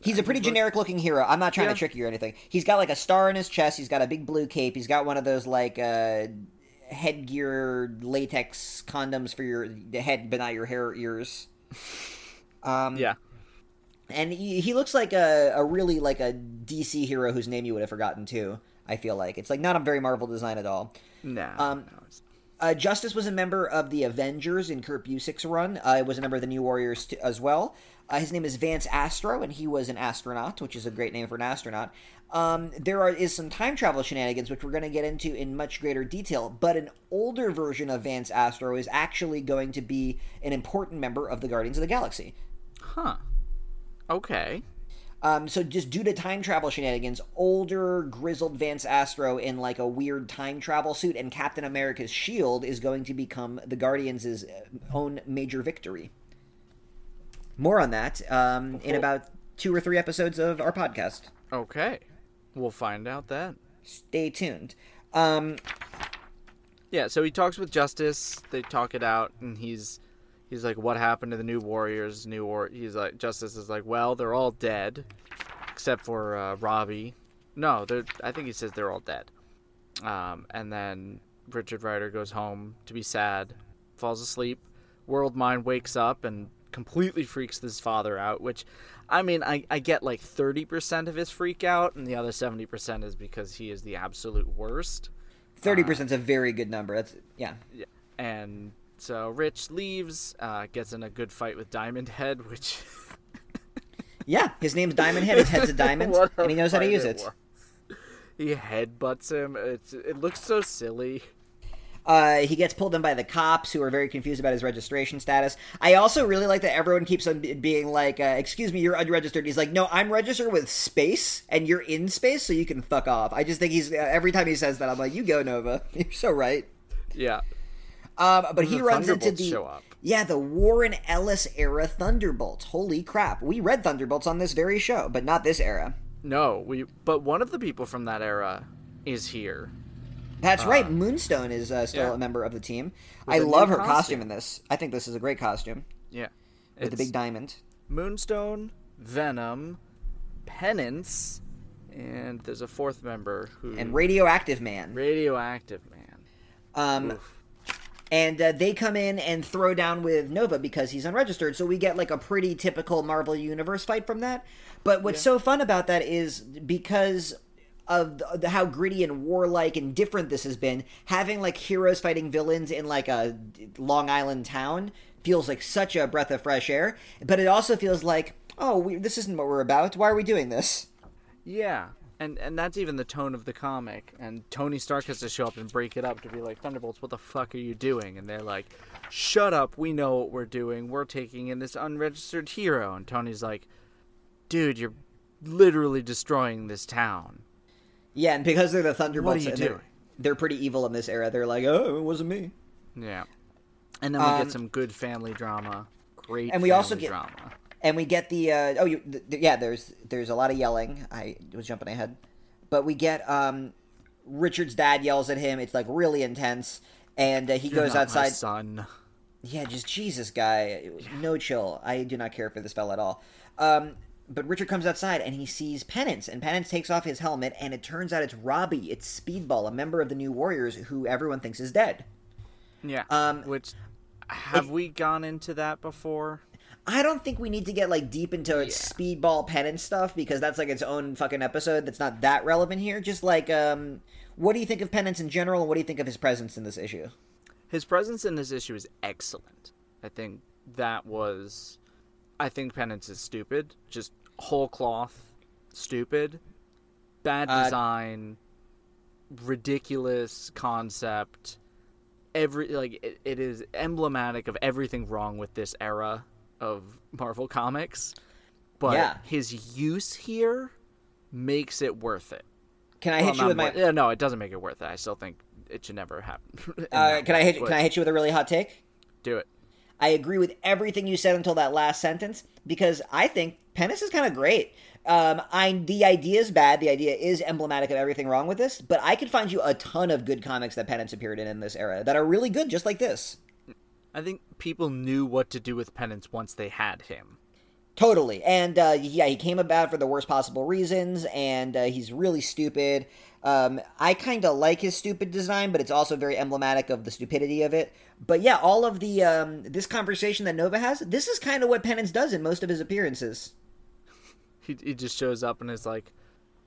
He's a pretty generic looking hero. I'm not trying Yeah. to trick you or anything. He's got like a star in his chest. He's got a big blue cape. He's got one of those like uh, headgear latex condoms for your the head, but not your hair ears. Um, Yeah. and he, he looks like a, a really like a DC hero whose name you would have forgotten too. I feel like it's like not a very Marvel design at all. No. Um, no, Uh, Justice was a member of the Avengers in Kurt Busiek's run. Uh, was a member of the New Warriors t- as well. Uh, his name is Vance Astro, and he was an astronaut, which is a great name for an astronaut. Um, there are, is some time travel shenanigans, which we're going to get into in much greater detail. But an older version of Vance Astro is actually going to be an important member of the Guardians of the Galaxy. Huh. Okay. Um, so just due to time travel shenanigans, older grizzled Vance Astro in like a weird time travel suit and Captain America's shield is going to become the Guardians' own major victory. More on that um, in about two or three episodes of our podcast. Okay. We'll find out that. Stay tuned. Um, Yeah, so he talks with Justice. They talk it out, and he's he's like, "What happened to the New Warriors?" New War. He's like, Justice is like, "Well, they're all dead, except for uh, Robbie." No, they're. I think he says they're all dead. Um, and then Richard Rider goes home to be sad, falls asleep. World Mind wakes up and completely freaks his father out. Which, I mean, I, I get like thirty percent of his freak out, and the other seventy percent is because he is the absolute worst. Thirty percent is a very good number. That's yeah. Yeah. And so Rich leaves, uh, gets in a good fight with Diamond Head, which Yeah, his name's Diamond Head. His head's a diamond, and he knows how to use it. was. He headbutts him. It's it looks so silly. Uh, he gets pulled in by the cops who are very confused about his registration status. I also really like that everyone keeps on being like, uh, "Excuse me, you're unregistered." He's like, "No, I'm registered with space, and you're in space, so you can fuck off." I just think he's uh, every time he says that, I'm like, "You go, Nova. You're so right." Yeah. Um, but he runs into the show up. yeah the Warren Ellis era Thunderbolts. Holy crap! We read Thunderbolts on this very show, but not this era. No, we. But one of the people from that era is here. That's right. Moonstone is uh, still yeah. a member of the team. With I love her costume. costume. in this. I think this is a great costume Yeah. with the big diamond. Moonstone, Venom, Penance, and there's a fourth member who and radioactive man. radioactive man. Um, Oof. and uh, they come in and throw down with Nova because he's unregistered. So we get like a pretty typical Marvel Universe fight from that. But what's so fun about that is because of the, the- how gritty and warlike and different this has been, having like heroes fighting villains in like a Long Island town feels like such a breath of fresh air. But it also feels like, oh, we, this isn't what we're about. Why are we doing this? Yeah, and and that's even the tone of the comic. And Tony Stark has to show up and break it up to be like, Thunderbolts, what the fuck are you doing? And they're like, Shut up, we know what we're doing. We're taking in this unregistered hero. And Tony's like, Dude, you're literally destroying this town. Yeah, and because they're the Thunderbolts, you and they're, they're pretty evil in this era. They're like, oh, it wasn't me. Yeah. And then we Um, get some good family drama. Great. and we also get- drama. and we get the uh, oh you th- th- yeah there's there's a lot of yelling i was jumping ahead but we get um richard's dad yells at him it's like really intense and uh, he You're goes outside son. yeah just jesus guy no chill i do not care for this fella at all um but richard comes outside and he sees penance and penance takes off his helmet and it turns out it's robbie it's speedball a member of the new warriors who everyone thinks is dead Yeah. Um, Which have we gone into that before? I don't think we need to get like deep into Yeah. speedball penance stuff because that's like its own fucking episode that's not that relevant here. Just like um what do you think of penance in general and what do you think of his presence in this issue? His presence in this issue is excellent. I think that was. I think Penance is stupid. Just whole cloth stupid. Bad Uh, design. ridiculous concept. Every like it, it is emblematic of everything wrong with this era of Marvel comics. But Yeah. his use here makes it worth it. Can I Well, hit you with my yeah, no, it doesn't make it worth it. I still think it should never happen. uh, can I hit but can I hit you with a really hot take? do it? I agree with everything you said until that last sentence because I think Penance is kind of great. Um, I the idea is bad. The idea is emblematic of everything wrong with this, but I could find you a ton of good comics that Penance appeared in in this era that are really good, just like this. I think people knew what to do with Penance once they had him. Totally. And uh, yeah, he came about for the worst possible reasons, and uh, he's really stupid. Um, I kind of like his stupid design, but it's also very emblematic of the stupidity of it. But yeah, all of the um, this conversation that Nova has, this is kind of what Penance does in most of his appearances. He, he just shows up and is like,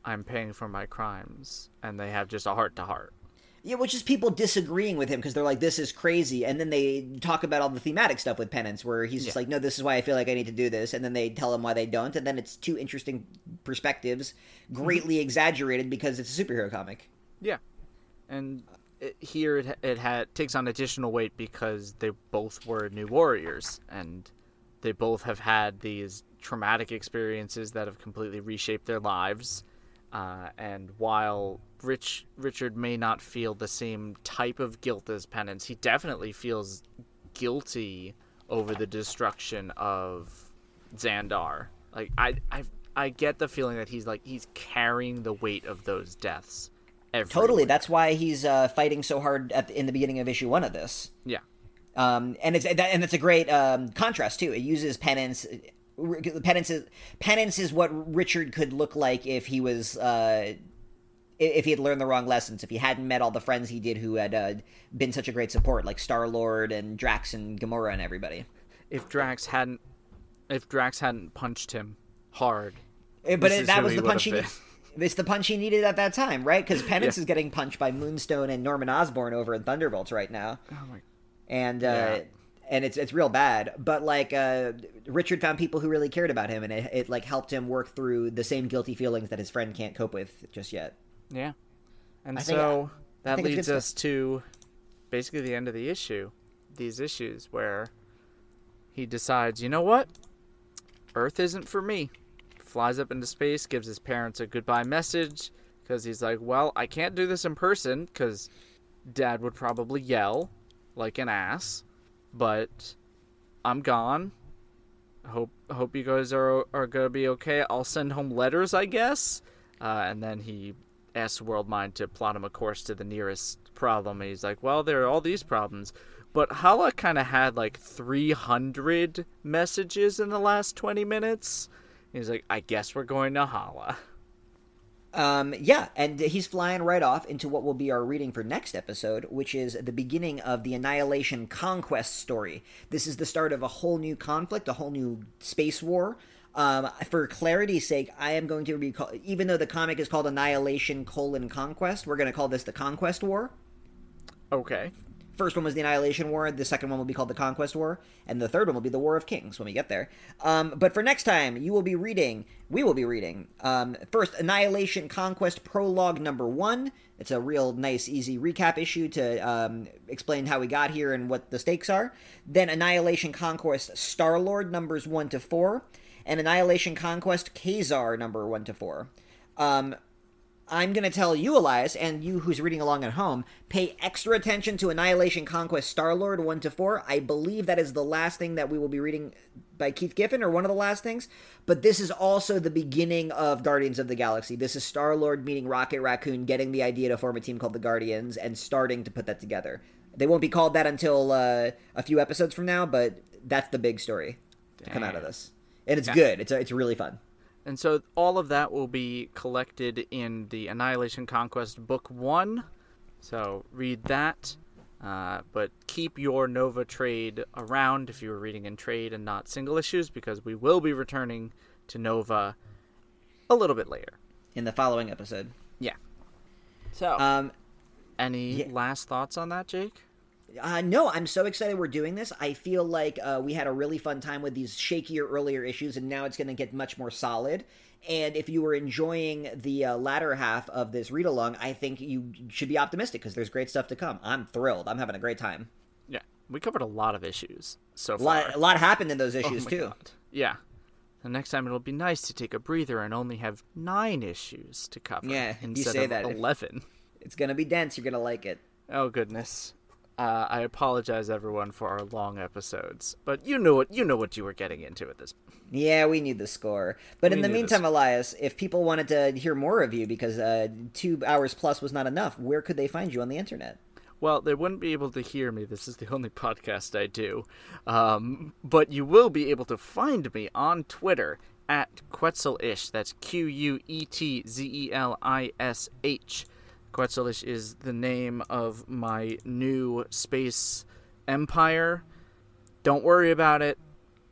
I'm paying for my crimes. And they have just a heart to heart. Yeah, which is people disagreeing with him because they're like, "This is crazy," and then they talk about all the thematic stuff with Penance, where he's just like, "No, this is why I feel like I need to do this," and then they tell him why they don't, and then it's two interesting perspectives, greatly exaggerated because it's a superhero comic. Yeah. And it, here it, it had takes on additional weight because they both were new warriors and they both have had these traumatic experiences that have completely reshaped their lives. Uh, and while Rich Richard may not feel the same type of guilt as Penance, he definitely feels guilty over the destruction of Xandar. Like I I I get the feeling that he's like he's carrying the weight of those deaths. Every Totally, that's why he's uh, fighting so hard at in the beginning of issue one of this. yeah. Um, and it's that, and it's a great um, contrast too. It uses penance. Penance is penance is what Richard could look like if he was uh, if he had learned the wrong lessons. If he hadn't met all the friends he did who had uh, been such a great support, like Star Lord and Drax and Gamora and everybody. If Drax hadn't if Drax hadn't punched him hard. Eh, But This it, that was he the punch he. It's the punch he needed at that time, right? Because Penance Yeah. is getting punched by Moonstone and Norman Osborn over in Thunderbolts right now. Oh my and uh, Yeah. and it's it's real bad. But like uh, Richard found people who really cared about him, and it, it like helped him work through the same guilty feelings that his friend can't cope with just yet. Yeah. And I so that think it's leads us to basically the end of the issue. These issues where he decides, you know what? Earth isn't for me. Flies up into space, gives his parents a goodbye message because he's like, well, I can't do this in person because dad would probably yell like an ass, but I'm gone. Hope hope you guys are are gonna be okay. I'll send home letters, I guess. Uh, and then he asks Worldmind to plot him a course to the nearest problem. And he's like, well, there are all these problems. But Hala kind of had like 300 messages in the last 20 minutes. He's like, I guess we're going to Hala. Um, yeah, and he's flying right off into what will be our reading for next episode, which is the beginning of the Annihilation Conquest story. This is the start of a whole new conflict, a whole new space war. Um, for clarity's sake, I am going to be call- even though the comic is called Annihilation colon Conquest, we're going to call this the Conquest War. Okay. First one was the Annihilation War. The second one will be called the Conquest War, and the third one will be the War of Kings when we get there. Um, but for next time, you will be reading. We will be reading um, first Annihilation Conquest Prologue Number One. It's a real nice, easy recap issue to um, explain how we got here and what the stakes are. Then Annihilation Conquest Star Lord numbers one to four, and Annihilation Conquest Quasar number one to four. Um, I'm going to tell you, Elias, and you who's reading along at home, pay extra attention to Annihilation Conquest Star Lord 1 to 4. I believe that is the last thing that we will be reading by Keith Giffen, or one of the last things. But this is also the beginning of Guardians of the Galaxy. This is Star Lord meeting Rocket Raccoon, getting the idea to form a team called the Guardians, and starting to put that together. They won't be called that until uh, a few episodes from now, but that's the big story to come out of this. And it's good. It's, it's really fun. And so all of that will be collected in the Annihilation Conquest Book 1. So read that. Uh, but keep your Nova trade around if you were reading in trade and not single issues, because we will be returning to Nova a little bit later. In the following episode. Yeah. So, Um, any yeah. last thoughts on that, Jake? Uh, no, I'm so excited we're doing this. I feel like uh, we had a really fun time with these shakier earlier issues, and now it's going to get much more solid. And if you were enjoying the uh, latter half of this read along, I think you should be optimistic because there's great stuff to come. I'm thrilled. I'm having a great time. Yeah, we covered a lot of issues so A far. lot, a lot happened in those Oh issues my too. God. Yeah. The next time it'll be nice to take a breather and only have nine issues to cover. Yeah, you instead say of that. eleven. It's going to be dense. You're going to like it. Oh goodness. Uh, I apologize everyone for our long episodes, but you know what you know what you were getting into at this. Yeah, we need the score. But in the need the meantime, Elias, if people wanted to hear more of you because uh, two hours plus was not enough, where could they find you on the internet? Well, they wouldn't be able to hear me. This is the only podcast I do. Um, but you will be able to find me on Twitter at Quetzelish. That's Q U E T Z E L I S H. Quetzelish is the name of my new space empire. Don't worry about it.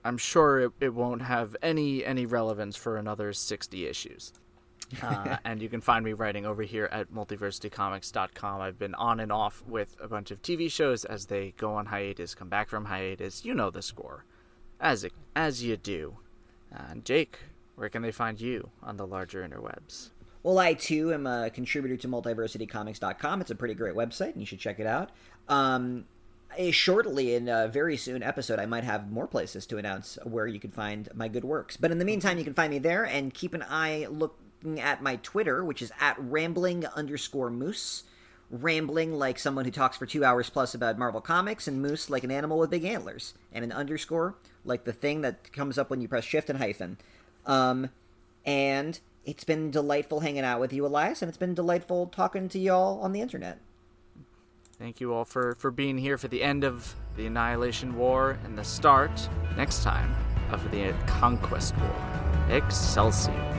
I'm sure it, it won't have any any relevance for another 60 issues. Uh, and you can find me writing over here at multiversitycomics.com. I've been on and off with a bunch of TV shows as they go on hiatus, come back from hiatus. You know the score, as it, as you do. And Jake, where can they find you on the larger interwebs? Well, I too am a contributor to multiversitycomics.com. It's a pretty great website, and you should check it out. Um, eh, shortly, in a very soon episode, I might have more places to announce where you can find my good works. But in the meantime, you can find me there, and keep an eye looking at my Twitter, which is at rambling underscore moose. Rambling like someone who talks for two hours plus about Marvel Comics, and moose like an animal with big antlers, and an underscore like the thing that comes up when you press shift and hyphen. Um, and it's been delightful hanging out with you, Elias, and it's been delightful talking to y'all on the internet. Thank you all for, for being here for the end of the Annihilation War and the start, next time, of the Conquest War. Excelsior.